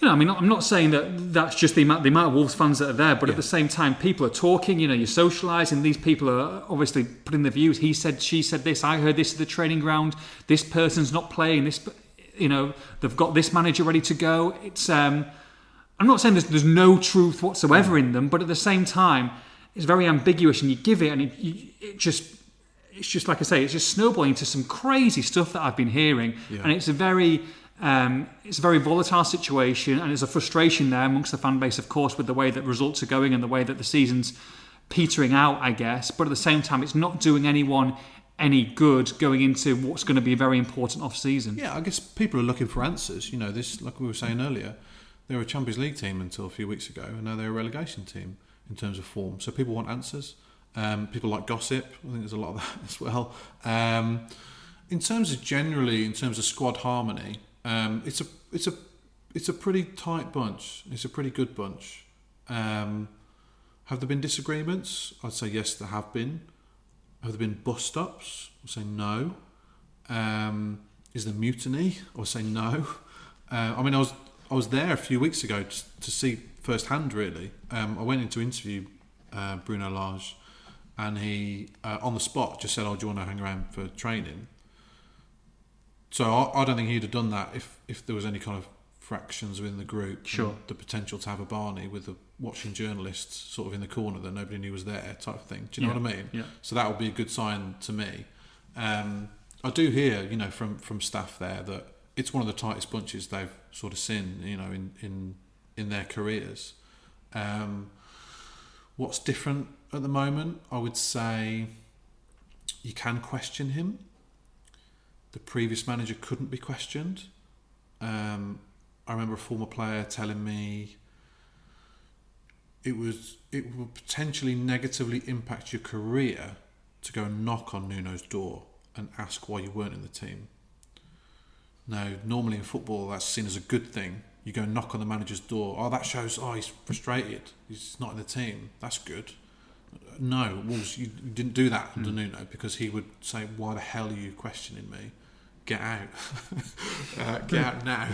A: You know, I mean, I'm not saying that that's just the amount, the amount of Wolves fans that are there, but
B: Yeah.
A: at the same time, people are talking, you know, you're socialising, these people are obviously putting their views. He said, she said this, I heard this at the training ground, this person's not playing, this, you know, they've got this manager ready to go. It's, um, I'm not saying there's, there's no truth whatsoever in them, but at the same time, it's very ambiguous, and you give it, and it, you, it just, it's just like I say, it's just snowballing into some crazy stuff that I've been hearing,
B: Yeah.
A: and it's a very, um, it's a very volatile situation, and there's a frustration there amongst the fan base, of course, with the way that results are going and the way that the season's petering out, I guess. But at the same time, it's not doing anyone any good going into what's going to be a very important off season.
B: Yeah, I guess people are looking for answers. You know, this like we were saying earlier, they were a Champions League team until a few weeks ago, and now they're a relegation team in terms of form. So people want answers. Um, people like gossip. I think there's a lot of that as well. Um, in terms of generally, in terms of squad harmony, um, it's a it's a it's a pretty tight bunch. It's a pretty good bunch. Um, have there been disagreements? I'd say yes, there have been. Have there been bust ups? I'd say no. Um, is there mutiny? I would say no. Uh, I mean, I was I was there a few weeks ago to, to see firsthand. Really, um, I went in to interview uh, Bruno Lage, and he uh, on the spot just said, "Oh, do you want to hang around for training?" So I, I don't think he'd have done that if if there was any kind of fractions within the group.
A: Sure.
B: The potential to have a Barney with the watching journalists sort of in the corner that nobody knew was there type of thing. Do you know
A: Yeah,
B: what I mean?
A: yeah.
B: So that would be a good sign to me. Um, I do hear, you know, from from staff there that it's one of the tightest bunches they've sort of seen, you know, in in in their careers. Um, what's different at the moment? I would say you can question him. The previous manager couldn't be questioned. Um, I remember a former player telling me it was it will potentially negatively impact your career to go and knock on Nuno's door and ask why you weren't in the team. Now, normally in football, that's seen as a good thing. You go and knock on the manager's door. Oh, that shows. Oh, he's frustrated. He's not in the team. That's good. No, Wolves, you, you didn't do that under Nuno because he would say, "Why the hell are you questioning me? Get out! uh, get out now!"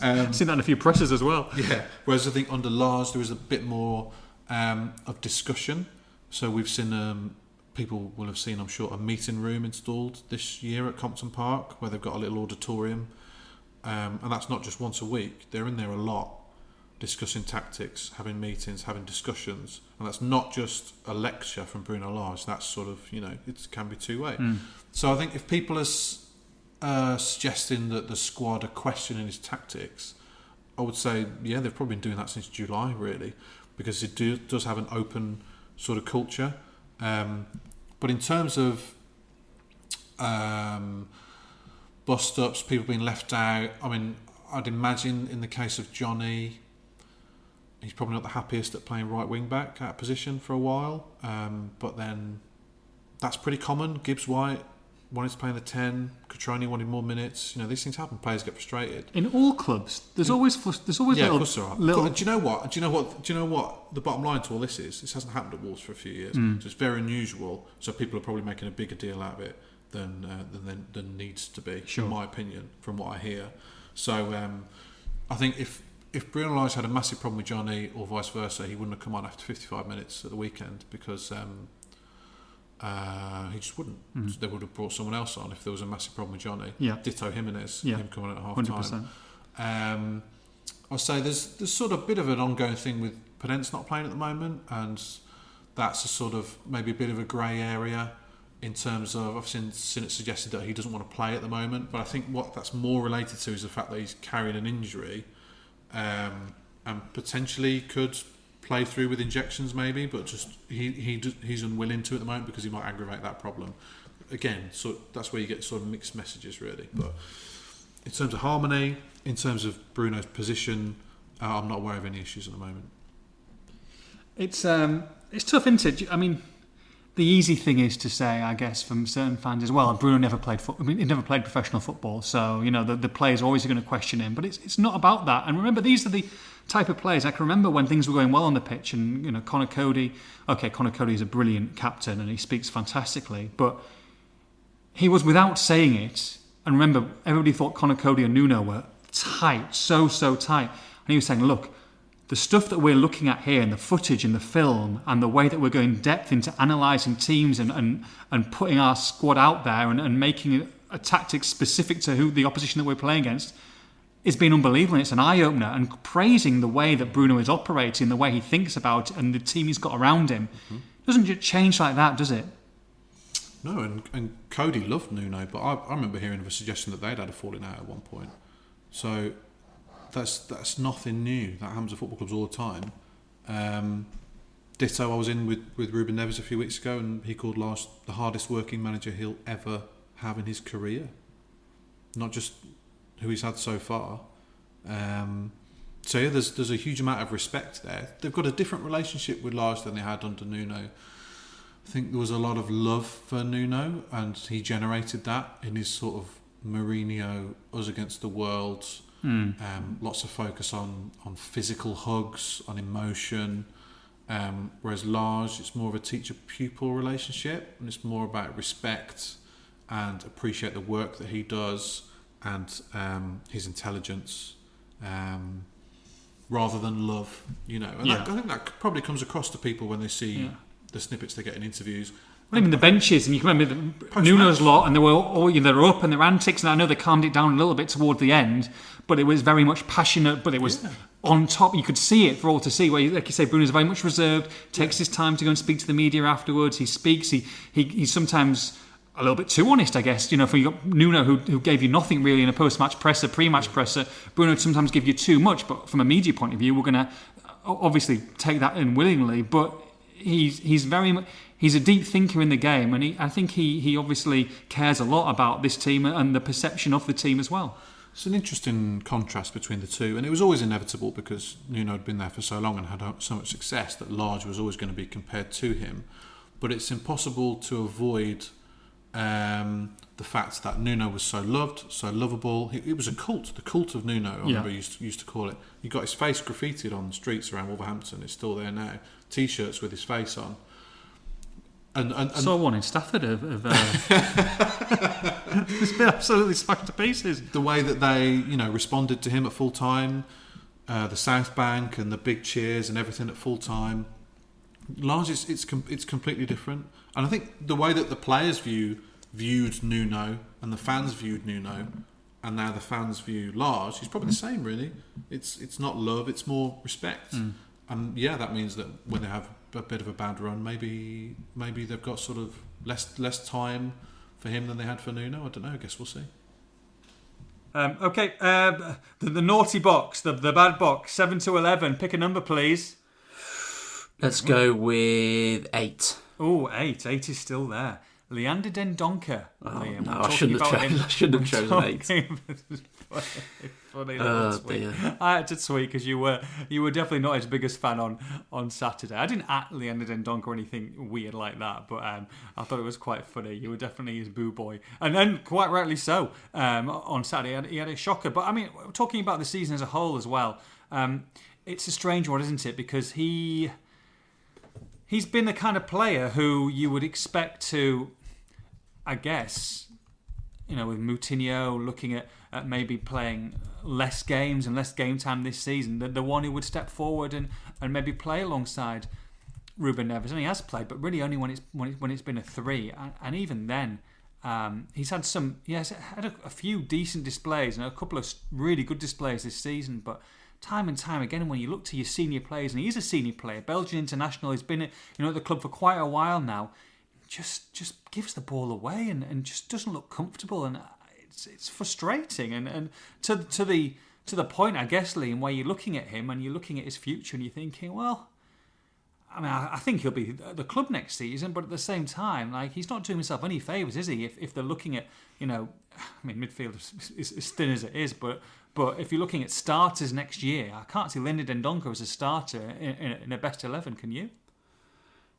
B: Um,
A: I've seen that in a few presses as well.
B: yeah. Whereas I think under Lage there was a bit more um, of discussion. So we've seen um, people will have seen, I'm sure, a meeting room installed this year at Compton Park where they've got a little auditorium, um, and that's not just once a week. They're in there a lot, discussing tactics, having meetings, having discussions, and that's not just a lecture from Bruno Lage. That's sort of you know it can be two way. So I think if people are s- uh, suggesting that the squad are questioning his tactics, I would say, yeah, they've probably been doing that since July, really, because it do, does have an open sort of culture. Um, but in terms of um, bust ups, people being left out, I mean, I'd imagine in the case of Jonny, he's probably not the happiest at playing right wing back at position for a while. Um, but then that's pretty common. Gibbs White wanted to play in the 10, Cutrone wanted more minutes. You know, these things happen. Players get frustrated.
A: In all clubs, there's always there's always
B: Yeah,
A: little,
B: of course there are.
A: little
B: do you know what? Do you know what? Do you know what? The bottom line to all this is, this hasn't happened at Wolves for a few years,
A: Hmm.
B: so it's very unusual. So people are probably making a bigger deal out of it than uh, than, than than needs to be,
A: Sure.
B: in my opinion, from what I hear. So um, I think if if Bruno Lage had a massive problem with Jonny or vice versa, he wouldn't have come on after 55 minutes at the weekend because. Um, uh, he just wouldn't. They would have brought someone else on if there was a massive problem with
A: Jonny. Yeah.
B: Ditto Jimenez,
A: Yeah.
B: him coming at half time. Um, I'll say there's there's sort of a bit of an ongoing thing with Podence not playing at the moment, and that's a sort of maybe a bit of a grey area in terms of I've seen, seen it suggested that he doesn't want to play at the moment, but I think what that's more related to is the fact that he's carrying an injury um, and potentially could play through with injections maybe, but just he, he he's unwilling to at the moment because he might aggravate that problem. Again, so that's where you get sort of mixed messages really, but in terms of harmony, in terms of Bruno's position, uh, I'm not aware of any issues at the moment.
A: It's um, it's tough, isn't it? I mean, the easy thing is to say, I guess, from certain fans as well. Bruno never played. Fo- I mean, he never played professional football, so you know the, the players are always going to question him. But it's it's not about that. And remember, these are the type of players. I can remember when things were going well on the pitch, and you know, Conor Coady. Okay, Conor Coady is a brilliant captain, and he speaks fantastically, but he was without saying it. And remember, everybody thought Conor Coady and Nuno were tight, so so tight. And he was saying, look, the stuff that we're looking at here and the footage and the film and the way that we're going depth into analysing teams and, and, and putting our squad out there and, and making a, tactic specific to who the opposition that we're playing against it's been unbelievable. It's an eye opener and praising the way that Bruno is operating, the way he thinks about it, and the team he's got around him. Doesn't just change like that, does it?
B: No, and, and Coady loved Nuno, but I, I remember hearing of a suggestion that they'd had a falling out at one point. So that's that's nothing new. That happens at football clubs all the time. Um, ditto, I was in with, with Ruben Neves a few weeks ago, and he called Lage the hardest working manager he'll ever have in his career. Not just who he's had so far. Um, so yeah, there's there's a huge amount of respect there. They've got a different relationship with Lage than they had under Nuno. I think there was a lot of love for Nuno, and he generated that in his sort of Mourinho, us against the world. Um, lots of focus on on physical hugs, on emotion. Um, whereas Lage, it's more of a teacher pupil relationship, and it's more about respect and appreciate the work that he does and um, his intelligence. Um, rather than love, you know, and that, I think that probably comes across to people when they see
A: Yeah.
B: the snippets they get in interviews.
A: I mean, the benches, and you can remember the. Nuno's lot, and they were all you know, they're up and they're antics, and I know they calmed it down a little bit toward the end, but it was very much passionate, but it was on top. You could see it for all to see. Where, like you say, Bruno's very much reserved, takes his time to go and speak to the media afterwards. He speaks. He, he he sometimes a little bit too honest, I guess. You know, for you got Nuno who, who gave you nothing really in a post-match presser, pre-match presser. Bruno would sometimes give you too much, but from a media point of view, we're going to obviously take that in willingly. But he's he's very he's a deep thinker in the game, and he, I think he he obviously cares a lot about this team and the perception of the team as well.
B: It's an interesting contrast between the two, and it was always inevitable because Nuno had been there for so long and had uh, so much success that Lage was always going to be compared to him. But it's impossible to avoid um, the fact that Nuno was so loved, so lovable. It, it was a cult, the cult of Nuno. I remember used to, used to call it. He got his face graffitied on the streets around Wolverhampton. It's still there now. T-shirts with his face on. And, and, and
A: Saw one in Stafford of. of uh, it's been absolutely smashed to pieces.
B: the way that they, you know, responded to him at full time, uh, the South Bank and the big cheers and everything at full time. Lage, it's it's, com- it's completely different, and I think the way that the players view viewed Nuno and the fans viewed Nuno, and now the fans view Lage is probably the same. Really, it's it's not love, it's more respect, and yeah, that means that when they have a bit of a bad run, maybe maybe they've got sort of less less time for him than they had for Nuno. I don't know. I guess we'll see.
A: Um, okay, uh, the, the naughty box, the, the bad box, 7 to 11. Pick a number, please.
D: Let's go with eight.
A: Oh, eight. Eight is still there. Leander Dendoncker.
D: Oh,
A: Liam.
D: no, I shouldn't have chosen-. I shouldn't have chosen eight.
A: Funny little
D: Oh, dear.
A: I had to tweet because you were you were definitely not his biggest fan on on Saturday. I didn't at Leander Dendoncker or anything weird like that, but um, I thought it was quite funny. You were definitely his boo boy, and then quite rightly so. Um, on Saturday, he had, he had a shocker. But I mean, talking about the season as a whole as well, um, it's a strange one, isn't it? Because he he's been the kind of player who you would expect to, I guess, you know, with Moutinho looking at, at maybe playing less games and less game time this season, the, the one who would step forward and, and maybe play alongside Ruben Neves. And he has played, but really only when it's when, it, when it's been a three. And, and even then, um, he's had some, has had a, a few decent displays and a couple of really good displays this season, but time and time again when you look to your senior players and he's a senior player Belgian international he's been you know at the club for quite a while now just just gives the ball away and, and just doesn't look comfortable and uh, it's it's frustrating and, and to to the to the point I guess Liam where you're looking at him and you're looking at his future and you're thinking well I mean, I think he'll be at the club next season, but at the same time, like he's not doing himself any favours, is he? If, if they're looking at, you know, I mean, midfield is, is as thin as it is, but but if you're looking at starters next year, I can't see Leander Dendoncker as a starter in, in, a best eleven. Can you?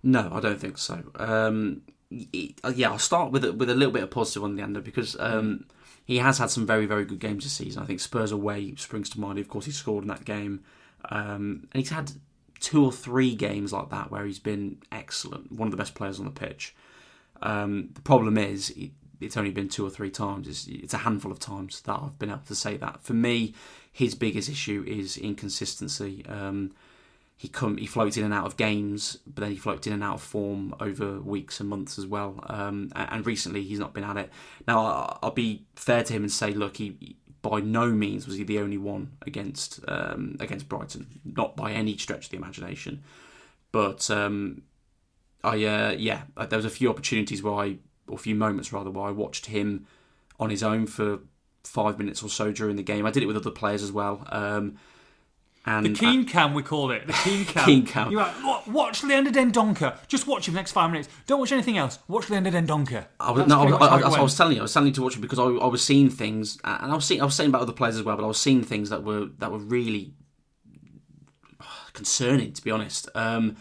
D: No, I don't think so. Um, yeah, I'll start with a, with a little bit of positive on Leander because um, he has had some very very good games this season. I think Spurs away springs to mind. Of course, he scored in that game, um, and he's had two or three games like that where he's been excellent, one of the best players on the pitch. Um, the problem is it's only been two or three times. It's, it's a handful of times that I've been able to say that. For me, his biggest issue is inconsistency. Um, he come he floats in and out of games, but then he floats in and out of form over weeks and months as well. Um, and, recently, he's not been at it. Now, I- I'll be fair to him and say, look, he by no means was he the only one against um, against Brighton, not by any stretch of the imagination. But um, I uh, yeah, there was a few opportunities where I, or a few moments rather, where I watched him on his own for five minutes or so during the game. I did it with other players as well. Um, and
A: The keen cam, we called it. The keen cam.
D: Keen cam.
A: You're like, watch Leander Dendoncker. Just watch him the next five minutes. Don't watch anything else. Watch Leander Dendoncker.
D: I was,
A: That's
D: no, I, I,
A: how it
D: that's what I was telling you. I was telling you to watch it because I, I was seeing things, and I was seeing, I was saying about other players as well, but I was seeing things that were that were really concerning, to be honest. Um,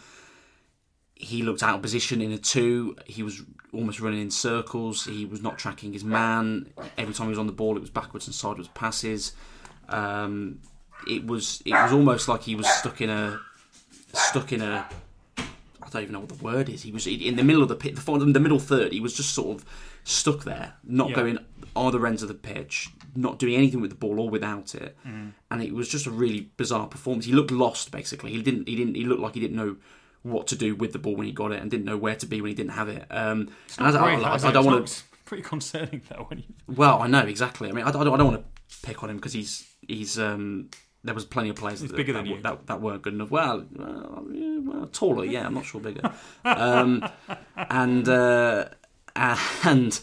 D: he looked out of position in a two. He was almost running in circles. He was not tracking his man. Every time he was on the ball, it was backwards and sideways passes. Um, it was it was almost like he was stuck in a stuck in a I don't even know what the word is. He was in the middle of the pit, the, far- the middle third. He was just sort of stuck there, not
A: Yeah.
D: going either ends of the pitch, not doing anything with the ball or without it.
A: Mm.
D: And it was just a really bizarre performance. He looked lost, basically. He didn't. He didn't. He looked like he didn't know what to do with the ball when he got it, and didn't know where to be when he didn't have it. Um, and as I, I, I don't want to.
A: Pretty concerning though. When you,
D: Well, I know exactly. I mean, I don't, I don't want to pick on him because he's he's. Um, there was plenty of players that,
A: bigger
D: that,
A: than
D: were-
A: you.
D: that, that weren't good enough. Well, well, yeah, well, taller, yeah, I'm not sure bigger. Um, and uh, and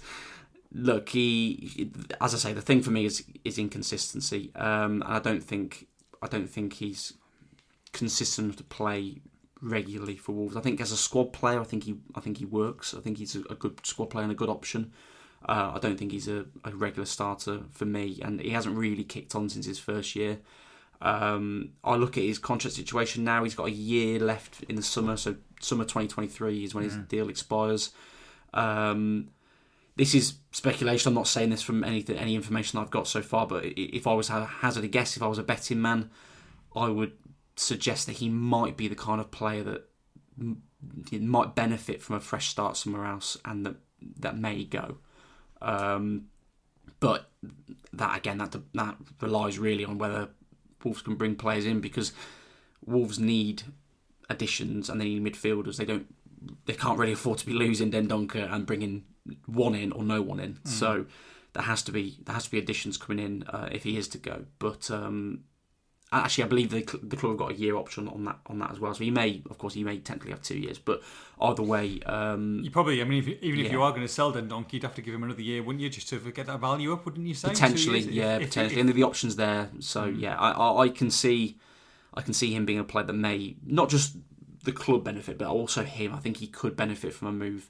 D: look, he, as I say, the thing for me is is inconsistency. Um, and I don't think I don't think he's consistent enough to play regularly for Wolves. I think as a squad player, I think he I think he works. I think he's a, a good squad player and a good option. Uh, I don't think he's a, a regular starter for me, and he hasn't really kicked on since his first year. Um, I look at his contract situation now. He's got a year left in the summer, so summer 2023 is when his deal expires. Um, this is speculation. I'm not saying this from anything, any information I've got so far. But if I was hazard a guess, if I was a betting man, I would suggest that he might be the kind of player that m- might benefit from a fresh start somewhere else, and that that may go. Um, but that again, that that relies really on whether Wolves can bring players in because Wolves need additions and they need midfielders. They don't, they can't really afford to be losing Dendoncker and bringing one in or no one in. So there has to be there has to be additions coming in uh, if he is to go. But um, actually, I believe the the club have got a year option on that on that as well. So he may, of course, he may technically have two years. But either way, um,
A: You probably, I mean, if, even if you are going to sell Dendonk, you'd have to give him another year, wouldn't you, just to get that value up, wouldn't you say?
D: Potentially,
A: years?
D: Yeah,
A: if-
D: potentially,
A: if-
D: and the options there. So yeah, I, I, I can see, I can see him being a player that may not just the club benefit, but also him. I think he could benefit from a move,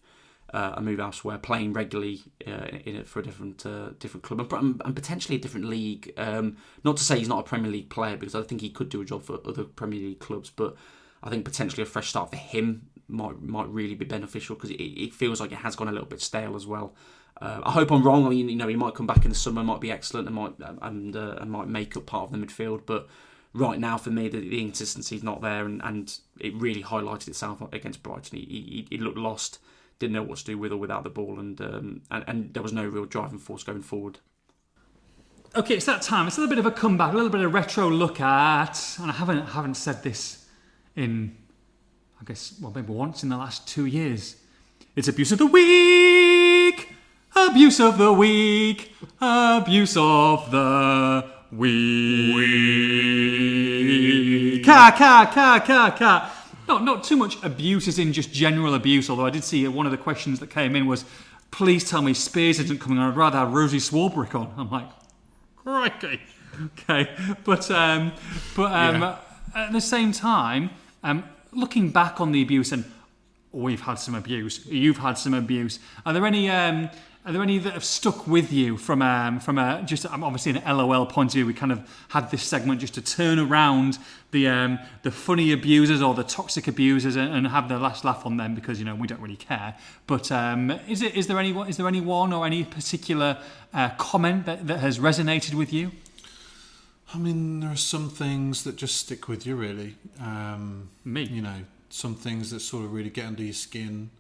D: uh, a move elsewhere, playing regularly uh, in it for a different, uh, different club, and, and- potentially a different league. Um, not to say he's not a Premier League player, because I think he could do a job for other Premier League clubs, but I think potentially a fresh start for him might might really be beneficial because it, it feels like it has gone a little bit stale as well. Uh, I hope I'm wrong. I mean, you know, he might come back in the summer, might be excellent, and might and uh, and might make up part of the midfield. But right now, for me, the, the inconsistency is not there, and, and it really highlighted itself against Brighton. He, he, he looked lost, didn't know what to do with or without the ball, and um, and, and there was no real driving force going forward.
A: Okay, it's that time. It's a little bit of a comeback, a little bit of retro look at, and I haven't haven't said this in, I guess, well, maybe once in the last two years. It's abuse of the week, abuse of the week, abuse of the week. Ka ka ka ka ka. Not not too much abuse as in just general abuse. Although I did see one of the questions that came in was, "Please tell me Spiers isn't coming on. I'd rather have Rosie Swarbrick on." I'm like, Crikey. Okay, but um, but um,
B: Yeah.
A: at the same time, um, looking back on the abuse, and we've had some abuse. You've had some abuse. Are there any? Are there any that have stuck with you from um, from a just um, obviously an LOL point of view? We kind of had this segment just to turn around the um, the funny abusers or the toxic abusers and, and have the last laugh on them because you know we don't really care. But um, is it is there any is there anyone or any particular uh, comment that, that has resonated with you?
B: I mean, there are some things that just stick with you, really. Um,
A: Me.
B: you know, some things that sort of really get under your skin.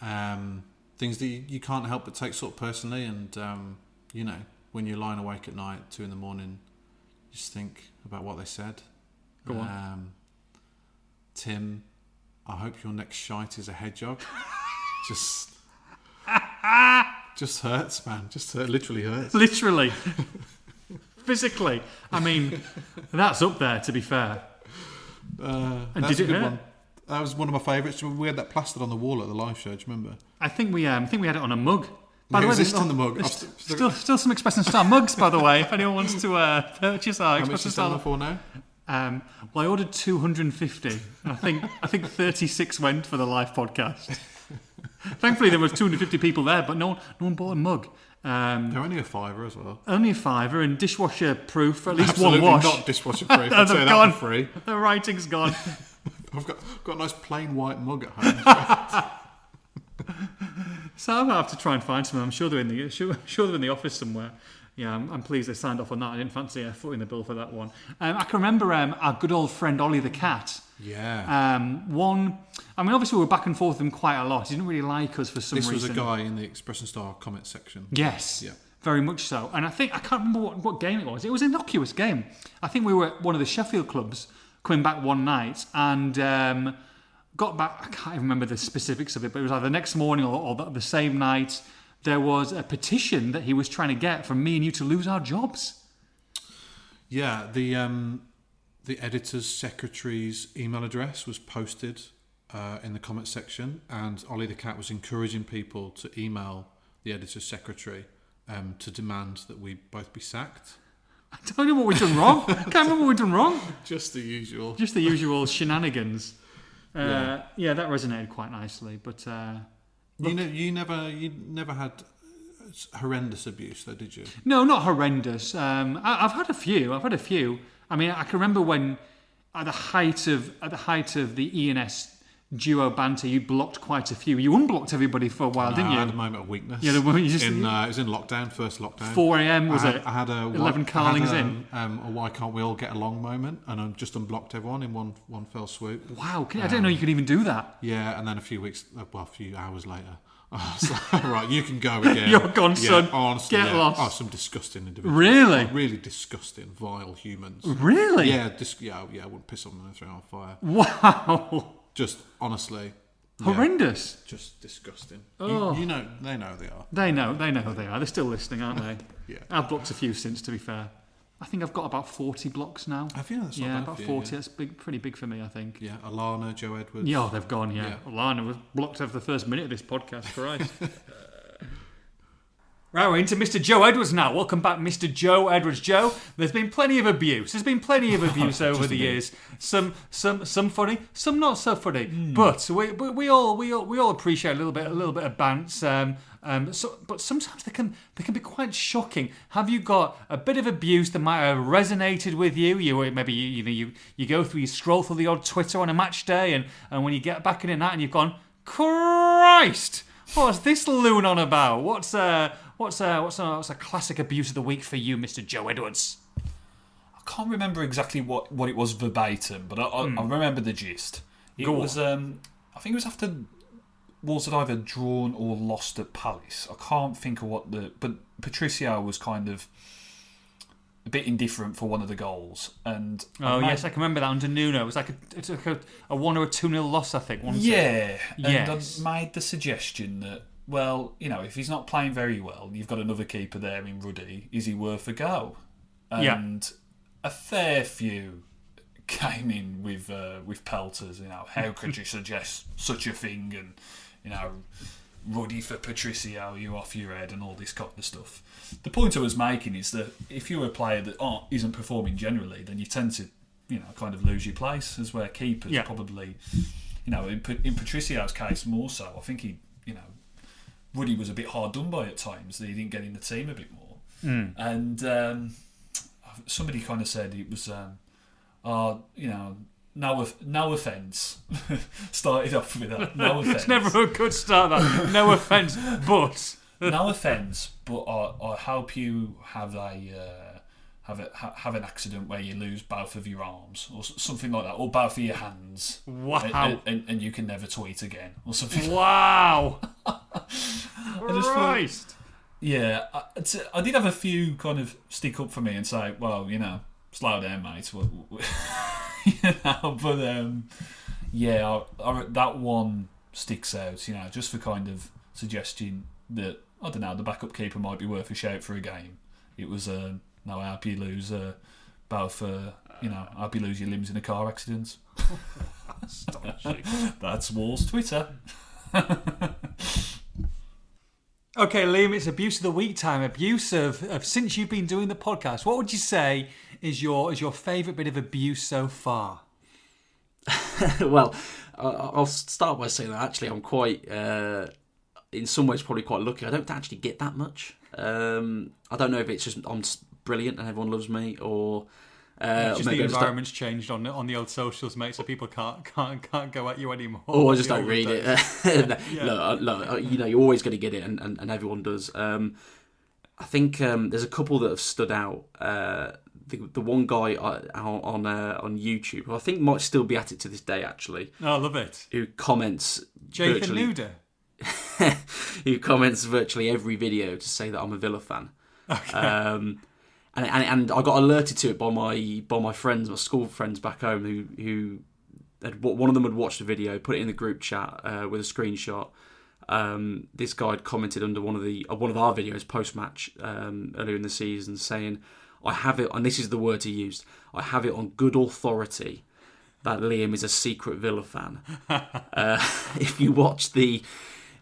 B: Um, things that you, you can't help but take sort of personally, and um, you know, when you're lying awake at night, two in the morning, you just think about what they said.
A: Go on.
B: Um, Tim, I hope your next shite is a hedgehog. just, just hurts, man. Just hurt, literally hurts.
A: Literally, physically. I mean, that's up there. To be fair.
B: Uh,
A: And
B: that's
A: did
B: a
A: it
B: good
A: hurt?
B: one. That was one of my favourites. We had that plastered on the wall at the live show. Do you remember?
A: I think we um, I think we had it on a mug. By the way, there's
B: on the mug?
A: there's st-
B: still-
A: still some Express and Star mugs, by the way. If anyone wants to uh, purchase our
B: How
A: Express
B: much
A: and Star,
B: for now?
A: um, well, I ordered 250, and I think I think 36 went for the live podcast. Thankfully, there was 250 people there, but no one no one bought a mug. Um,
B: They're only a fiver as well.
A: only a fiver and dishwasher proof for at least
B: Absolutely
A: one wash.
B: not dishwasher proof. I'd say that
A: gone.
B: for free.
A: The writing's gone.
B: I've got got a nice plain white mug at home.
A: So I'm gonna have to try and find some. I'm sure they're in the sure, sure they're in the office somewhere. Yeah, I'm, I'm pleased they signed off on that. I didn't fancy a foot in the bill for that one. Um, I can remember um, our good old friend Ollie the cat.
B: yeah.
A: Um, one, I mean, obviously we were back and forth with him quite a lot. He didn't really like us for some
B: this was
A: reason.
B: a guy in the Express and Star comment section.
A: Yes.
B: Yeah.
A: Very much so. And I think I can't remember what, what game it was. It was an innocuous game. I think we were at one of the Sheffield clubs coming back one night and um, got back. I can't even remember the specifics of it, but it was either the next morning or, or the, same night. There was a petition that he was trying to get from me and you to lose our jobs.
B: Yeah, the um, the editor's secretary's email address was posted uh, in the comment section, and Ollie the cat was encouraging people to email the editor's secretary um, to demand that we both be sacked.
A: I don't know what we've done wrong. I can't remember what we've done wrong.
B: Just the usual.
A: Just the usual shenanigans. Uh, yeah.
B: Yeah.
A: that resonated quite nicely. But uh,
B: You know, you never, you never had horrendous abuse, though, did you?
A: No, not horrendous. Um, I, I've had a few. I've had a few. I mean, I can remember when, at the height of at the height of the ENS duo banter, you blocked quite a few. You unblocked everybody for a while,
B: No,
A: didn't you?
B: I had a moment of weakness.
A: Yeah, the one you just-
B: in, uh, it was in lockdown, first lockdown.
A: 4 a.m. was
B: I had,
A: it?
B: I had a
A: 11
B: I
A: Carlings
B: a,
A: in.
B: Um, a why can't we all get along moment, and I just unblocked everyone in one one fell swoop.
A: Wow, I didn't know you could even do that.
B: Yeah, and then a few weeks, uh, well, a few hours later. I was like, right, you can go again.
A: You're gone,
B: yeah,
A: son.
B: Honestly,
A: Get
B: yeah.
A: lost.
B: Oh, some disgusting individuals.
A: Really?
B: Oh, really disgusting, vile humans.
A: Really?
B: Yeah, dis- yeah, yeah. I wouldn't piss on them and throw them on fire.
A: Wow.
B: Just honestly, yeah,
A: Horrendous.
B: just disgusting.
A: Oh.
B: You, you know, they know they are.
A: They know. They know who they are. They're still listening, aren't they?
B: Yeah.
A: I've blocked a few since, to be fair. I think I've got about 40 blocks now.
B: I feel that's not
A: yeah,
B: bad
A: about
B: for you,
A: 40.
B: yeah.
A: That's big, pretty big for me, I think.
B: Yeah, Alana, Joe Edwards.
A: Yeah, oh, they've gone, yeah.
B: Yeah.
A: Lana was blocked over the first minute of this podcast, Christ. Right, we're into Mr. Joe Edwards now. Welcome back, Mr. Joe Edwards. Joe, there's been plenty of abuse. There's been plenty of abuse over the years. Some, some, some funny, some not so funny.
B: Hmm.
A: But we, we, we all, we all, we all appreciate a little bit, a little bit of bants. Um, um, so, but sometimes they can, they can be quite shocking. Have you got a bit of abuse that might have resonated with you? You maybe you, you know you, you go through, you scroll through the odd Twitter on a match day, and, and when you get back in the night, and you've gone, Christ, what's this loon on about? What's uh, what's uh, what's a, what's a classic abuse of the week for you, Mister Joe Edwards?
C: I can't remember exactly what, what it was verbatim, but I, I, I remember the gist. It
A: Go
C: was, um, I think it was after Wolves had either drawn or lost at Palace. I can't think of what the. But Patricio was kind of a bit indifferent for one of the goals. And I
A: Oh
C: made-
A: yes, I can remember that under Nuno. It was like a, it's like a, a one or a two nil loss, I think.
C: Yeah,
A: Yes.
C: and I made the suggestion that, well, you know, if he's not playing very well, you've got another keeper there in Ruddy. Is he worth a go?
A: Yeah.
C: And a fair few came in with uh, with pelters. You know, how could you suggest such a thing? And you know, Ruddy for Patricio, you off your head, and all this kind of stuff. The point I was making is that if you're a player that aren't, isn't performing generally, then you tend to, you know, kind of lose your place. As where keepers
A: Yeah.
C: probably, you know, in, in Patricio's case more so. I think he, you know, Ruddy was a bit hard done by at times. That he didn't get in the team a bit more. And um, somebody kind of said it was, um, uh, you know, no, no offence. Started off with that. No offence.
A: It's never a good start. That no offense, but
C: no offence, but I, I help you have a uh, have a ha, have an accident where you lose both of your arms or something like that, or both of your hands.
A: Wow.
C: And, and, and you can never tweet again, or something.
A: wow,
C: just thought-
A: Christ.
C: Yeah, I, it's- I did have a few kind of stick up for me and say, well, you know, slow down, mate. You know, but um, yeah, I, I, that one sticks out. You know, just for kind of suggesting that I don't know, the backup keeper might be worth a shout for a game. It was um, no, I hope you lose uh, both. Uh, you know, I hope you lose your limbs in a car accident. That's Wall's Twitter.
A: Okay, Liam, it's abuse of the week time. Abuse of, of since you've been doing the podcast. What would you say is your is your favourite bit of abuse so far?
D: well, I- I'll start by saying that actually I'm quite, uh, in some ways, probably quite lucky. I don't actually get that much. Um, I don't know if it's just I'm s- brilliant and everyone loves me, or uh,
A: It's just the
D: I just don't-
A: environment's changed on the, on the old socials, mate, so people can't can't can't go at you anymore.
D: Oh, I just don't read
A: days.
D: it. No, look, look, uh, you know, you're always going to get it, and, and, and everyone does. Um, I think um, there's a couple that have stood out. Uh, the, the one guy on on, uh, on YouTube, who I think might still be at it to this day, actually,
A: Oh, I love it.
D: who comments
A: Jake and
D: virtually, who comments virtually every video to say that I'm a Villa fan. Um, and, and and I got alerted to it by my by my friends, my school friends back home, who who had, one of them had watched the video, put it in the group chat uh, with a screenshot. Um, this guy had commented under one of the uh, one of our videos post match um, earlier in the season, saying, "I have it," and this is the word he used. I have it on good authority that Liam is a secret Villa fan. uh, if you watch the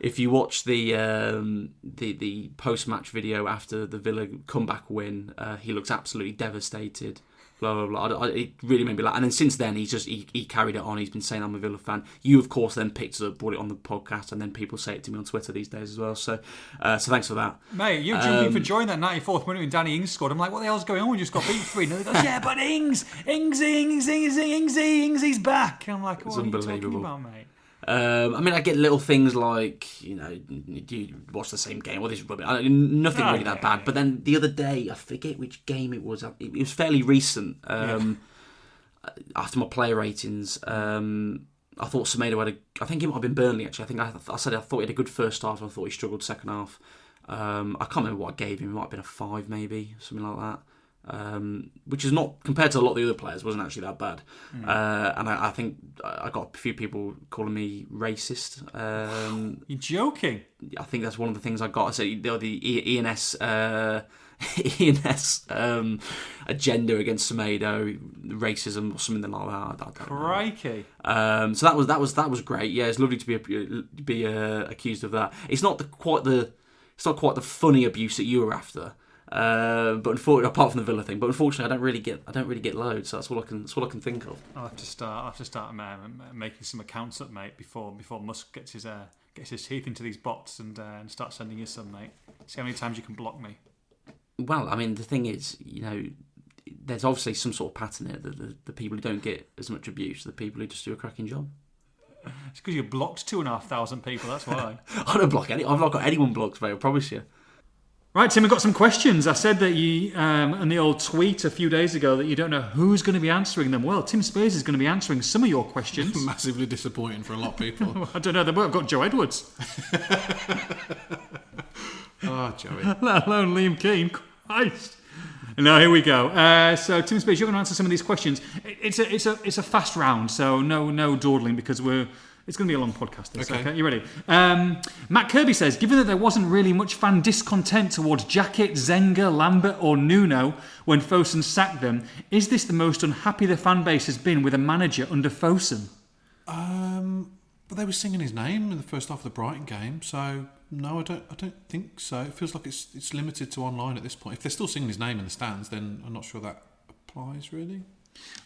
D: if you watch the um, the the post match video after the Villa comeback win, uh, he looks absolutely devastated. blah blah blah. I, I, it really made me laugh. And then since then, he's just he, he carried it on. He's been saying I'm a Villa fan. You of course then picked it up, brought it on the podcast, and then people say it to me on Twitter these days as well. So uh, so thanks for that.
A: Mate, you jumping
D: Um,
A: for joy in that 94th minute when Danny Ings scored. I'm like, what the hell's going on? We just got beat 3 0. He goes, yeah, but Ings, Ings, Ings, Ings, Ings, Ings, Ings back. I'm like, what are you talking about, mate?
D: Um, I mean, I get little things like you know, do you watch the same game. Well, this is rubbish. I, nothing
A: Oh,
D: really that bad. But then the other day, I forget which game it was. It, it was fairly recent. Um, After my player ratings, um, I thought Semedo had a. I think it might have been Burnley actually. I think I, I said I thought he had a good first half. and I thought he struggled second half. Um, I can't remember what I gave him. It might have been a five, maybe something like that. Um, which is not compared to a lot of the other players, wasn't actually that bad. Uh, and I, I think I got a few people calling me racist. Um,
A: You're joking.
D: I think that's one of the things I got. I said the, the ENS uh, ENS um, agenda against Semedo, racism or something like that. I don't know.
A: Crikey.
D: Um, so that was that was that was great. Yeah, it's lovely to be be uh, accused of that. It's not the quite the it's not quite the funny abuse that you were after. Uh, but unfortunately, apart from the Villa thing, but unfortunately, I don't really get I don't really get loads. So that's all I can that's all I can think of.
A: I'll have to start. I'll have to start um, making some accounts up, mate, before before Musk gets his uh, gets his teeth into these bots and uh, and start sending you some, mate. See how many times you can block me.
D: Well, I mean, the thing is, you know, there's obviously some sort of pattern here. The, the, the people who don't get as much abuse, the people who just do a cracking job.
A: It's because you blocked two and a half thousand people. That's why.
D: I don't block any. I've not got anyone blocked, mate. I promise you.
A: Right, Tim, we've got some questions. I said that you, um, in the old tweet a few days ago, that you don't know who's going to be answering them. Well, Tim Spiers is going to be answering some of your questions.
B: Massively disappointing for a lot of people.
A: I don't know. they might have got Joe Edwards,
B: oh, Joey.
A: let alone Liam Keen. Christ. No, here we go. Uh, so, Tim Spiers, you're going to answer some of these questions. It- It's a, it's a, it's a fast round, so no, no dawdling because we're. It's going to be a long podcast. This, okay.
B: Okay.
A: you ready? Um, Matt Kirby says, given that there wasn't really much fan discontent towards Jackett, Zenga, Lambert, or Nuno when Fosun sacked them, is this the most unhappy the fan base has been with a manager under Fosun?
B: Um, but they were singing his name in the first half of the Brighton game, so no, I don't. I don't think so. It feels like it's it's limited to online at this point. If they're still singing his name in the stands, then I'm not sure that applies really.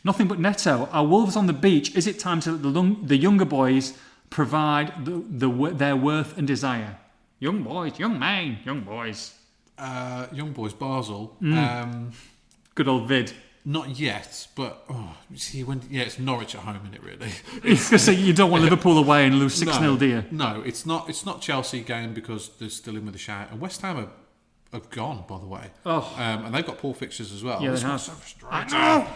A: Nothing but Neto. Are Wolves on the beach? Is it time to let the, lung- the younger boys provide the, the, their worth and desire? Young boys, young men, young boys.
B: Uh, young boys, Basel.
A: Mm.
B: Um,
A: Good old vid.
B: not yet, but oh, see when yeah, it's Norwich at home, in it really.
A: It's because you don't want Liverpool away and lose 6 0,
B: no,
A: do you?
B: No, it's not. It's not Chelsea game because they're still in with a shout. And West Ham are, have gone, by the way.
A: Oh.
B: um, and they've got poor fixtures as well.
A: Yeah, they have.
B: so frustrating.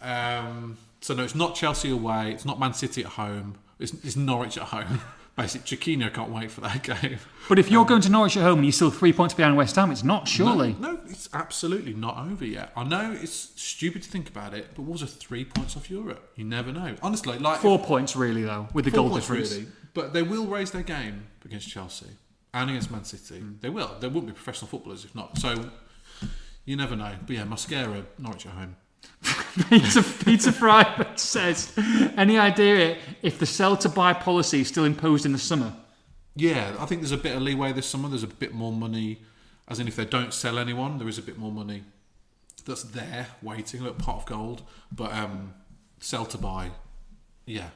B: Um, so no, it's not Chelsea away. It's not Man City at home. It's, it's Norwich at home. Basically, Chiquinho can't wait for that game.
A: But if you're going to Norwich at home and you're still three points behind West Ham, it's not, surely.
B: No, no, it's absolutely not over yet. I know it's stupid to think about it, but Wolves are three points off Europe. You never know. Honestly, like
A: Four points, really, though, with the goal difference.
B: really. But they will raise their game against Chelsea and against Man City.
A: Mm.
B: They will. They wouldn't be professional footballers if not. So you never know. But yeah, Mascara, Norwich at home.
A: Peter, Peter Fry says, any idea if the sell to buy policy is still imposed in the summer?
B: Yeah, I think there's a bit of leeway this summer. There's a bit more money, as in if they don't sell anyone, there is a bit more money that's there waiting, a little pot of gold. But um, sell to buy, yeah,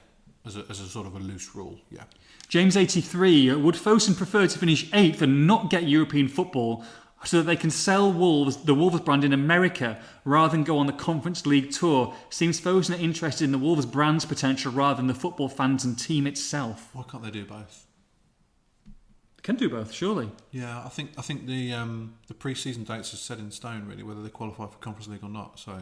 B: as a, as a sort of a loose rule, yeah.
A: James 83, would Fosun prefer to finish eighth and not get European football so that they can sell Wolves, the Wolves brand in America rather than go on the Conference League tour? Seems are interested in the Wolves brand's potential rather than the football fans and team itself.
B: Why can't they do both?
A: Can do both, surely.
B: Yeah, I think I think the um, the pre-season dates are set in stone really, whether they qualify for Conference League or not. So,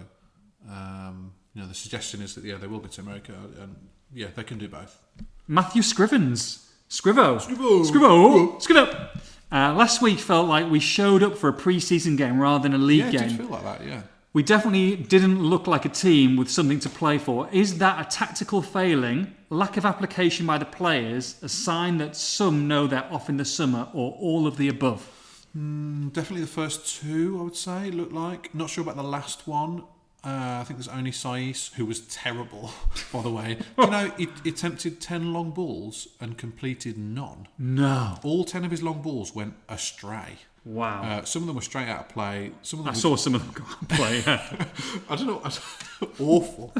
B: um, you know, the suggestion is that yeah, they will get to America, and yeah, they can do both.
A: Matthew Scrivens. Scrivo. Scrivo. Scrivo. Scrivo. Uh, last week felt like we showed up for a pre-season game rather than a league
B: Yeah, it
A: game.
B: did feel like that. Yeah,
A: We definitely didn't look like a team with something to play for. Is that a tactical failing, lack of application by the players, a sign that some know they're off in the summer, or all of the above?
B: definitely the first two. I would say look like. Not sure about the last one. Uh, I think there's only Saïss who was terrible. By the way, you know he, he attempted ten long balls and completed none.
A: No.
B: All ten of his long balls went astray.
A: Wow.
B: Uh, some of them were straight out of play. Some of them
A: I
B: were
A: saw some of them go and play. yeah.
B: I don't know. awful.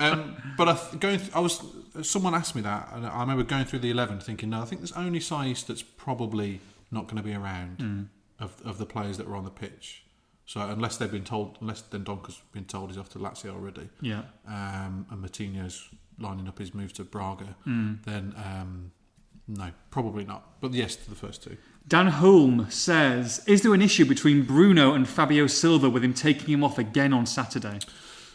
B: um, but I th- going. Th- I was. Someone asked me that, and I remember going through the eleven, thinking, no, I think there's only Saïss that's probably not going to be around of of the players that were on the pitch. So unless they've been told, unless Dendoncker's been told he's off to Lazio already,
A: yeah.
B: um, and Martinez lining up his move to Braga, then um, no, probably not. But yes, to the first two.
A: Dan Holm says, "Is there an issue between Bruno and Fabio Silva with him taking him off again on Saturday?"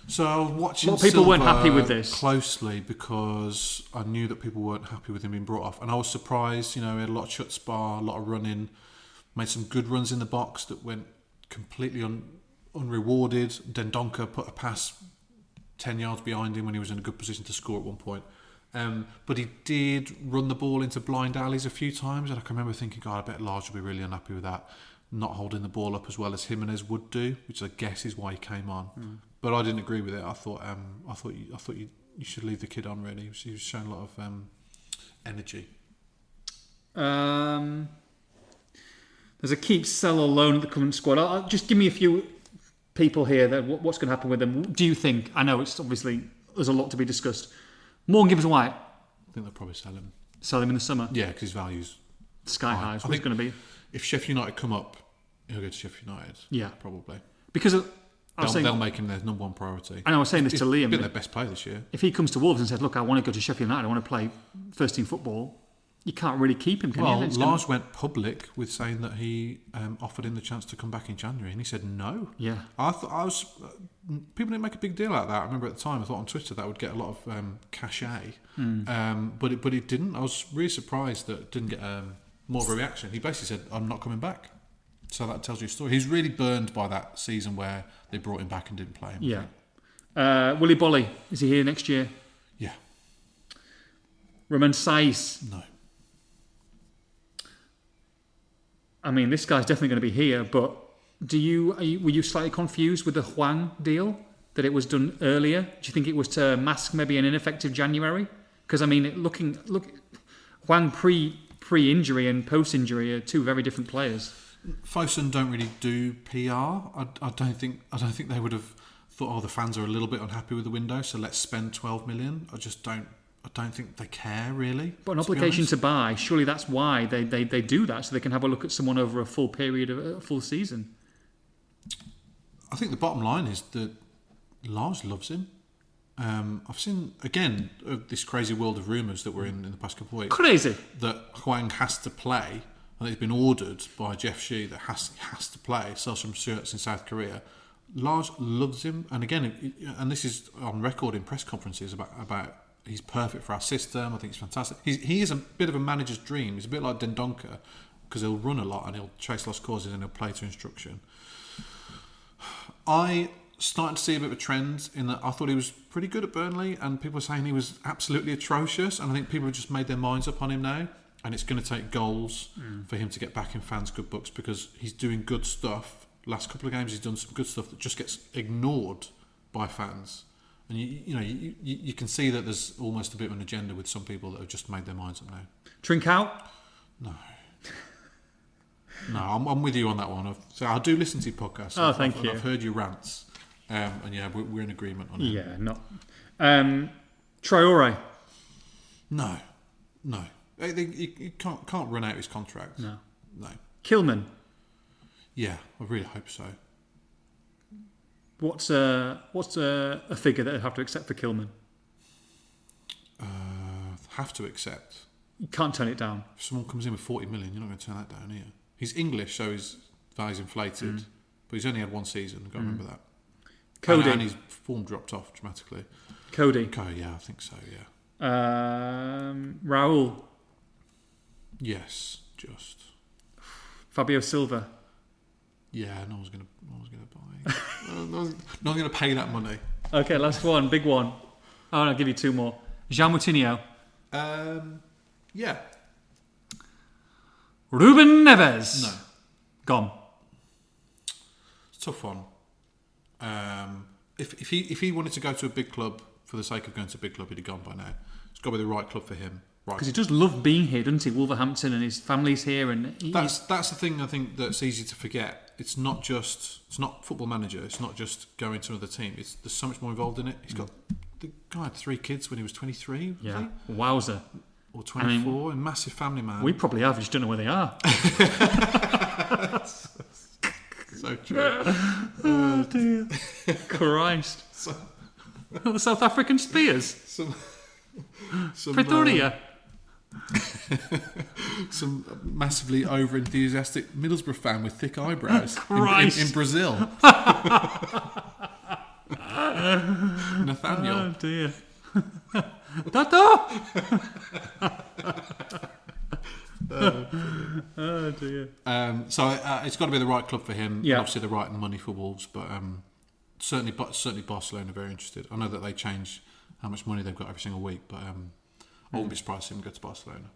B: So I was watching.
A: A lot of people weren't happy with this.
B: closely because I knew that people weren't happy with him being brought off, and I was surprised. You know, he had a lot of shut spar, a lot of running, made some good runs in the box that went completely un, unrewarded. Dendoncker put a pass ten yards behind him when he was in a good position to score at one point. Um, but he did run the ball into blind alleys a few times, and I can remember thinking, God, I bet Lage will be really unhappy with that, not holding the ball up as well as Jimenez would do, which I guess is why he came on. But I didn't agree with it. I thought, um, I thought, you, I thought you, you should leave the kid on. Really, he was, he was showing a lot of um, energy.
A: Um, there's a keep, sell, loan at the current squad. I'll, I'll- just give me a few people here. That what- what's going to happen with them? Do you think? I know it's obviously there's a lot to be discussed. Morgan Gibbs White
B: I think they'll probably sell him.
A: sell him in the summer.
B: Yeah, because his values.
A: Sky high.
B: I
A: What's
B: think-
A: going to be?
B: If Sheffield United come up, he'll go to Sheffield United.
A: Yeah.
B: probably.
A: Because of, I
B: They'll,
A: saying,
B: they'll make him their number one priority.
A: I know I was saying this to Liam.
B: been their best player this year.
A: if he comes to Wolves and says, "Look, I want to go to Sheffield United. I want to play first team football," you can't really keep him, can
B: Well,
A: you? It's gonna-
B: Lage went public with saying that he um, offered him the chance to come back in January, and he said no.
A: yeah.
B: I thought I was. Uh, people didn't make a big deal out of that. I remember at the time I thought on Twitter that would get a lot of um, cachet,
A: Hmm.
B: um, but it but it didn't. I was really surprised that it didn't get um, more of a reaction. He basically said, "I'm not coming back." So that tells you a story. He's really burned by that season where they brought him back and didn't play him.
A: Yeah. Uh, Willy Boly is he here next year?
B: Yeah.
A: Romain Saïss.
B: No.
A: I mean, this guy's definitely going to be here. But do you, you were you slightly confused with the Hwang deal that it was done earlier? Do you think it was to mask maybe an ineffective January? Because I mean, looking look, Hwang pre pre injury and post injury are two very different players.
B: Fosun don't really do PR. I, I don't think I don't think they would have thought, oh, the fans are a little bit unhappy with the window, so let's spend twelve million. I just don't. I don't think they care really.
A: But an obligation to buy, surely that's why they, they, they do that, so they can have a look at someone over a full period of a full season.
B: I think the bottom line is that Lage loves him. Um, I've seen again of this crazy world of rumours that we're in in the past couple of weeks
A: Crazy.
B: that Hwang has to play, and he's been ordered by Jeff Shi that has has to play. Sells some shirts in South Korea. Lage loves him, and again, and this is on record in press conferences about about he's perfect for our system. I think he's fantastic. He's, he is a bit of a manager's dream. He's a bit like Dendoncker because he'll run a lot and he'll chase lost causes and he'll play to instruction. I started to see a bit of a trend in that I thought he was pretty good at Burnley, and people were saying he was absolutely atrocious. And I think people have just made their minds up on him now, and it's going to take goals mm. for him to get back in fans' good books because he's doing good stuff. Last couple of games, he's done some good stuff that just gets ignored by fans. And you, you know, you, you, can see that there's almost a bit of an agenda with some people that have just made their minds up now.
A: Drink out.
B: No. No, I'm, I'm with you on that one. I've, so I do listen to your podcast.
A: Oh,
B: I've-
A: thank
B: I've,
A: you.
B: I've heard your rants, um, and yeah, we're, we're in agreement on it.
A: Yeah, not. Um, Traore.
B: No, no, I think you, you can't can't run out his contract.
A: No.
B: no.
A: Kilman.
B: Yeah, I really hope so.
A: What's uh, what's uh, a figure that I'd have to accept for Kilman?
B: Uh, have to accept.
A: You can't turn it down.
B: If someone comes in with 40 million, you're not going to turn that down, are you? He's English, so his value's inflated,
A: Mm.
B: but he's only had one season. I've got to remember that.
A: Coady.
B: And, and his form dropped off dramatically.
A: Coady.
B: Okay, yeah, I think so. Yeah.
A: Um, Raul.
B: Yes, just.
A: Fabio Silva.
B: Yeah, no one's gonna, no one's gonna buy. no, no one's, no one's gonna pay that money.
A: Okay, last one. Big one. Oh, I'll give you two more. João Moutinho.
B: Um, yeah,
A: Ruben Neves.
B: no,
A: Gone.
B: it's a tough one. Um, if if he if he wanted to go to a big club for the sake of going to a big club, he'd have gone by now. It's got to be the right club for him. Right.
A: Because he does love being here, doesn't he? Wolverhampton and his family's here, and he,
B: That's that's the thing I think that's easy to forget. It's not just it's not football manager. It's not just going to another team. It's there's so much more involved in it. He's got the guy had three kids when he was 23, was
A: yeah,
B: he?
A: wowzer.
B: or 24, and massive family man.
A: We probably have, we just don't know where they are.
B: so true.
A: oh dear, Christ! the South African Spiers,
B: some, some,
A: Pretoria.
B: uh, some massively over enthusiastic Middlesbrough fan with thick eyebrows in- in, in Brazil. Nathaniel.
A: Oh dear. Tato! oh dear.
B: Um, so uh, it's got to be the right club for him.
A: Yeah.
B: And obviously the right money for Wolves, but um, certainly, but certainly Barcelona are very interested. I know that they change how much money they've got every single week, but um, I wouldn't be surprised to see him go to Barcelona.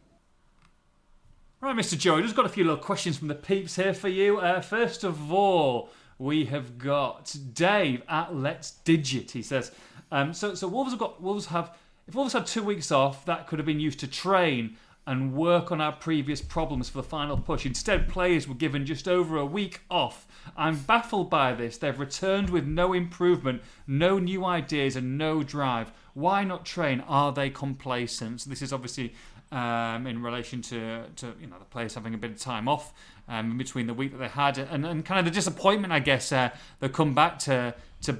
A: Right, Mr. Joey, just got a few little questions from the peeps here for you. Uh, first of all, we have got Dave at Let's Digit. He says, um, so so Wolves have got Wolves have if Wolves had two weeks off, that could have been used to train and work on our previous problems for the final push. Instead, players were given just over a week off. I'm baffled by this. They've returned with no improvement, no new ideas, and no drive. Why not train? Are they complacent? So this is obviously um, in relation to, to you know the players having a bit of time off um, between the week that they had, and, and kind of the disappointment, I guess, uh, they come back to to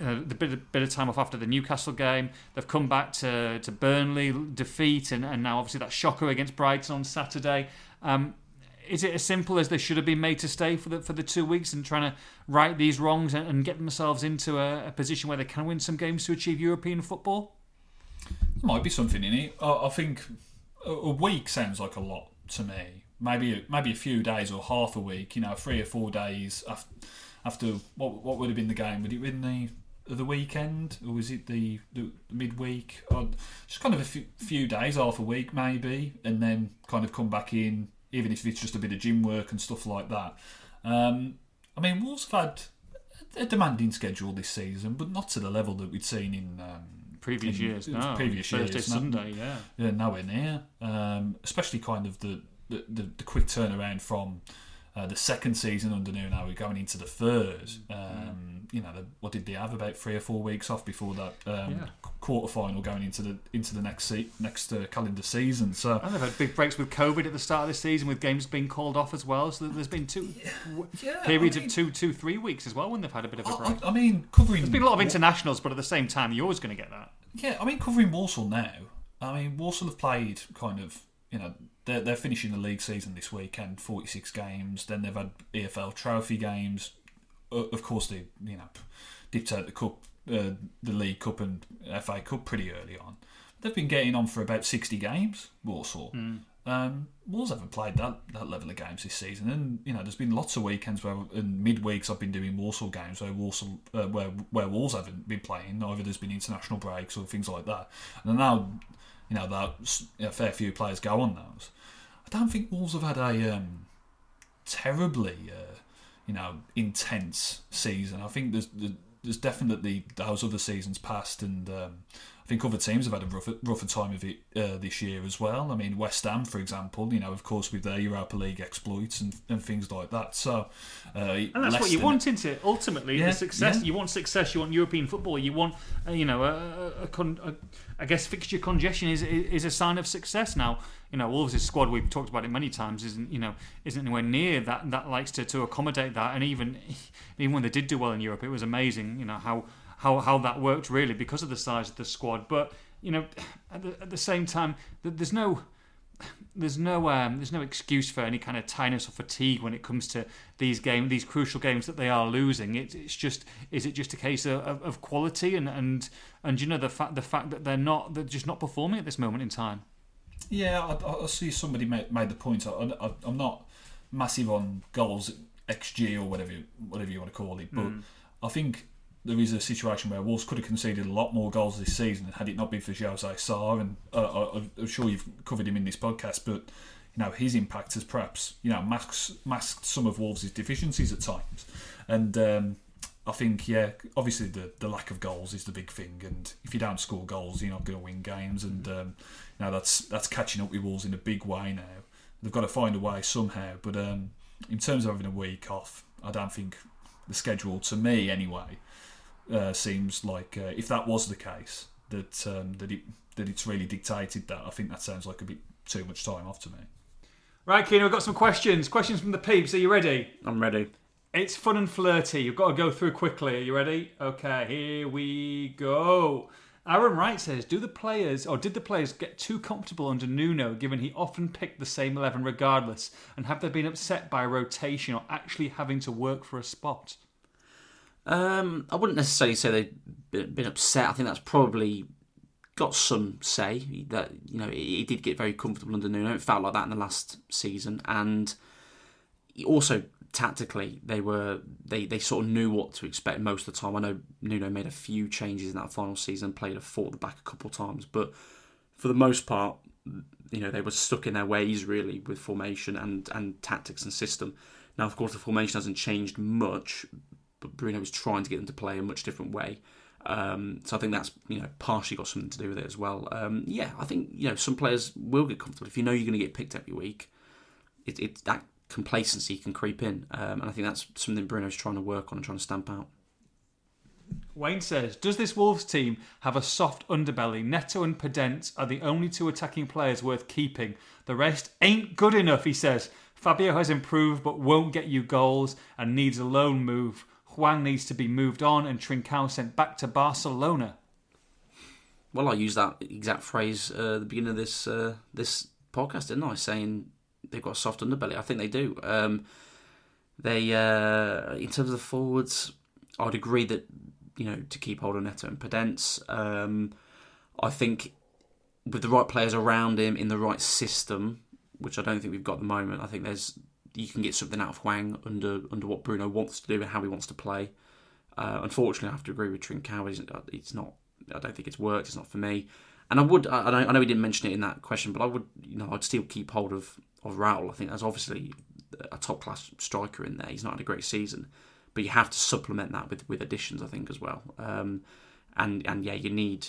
A: uh, the bit of, bit of time off after the Newcastle game. They've come back to, to Burnley defeat, and, and now obviously that shocker against Brighton on Saturday. Um, is it as simple as they should have been made to stay for the for the two weeks and trying to right these wrongs and, and get themselves into a, a position where they can win some games to achieve European football?
C: There might be something in it. I, I think a, a week sounds like a lot to me. Maybe maybe a few days or half a week. You know, three or four days after, after what what would have been the game? Would it been the the weekend or was it the, the midweek? Or just kind of a few, few days, half a week maybe, and then kind of come back in, even if it's just a bit of gym work and stuff like that. Um, I mean, Wolves have had a demanding schedule this season, but not to the level that we'd seen in um,
A: Previous
C: in-
A: years, no.
C: previous
A: Thursday,
C: years, no-
A: Sunday, yeah.
C: yeah, nowhere near. Um, especially kind of the, the, the, the quick turnaround from uh, the second season under new now we're going into the third. Um, you know, the, what did they have? About three or four weeks off before that um,
A: Yeah.
C: quarter final going into the into the next se- next uh, calendar season. So
A: And they've had big breaks with COVID at the start of the season, with games being called off as well. So there's been two
C: yeah,
A: periods
C: I mean,
A: of two, two, three weeks as well when they've had a bit of a break.
C: I- I mean, covering
A: There's been a lot of internationals, but at the same time, you're always going to get that.
C: Yeah, I mean, covering Walsall now. I mean, Walsall have played kind of, you know, they're, they're finishing the league season this weekend, 46 games. Then they've had EFL trophy games. Of course, they, you know, dipped out the cup, uh, the League Cup and FA Cup pretty early on. They've been getting on for about 60 games, Walsall. Um, Wolves haven't played that, that level of games this season, and you know there's been lots of weekends where, in midweeks, I've been doing Walsall games where Walsall, uh, where where Wolves haven't been playing. Either there's been international breaks or things like that, and now you know that you know, a fair few players go on those. I don't think Wolves have had a um, terribly uh, you know intense season. I think there's there's definitely those other seasons past, and um, I think other teams have had a rougher, rougher time of it uh, this year as well. I mean, West Ham, for example, you know, of course, with their Europa League exploits and, and things like that. So, uh,
A: And that's what you want, isn't it? Ultimately,
C: Yeah,
A: the success.
C: yeah.
A: You want success. You want European football. You want, uh, you know, a, a, con, a I guess fixture congestion is is a sign of success. Now, you know, Wolves' squad we've talked about it many times isn't you know isn't anywhere near that that likes to, to accommodate that. And even even when they did do well in Europe, it was amazing. You know how how how that worked really because of the size of the squad. But you know, at the, at the same time, there's no there's no um, there's no excuse for any kind of tiredness or fatigue when it comes to these game these crucial games that they are losing. It, it's just is it just a case of, of, quality and, and and you know the fact the fact that they're not they're just not performing at this moment in time.
C: Yeah, I, I see somebody made, made the point. I, I, I'm not massive on goals xG or whatever you- whatever you want to call it, but I think there is a situation where Wolves could have conceded a lot more goals this season had it not been for Jose Sá, and uh, I, I'm sure you've covered him in this podcast, but you know his impact has perhaps you know masked, masked some of Wolves' deficiencies at times, and um, I think yeah, obviously the the lack of goals is the big thing, and if you don't score goals, you're not going to win games, and um, now that's that's catching up with Wolves in a big way now. They've got to find a way somehow, but um, in terms of having a week off, I don't think the schedule, to me anyway, uh, seems like uh, if that was the case that um, that it that it's really dictated that. I think that sounds like a bit too much time off to me.
A: Right, Keenan, we've got some questions. Questions from the peeps. Are you ready?
D: I'm ready.
A: It's fun and flirty. You've got to go through quickly. Are you ready? Okay, here we go. Aaron Wright says, "Do the players or did the players get too comfortable under Nuno, given he often picked the same eleven regardless, and have they been upset by rotation or actually having to work for a spot?"
D: Um, I wouldn't necessarily say they've been, upset. I think that's probably got some say that you know he did get very comfortable under Nuno. It felt like that in the last season, and also tactically they were they, they sort of knew what to expect most of the time. I know Nuno made a few changes in that final season, played a four at the back a couple of times, but for the most part, you know they were stuck in their ways really with formation and and tactics and system. Now, of course, the formation hasn't changed much, Bruno was trying to get them to play a much different way. Um, so I think that's you know partially got something to do with it as well. Um, yeah, I think you know some players will get comfortable if you know you're going to get picked every week. It, it that complacency can creep in, um, and I think that's something Bruno's trying to work on and trying to stamp out.
A: Wayne says, "Does this Wolves team have a soft underbelly? Neto and Podence are the only two attacking players worth keeping. The rest ain't good enough." He says. Fabio has improved but won't get you goals and needs a loan move. Hwang needs to be moved on and Trincao sent back to Barcelona.
D: Well, I used that exact phrase uh, at the beginning of this uh, this podcast, didn't I? Saying they've got a soft underbelly. I think they do. Um, they, uh, in terms of the forwards, I'd agree that you know to keep hold of Neto and Podence. Um, I think with the right players around him in the right system, which I don't think we've got at the moment. I think there's you can get something out of Hwang under under what Bruno wants to do and how he wants to play. Uh, unfortunately, I have to agree with Trincao. It's, it's not. I don't think it's worked. It's not for me. And I would. I, I know he didn't mention it in that question, but I would. You know, I'd still keep hold of of Raul. I think that's obviously a top class striker in there. He's not had a great season, but you have to supplement that with with additions. I think as well. Um, and and yeah, you need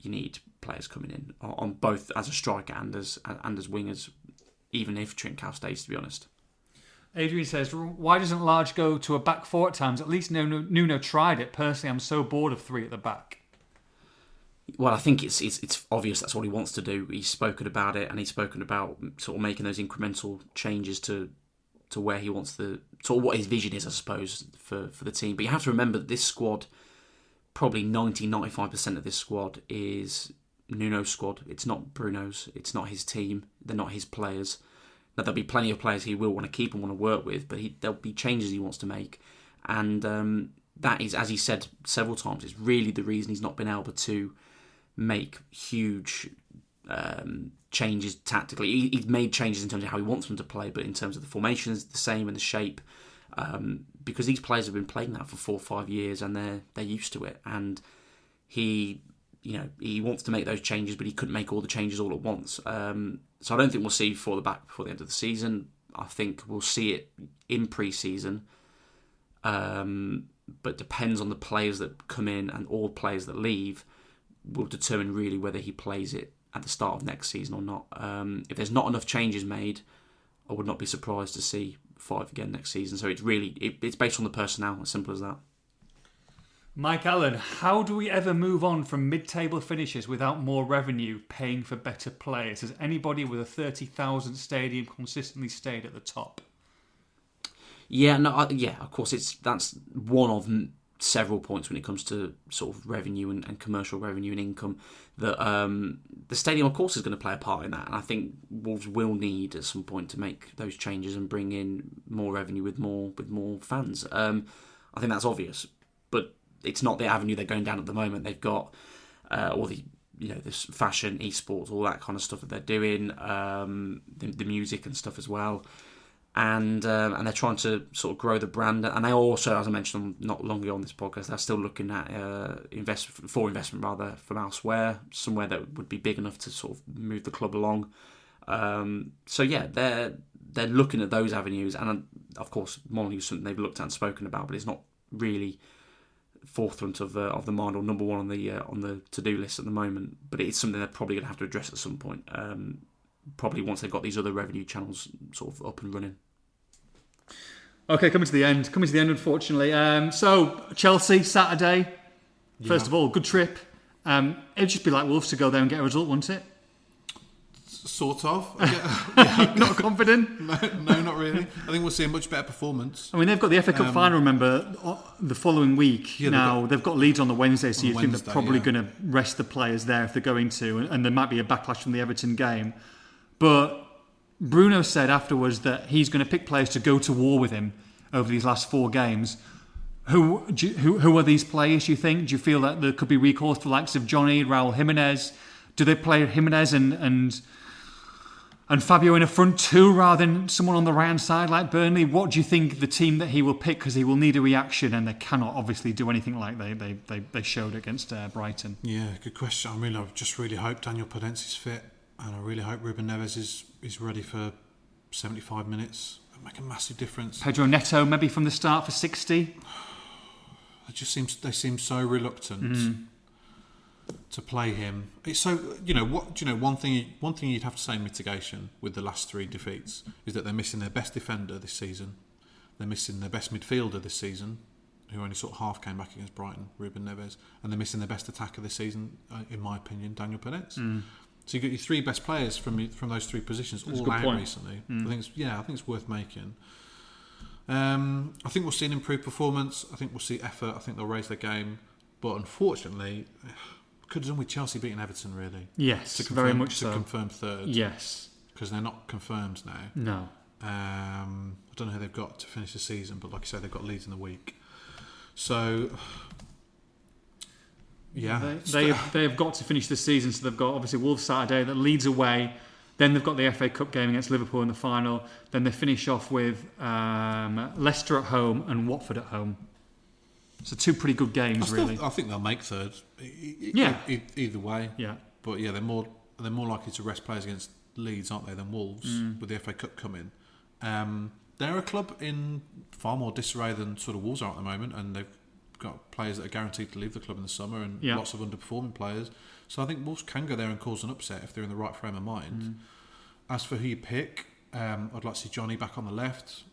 D: you need players coming in on both as a striker and as and as wingers, even if Trincao stays. To be honest.
A: Adrian says, "Why doesn't Lage go to a back four at times? At least Nuno, tried it. Personally, I'm so bored of three at the back."
D: Well, I think it's, it's it's obvious that's what he wants to do. He's spoken about it, and he's spoken about sort of making those incremental changes to to where he wants the sort what his vision is, I suppose, for for the team. But you have to remember that this squad, probably 90 95 percent of this squad is Nuno's squad. It's not Bruno's. It's not his team. They're not his players. Now there'll be plenty of players he will want to keep and want to work with, but he, there'll be changes he wants to make, and um, that is, as he said several times, is really the reason he's not been able to make huge um, changes tactically. He, he's made changes in terms of how he wants them to play, but in terms of the formation is the same and the shape, um, because these players have been playing that for four or five years and they're they're used to it. And he, you know, he wants to make those changes, but he couldn't make all the changes all at once. Um, so I don't think we'll see for the back before the end of the season. I think we'll see it in pre-season. Um, but depends on the players that come in and all players that leave will determine really whether he plays it at the start of next season or not. Um, if there's not enough changes made, I would not be surprised to see five again next season. So it's really it, it's based on the personnel, as simple as that.
A: Mike Allen, how do we ever move on from mid-table finishes without more revenue paying for better players? Has anybody with a thirty thousand stadium consistently stayed at the top?
D: Yeah, no, I, yeah, of course, it's that's one of several points when it comes to sort of revenue and, and commercial revenue and income that um, the stadium, of course, is going to play a part in that. And I think Wolves will need at some point to make those changes and bring in more revenue with more with more fans. Um, I think that's obvious, it's not the avenue they're going down at the moment. They've got uh, all the you know this fashion, esports, all that kind of stuff that they're doing, um, the, the music and stuff as well and um, and they're trying to sort of grow the brand. And they also, as I mentioned not long ago on this podcast, they're still looking at uh, invest for investment rather from elsewhere, somewhere that would be big enough to sort of move the club along. Um, so yeah, they're they're looking at those avenues, and of course, Molineux is something they've looked at and spoken about, but it's not really forefront of uh, of the mind or number one on the uh, on the to do list at the moment. But it's something they're probably going to have to address at some point. Um, probably once they've got these other revenue channels sort of up and running.
A: Okay, coming to the end. Coming to the end, unfortunately. Um, so Chelsea Saturday. First of all, good trip. Um, it'd just be like Wolves to go there and get a result, wouldn't it?
B: Sort of.
A: Not confident.
B: no, no, not really. I think we'll see a much better performance.
A: I mean, they've got the FA Cup um, final. Remember the following week.
B: Yeah, they've
A: now they've got Leeds on the Wednesday, so you think they're probably
B: yeah.
A: going to rest the players there if they're going to, and, and there might be a backlash from the Everton game. But Bruno said afterwards that he's going to pick players to go to war with him over these last four games. Who, do you- who who are these players? Do you think? Do you feel that there could be recourse for the likes of Jonny, Raul Jimenez? Do they play Jimenez and and and Fabio in a front two rather than someone on the right hand side like Burnley? What do you think the team that he will pick? Because he will need a reaction, and they cannot obviously do anything like they they, they, they showed against uh, Brighton.
B: Yeah, good question. I mean, I just really hope Daniel Podence is fit, and I really hope Ruben Neves is, is ready for 75 minutes. It'll make a massive difference.
A: Pedro Neto maybe from the start for sixty.
B: It just seems they seem so reluctant
A: Mm-hmm.
B: To play him. It's so you know what you know one thing one thing you'd have to say in mitigation with the last three defeats is that they're missing their best defender this season. They're missing their best midfielder this season, who only sort of half came back against Brighton, Ruben Neves, and they're missing their best attacker this season, uh, in my opinion, Daniel Podence. So you got your three best players from from those three positions
A: Mm. a
B: all out
A: point. Mm.
B: recently. I think it's, yeah, I think it's worth making. Um, I think we'll see an improved performance. I think we'll see effort. I think they'll raise their game. But unfortunately, could have done with Chelsea beating Everton really.
A: Yes,
B: To
A: very
B: confirm-
A: much
B: to
A: so.
B: confirm third
A: yes,
B: because they're not confirmed now.
A: no.
B: Um, I don't know who they've got to finish the season, but like I say, they've got Leeds in the week. So yeah,
A: they, they have, they have got to finish the season, so they've got obviously Wolves Saturday that Leeds away. Then they've got the FA Cup game against Liverpool in the final. Then they finish off with um, Leicester at home and Watford at home. So two pretty good
B: I,
A: games,
B: still,
A: really.
B: I think they'll make third. E-
A: Yeah.
B: e- either way.
A: Yeah,
B: But yeah, they're more they're more likely to rest players against Leeds, aren't they, than Wolves
A: Mm.
B: with the FA Cup coming. Um, they're a club in far more disarray than sort of Wolves are at the moment, and they've got players that are guaranteed to leave the club in the summer, and
A: Yeah.
B: lots of underperforming players. So I think Wolves can go there and cause an upset if they're in the right frame of mind.
A: Mm.
B: As for who you pick, um, I'd like to see Jonny back on the left.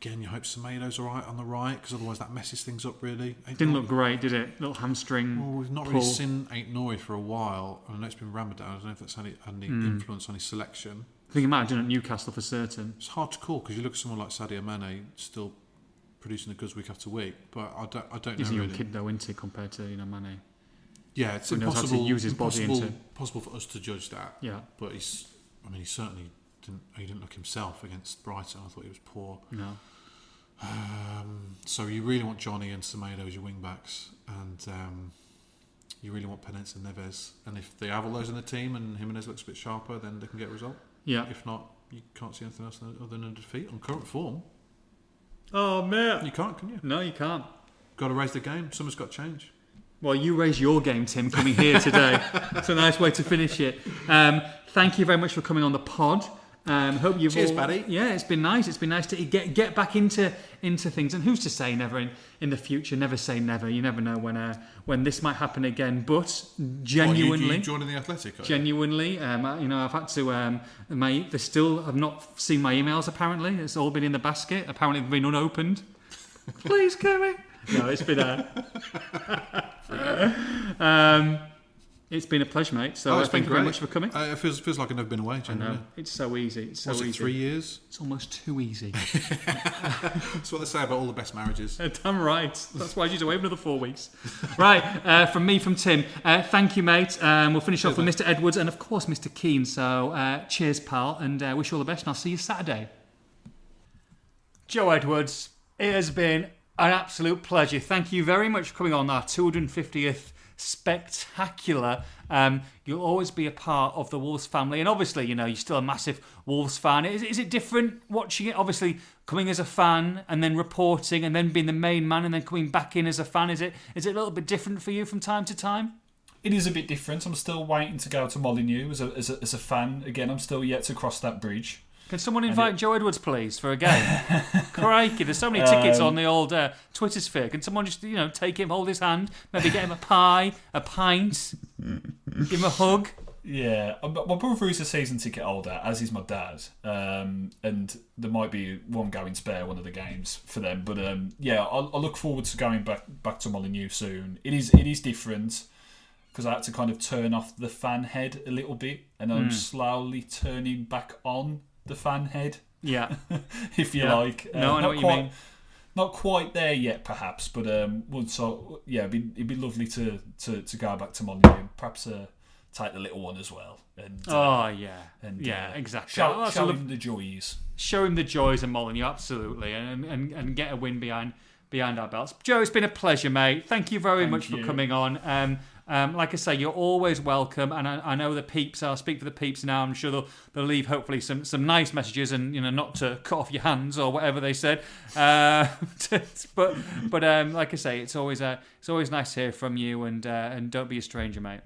B: Again, you hope Semedo's all right on the right, because otherwise that messes things up really.
A: didn't look great, did it? Little hamstring.
B: Well, we've not
A: pull.
B: really seen Ait-Nouri for a while. and I know it's been Ramadan. I don't know if that's had any, had any
A: Hmm.
B: influence on his selection.
A: I think he might have done at Newcastle for certain.
B: It's hard to call because you look at someone like Sadio Mane still producing the goods week after week, but I don't, I don't
A: He's
B: know
A: a young
B: really.
A: kid though, isn't he, compared to you know Mane?
B: Yeah, it's
A: Who knows how to
B: impossible.
A: use his body into-
B: possible for us to judge that.
A: Yeah,
B: But he's, I mean, he certainly didn't. He didn't look himself against Brighton. I thought he was poor.
A: no.
B: Um, so you really want Jonny and Semedo as your wing backs, and um, you really want Podence and Neves. And if they have all those in the team and Jimenez looks a bit sharper, then they can get a result.
A: Yeah.
B: If not, you can't see anything else other than a defeat on current form.
A: Oh man.
B: You can't, can you?
A: No, you can't.
B: Got to raise the game. Someone's got to change.
A: Well, you raise your game, Tim, coming here today. it's a nice way to finish it. Um, thank you very much for coming on the pod. Um, hope you've
B: Cheers,
A: all,
B: Paddy.
A: Yeah, it's been nice. It's been nice to get get back into into things. And who's to say never in, in the future? Never say never. You never know when uh, when this might happen again. But
B: What, you,
A: genuinely,
B: you joining the Athletic?
A: genuinely, um, you know, I've had to. Um, my they still have not seen my emails. Apparently, it's all been in the basket. Apparently, they've been unopened. Please, Kerry. No, it's been a. um, it's been a pleasure, mate. So
B: Oh,
A: uh,
B: it's
A: thank
B: been
A: you very much for coming.
B: Uh, it feels feels like I've never been away.
A: I know it's so easy. It's so
B: Was it
A: easy.
B: three years?
A: It's almost too easy.
B: That's what they say about all the best marriages.
A: Damn right. That's why she's away for another four weeks. Right, uh, from me, from Tim. Uh, thank you, mate. Um, we'll finish off with Mr. Edwards and, of course, Mr. Keen. So, uh, cheers, pal, and uh, wish you all the best. And I'll see you Saturday. Joe Edwards, it has been an absolute pleasure. Thank you very much for coming on our 250th spectacular. Um, you'll always be a part of the Wolves family, and obviously, you know, you're still a massive Wolves fan. Is, is it different watching it? Obviously, coming as a fan and then reporting, and then being the main man, and then coming back in as a fan. Is it is it a little bit different for you from time to time?
C: It is a bit different. I'm still waiting to go to Molineux as a, as a, as a fan. Again, I'm still yet to cross that bridge.
A: Can someone invite Joe Edwards, please, for a game? Crikey, there's so many tickets on the old uh, Twitter sphere. Can someone just, you know, take him, hold his hand, maybe get him a pie, a pint, give him a hug?
C: Yeah, uh, my brother is a season ticket holder, as is my dad, um, and there might be one going spare one of the games for them. But um, yeah, I, I look forward to going back back to Molineux soon. It is it is different because I had to kind of turn off the fan head a little bit, and I'm slowly turning back on the fan head,
A: Yeah.
C: if you
A: Yeah.
C: like. Uh,
A: No, I know
C: not
A: what you
C: quite,
A: mean.
C: Not quite there yet, perhaps, but um, once I, yeah, it'd be, it'd be lovely to, to, to go back to Molineux and perhaps uh, take the little one as well. And, uh,
A: Oh, yeah.
C: and
A: yeah,
C: uh,
A: exactly.
C: Show,
A: Oh,
C: show him the joys.
A: show him the joys of Molineux, absolutely, and, and and get a win behind behind our belts. Joe, it's been a pleasure, mate. Thank you very
C: Thank
A: much for coming on. Um, um, like I say, you're always welcome, and I, I know the peeps. I'll speak for the peeps now. I'm sure they'll, they'll leave hopefully some, some nice messages, and you know not to cut off your hands or whatever they said. Uh, but but um, like I say, it's always uh, it's always nice to hear from you, and uh, and don't be a stranger, mate.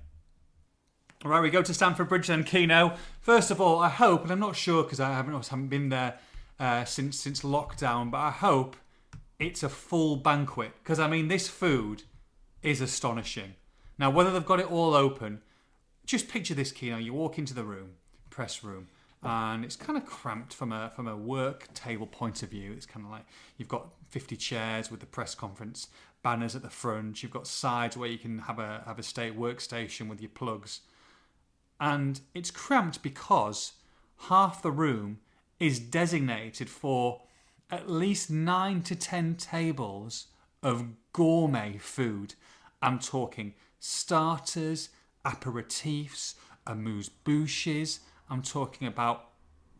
A: Right, we go to Stamford Bridge then, Keno. First of all, I hope, and I'm not sure because I haven't haven't been there uh, since since lockdown, but I hope it's a full banquet because I mean this food is astonishing. Now, whether they've got it all open, just picture this, Keno. You walk into the room, press room, and it's kind of cramped from a from a work table point of view. It's kind of like you've got 50 chairs with the press conference banners at the front. You've got sides where you can have a have a state workstation with your plugs and it's cramped because half the room is designated for at least nine to ten tables of gourmet food. I'm talking starters, aperitifs, amuse bouches. I'm talking about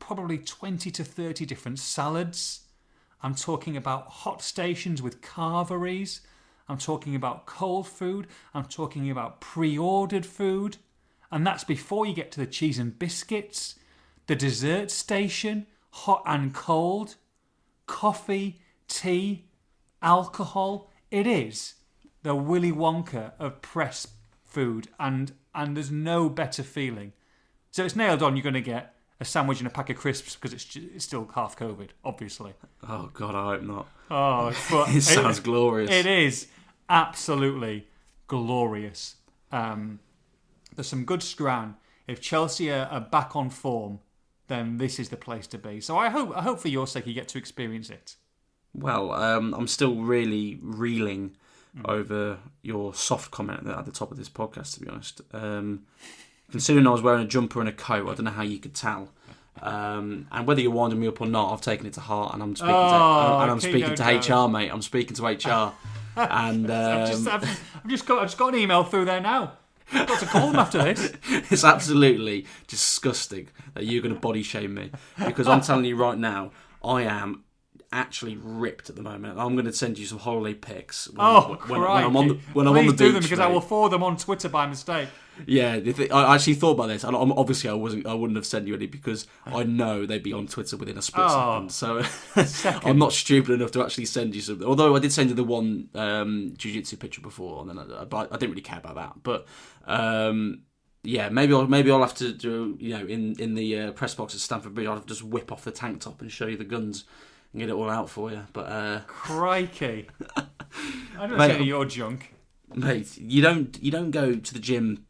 A: probably 20 to 30 different salads. I'm talking about hot stations with carveries. I'm talking about cold food. I'm talking about pre ordered food. And that's before you get to the cheese and biscuits, the dessert station, hot and cold, coffee, tea, alcohol. It is the Willy Wonka of press food, and, and there's no better feeling. So it's nailed on. You're going to get a sandwich and a pack of crisps because it's, it's still half COVID, obviously.
D: Oh God, I hope not.
A: Oh, but
D: It sounds glorious.
A: It is absolutely glorious. Um, there's some good scran. If Chelsea are, are back on form, then this is the place to be. So I hope, I hope for your sake, you get to experience it.
D: Well, um, I'm still really reeling
A: Mm.
D: over your soft comment at the top of this podcast. To be honest, um, considering I was wearing a jumper and a coat, I don't know how you could tell. Um, and whether you're winding me up or not, I've taken it to heart, and I'm speaking
A: Oh,
D: to and I'm speaking to. HR, mate. I'm speaking to HR, and
A: I've, just,
D: um,
A: I've, I've just got, I've just got an email through there now. I've got to call them after this.
D: it's absolutely disgusting that you're going to body shame me because I'm telling you right now, I am actually ripped at the moment. I'm going to send you some holiday pics. When,
A: Oh,
D: when, when I'm on the when I'm on
A: Please
D: the
A: do
D: beach.
A: them because I will forward them on Twitter by mistake.
D: Yeah, I actually thought about this, and obviously I wasn't. I wouldn't have sent you any because I know they'd be on Twitter within a split
A: Oh.
D: second. So I'm not stupid enough to actually send you something. Although I did send you the one um, jiu-jitsu picture before, and then I, but I didn't really care about that. But um, yeah, maybe I'll maybe I'll have to do you know in in the uh, press box at Stamford Bridge. I'll have to just whip off the tank top and show you the guns and get it all out for you. But uh,
A: Crikey. I don't
D: Mate,
A: see any of your junk.
D: mate, you don't you don't go to the gym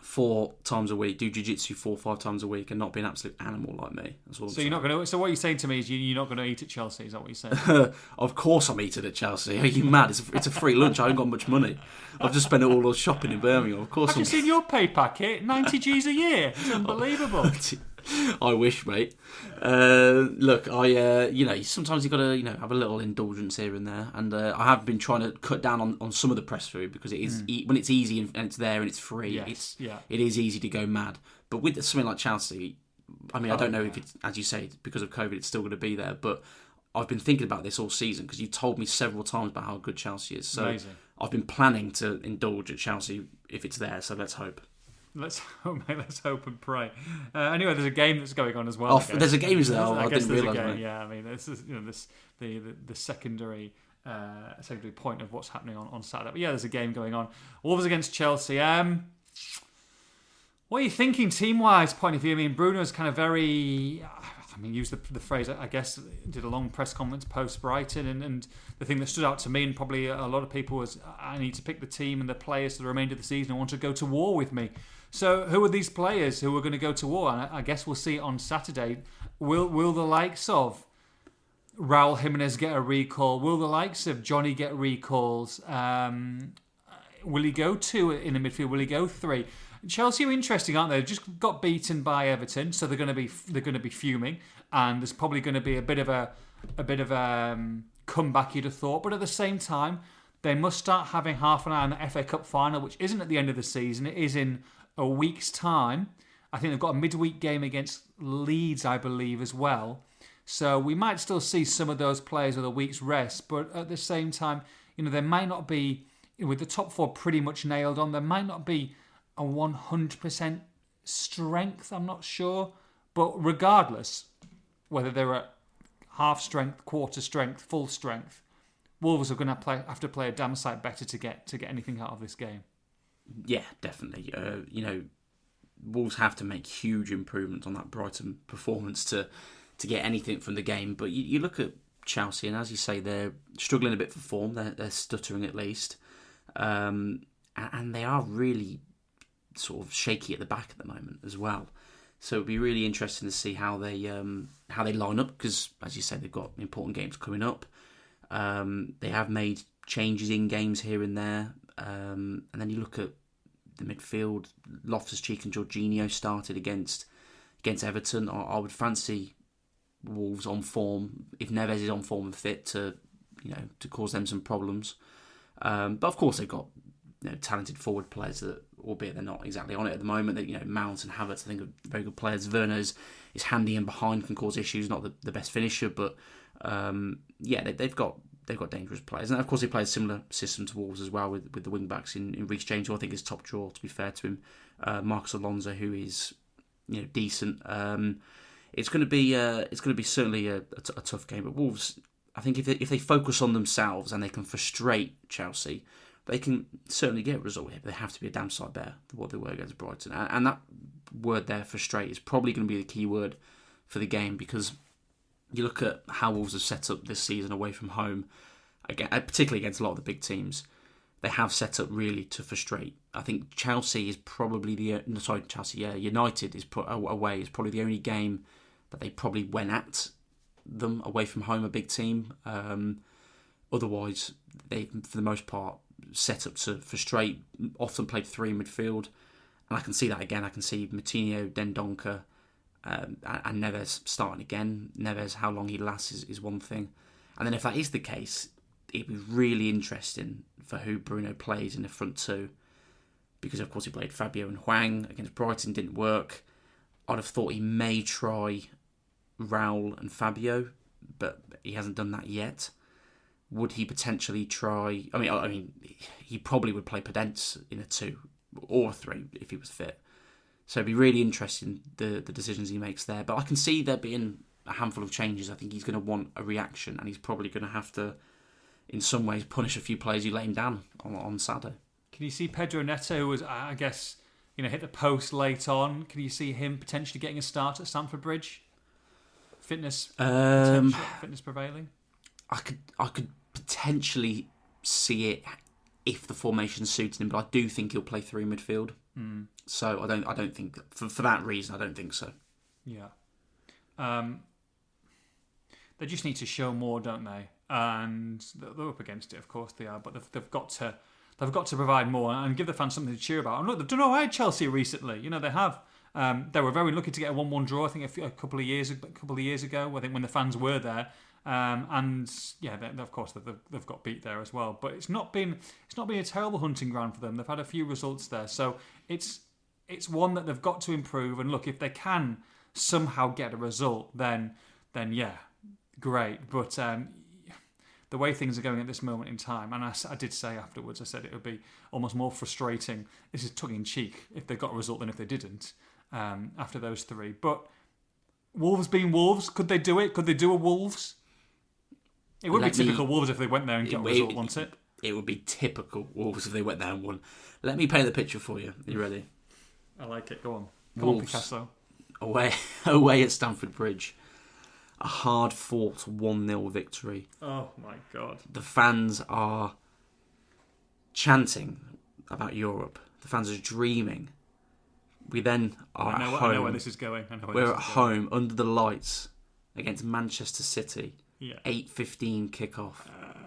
D: four times a week, do jiu-jitsu four five times a week, and not be an absolute animal like me. That's all. I'm
A: So you're not going to. So what you're saying to me is you, you're not going to eat at Chelsea? Is that what you're saying?
D: of course, I'm eating at Chelsea. Are you mad? It's a, it's a free lunch. I haven't got much money. I've just spent it all on shopping in Birmingham. Of course,
A: Have you
D: I'm.
A: seen your pay packet? 90 G's a year. It's unbelievable.
D: I wish, mate. Uh, look, I uh, you know sometimes you got to you know have a little indulgence here and there, and uh, I have been trying to cut down on, on some of the press food because it is e- when it's easy and, and it's there and it's free.
A: Yes,
D: It's
A: yeah.
D: it is easy to go mad. But with something like Chelsea, I mean, I
A: Oh,
D: don't know if it's as you say because of COVID, it's still going to be there, but. I've been thinking about this all season because you told me several times about how good Chelsea is. So
A: Amazing.
D: I've been planning to indulge at Chelsea if it's there. So let's hope.
A: Let's hope, mate, let's hope and pray. Uh, anyway, there's a game that's going on as well.
D: Oh, there's a game, there? Oh,
A: I,
D: I
A: guess
D: didn't
A: there's a game. Yeah, I mean, this is you know this the the, the secondary. Uh, secondary point of what's happening on, on Saturday. But yeah, there's a game going on. Wolves against Chelsea. Um, what are you thinking team wise point of view? I mean, Bruno's kind of very. I I mean, use the, the phrase, I guess, did a long press conference post Brighton. And, and the thing that stood out to me, and probably a lot of people, was I need to pick the team and the players for the remainder of the season. I want to go to war with me. So, who are these players who are going to go to war? And I, guess we'll see it on Saturday. Will, will the likes of Raul Jimenez get a recall? Will the likes of Jonny get recalls? Um, will he go two in the midfield? Will he go three? Chelsea are interesting, aren't they? They've just got beaten by Everton, so they're going to be they're going to be fuming, and there's probably going to be a bit of a a bit of a um, comeback. You'd have thought, but at the same time, they must start having half an eye on the FA Cup final, which isn't at the end of the season. It is in a week's time. I think they've got a midweek game against Leeds, I believe, as well. So we might still see some of those players with a week's rest, but at the same time, you know, there might not be with the top four pretty much nailed on. There might not be a 100% strength, I'm not sure. But regardless, whether they're at half strength, quarter strength, full strength, Wolves are going to play, have to play a damn sight better to get to get anything out of this game.
D: Yeah, definitely. Uh, you know, Wolves have to make huge improvements on that Brighton performance to to get anything from the game. But you, you look at Chelsea, and as you say, they're struggling a bit for form. They're, they're stuttering at least, um, and they are really sort of shaky at the back at the moment as well. So it'd be really interesting to see how they um, how they line up because, as you said, they've got important games coming up. Um, they have made changes in games here and there, um, and then you look at the midfield. Loftus Cheek and Jorginho started against against Everton. I, I would fancy Wolves on form if Neves is on form and fit to you know to cause them some problems. Um, but of course they've got you know, talented forward players that, albeit they're not exactly on it at the moment. That you know Mount and Havertz, I think, are very good players. Werner is, handy and behind, can cause issues. Not the, the best finisher, but um, yeah, they, they've got they've got dangerous players, and of course he plays a similar system to Wolves as well with with the wing backs in, in Reece James, who I think is top draw. To be fair to him, uh, Marcos Alonso, who is you know decent. Um, it's going to be uh, it's going to be certainly a, a, t- a tough game, but Wolves. I think if they, if they focus on themselves and they can frustrate Chelsea, they can certainly get a result here. But they have to be a damn sight better than what they were against Brighton, and, and that word there, frustrate, is probably going to be the key word for the game because you look at how Wolves have set up this season away from home, again, uh, particularly against a lot of the big teams. They have set up really to frustrate. I think Chelsea is probably the uh, sorry Chelsea, yeah, United is put away is probably the only game that they probably went at them away from home, a big team. Um, otherwise, they for the most part set up to frustrate. Often played three in midfield, and I can see that again. I can see Moutinho, Dendoncker, um, and Neves starting again. Neves, how long he lasts is, is one thing, and then if that is the case, it'd be really interesting for who Bruno plays in the front two, because of course he played Fabio and Hwang against Brighton, didn't work. I'd have thought he may try Raul and Fabio, but he hasn't done that yet. Would he potentially try? I mean, I mean, he probably would play Podence in a two or a three if he was fit. So it'd be really interesting the the decisions he makes there. But I can see there being a handful of changes. I think he's going to want a reaction, and he's probably going to have to, in some ways, punish a few players who let him down on, on Saturday.
A: Can you see Pedro Neto, who was, I guess, you know, hit the post late on? Can you see him potentially getting a start at Stamford Bridge? Fitness,
D: Um,
A: fitness prevailing.
D: I could I could potentially see it if the formation suited him, but I do think he'll play three midfield.
A: Mm.
D: So I don't I don't think for for that reason I don't think so.
A: Yeah. Um, they just need to show more, don't they? And they're up against it, of course they are. But they've, they've got to they've got to provide more and give the fans something to cheer about. And look, they've done all right, Chelsea recently. You know they have. Um, they were very lucky to get a one-one draw. I think a, few, a couple of years a couple of years ago. I think when the fans were there. Um, and yeah, they, of course they've, they've got beat there as well. But it's not been it's not been a terrible hunting ground for them. They've had a few results there, so it's it's one that they've got to improve. And look, if they can somehow get a result, then then yeah, great. But um, the way things are going at this moment in time, and I, I, did say afterwards, I said it would be almost more frustrating. This is tongue in cheek if they got a result than if they didn't um, after those three. But Wolves being Wolves, could they do it? Could they do a Wolves? It would
D: Let
A: be typical
D: me-
A: Wolves if they went there and got a result, wouldn't it?
D: It would be typical Wolves if they went there and won. Let me paint the picture for you. Are you ready?
A: I like it. Go on. Come on, Picasso.
D: Away away at Stamford Bridge. a hard fought 1 0 victory.
A: Oh my god.
D: The fans are chanting about Europe. The fans are dreaming. We then are
A: I know,
D: at home.
A: I know where this is going. I know where
D: We're at
A: going.
D: home under the lights against Manchester City.
A: Yeah.
D: 8:15 kickoff.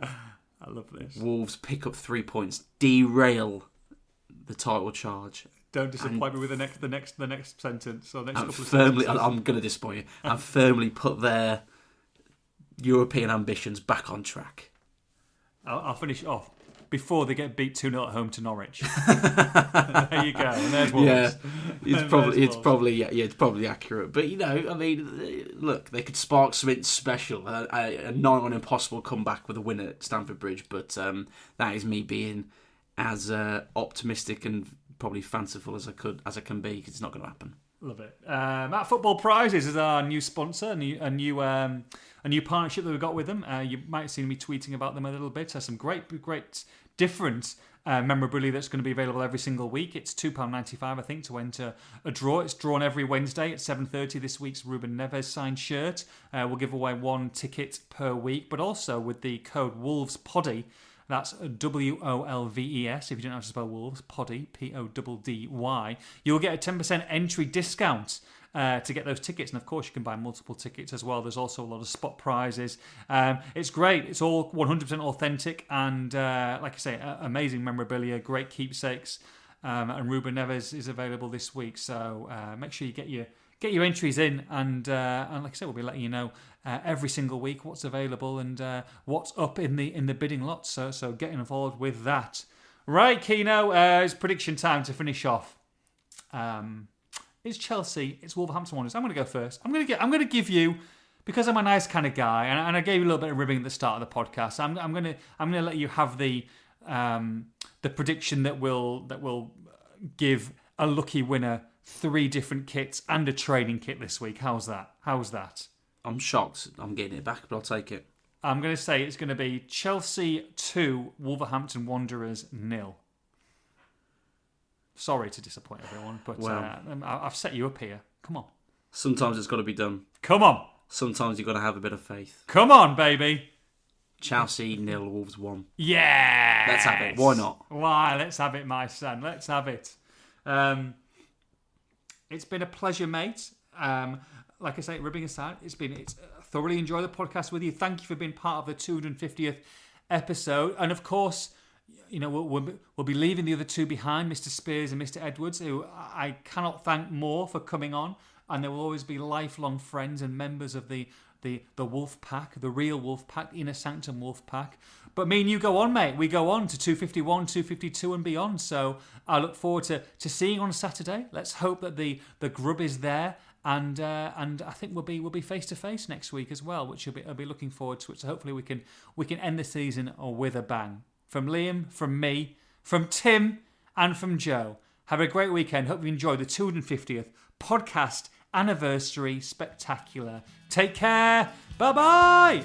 A: Uh, I love this.
D: Wolves pick up 3 points, derail the title charge.
A: Don't disappoint me with the next, the next, the next sentence or next couple of
D: firmly
A: sentences.
D: I'm going to disappoint you. And firmly put their European ambitions back on track.
A: I'll, I'll finish off before they get beat 2 0 at home to Norwich. there you go. And there's Wolves.
D: Yeah, it's
A: And
D: probably it's probably yeah, yeah, it's probably accurate. But you know, I mean, look, they could spark something special, a, a, a nigh on impossible comeback with a win at Stamford Bridge. But um, that is me being as uh, optimistic and probably fanciful as I could as I can be because it's not going to happen.
A: Love it. Um, at Football Prizes is our new sponsor, a new a new, um, a new partnership that we've got with them. Uh, you might have seen me tweeting about them a little bit. There's some great, great different uh, memorabilia that's going to be available every single week. It's two pound ninety five, I think, to enter a draw. It's drawn every Wednesday at seven thirty. This week's Ruben Neves signed shirt. Uh, we'll give away one ticket per week, but also with the code Wolves Poddy. That's W O L V E S. If you don't know how to spell wolves, poddy, P O D D Y. You'll get a 10% entry discount uh, to get those tickets. And of course, you can buy multiple tickets as well. There's also a lot of spot prizes. Um, it's great. It's all 100% authentic and, uh, like I say, amazing memorabilia, great keepsakes. Um, and Ruben Neves is available this week. So uh, make sure you get your get your entries in, and uh, and like I said, we'll be letting you know uh, every single week what's available and uh, what's up in the in the bidding lot. So so get involved with that. Right, Kino, uh, it's prediction time to finish off. Um, it's Chelsea. It's Wolverhampton Wanderers. I'm going to go first. I'm going to get. I'm going to give you because I'm a nice kind of guy, and, and I gave you a little bit of ribbing at the start of the podcast. I'm, I'm going to. I'm going to let you have the um, the prediction that will that will give a lucky winner three different kits and a training kit this week. How's that? How's that?
D: I'm shocked. I'm getting it back, but I'll take it.
A: I'm going to say it's going to be Chelsea 2, Wolverhampton Wanderers nil. Sorry to disappoint everyone, but
D: Wow.
A: uh, I- I've set you up here. Come on.
D: Sometimes it's got to be done.
A: Come on.
D: Sometimes you've got to have a bit of faith.
A: Come on, baby.
D: Chelsea nil, Wolves one.
A: Yeah.
D: Let's have it. Why not?
A: Why? Let's have it, my son. Let's have it. Um, it's been a pleasure, mate. Um, like I say, ribbing aside, it's been it's uh, thoroughly enjoyed the podcast with you. Thank you for being part of the 250th episode, and of course, you know we'll, we'll, be leaving the other two behind, Mr. Spiers and Mr. Edwards, who I cannot thank more for coming on, and they will always be lifelong friends and members of the the the Wolf Pack, the real Wolf Pack, the Inner Sanctum Wolf Pack. But me and you go on, mate. We go on to 251, 252 and beyond. So I look forward to, to seeing on Saturday. Let's hope that the, the grub is there. And uh, and I think we'll be we'll be face to face next week as well, which I'll be, I'll be looking forward to it. So hopefully we can we can end the season with a bang. From Liam, from me, from Tim, and from Joe. Have a great weekend. Hope you enjoy the 250th podcast anniversary spectacular. Take care. Bye bye.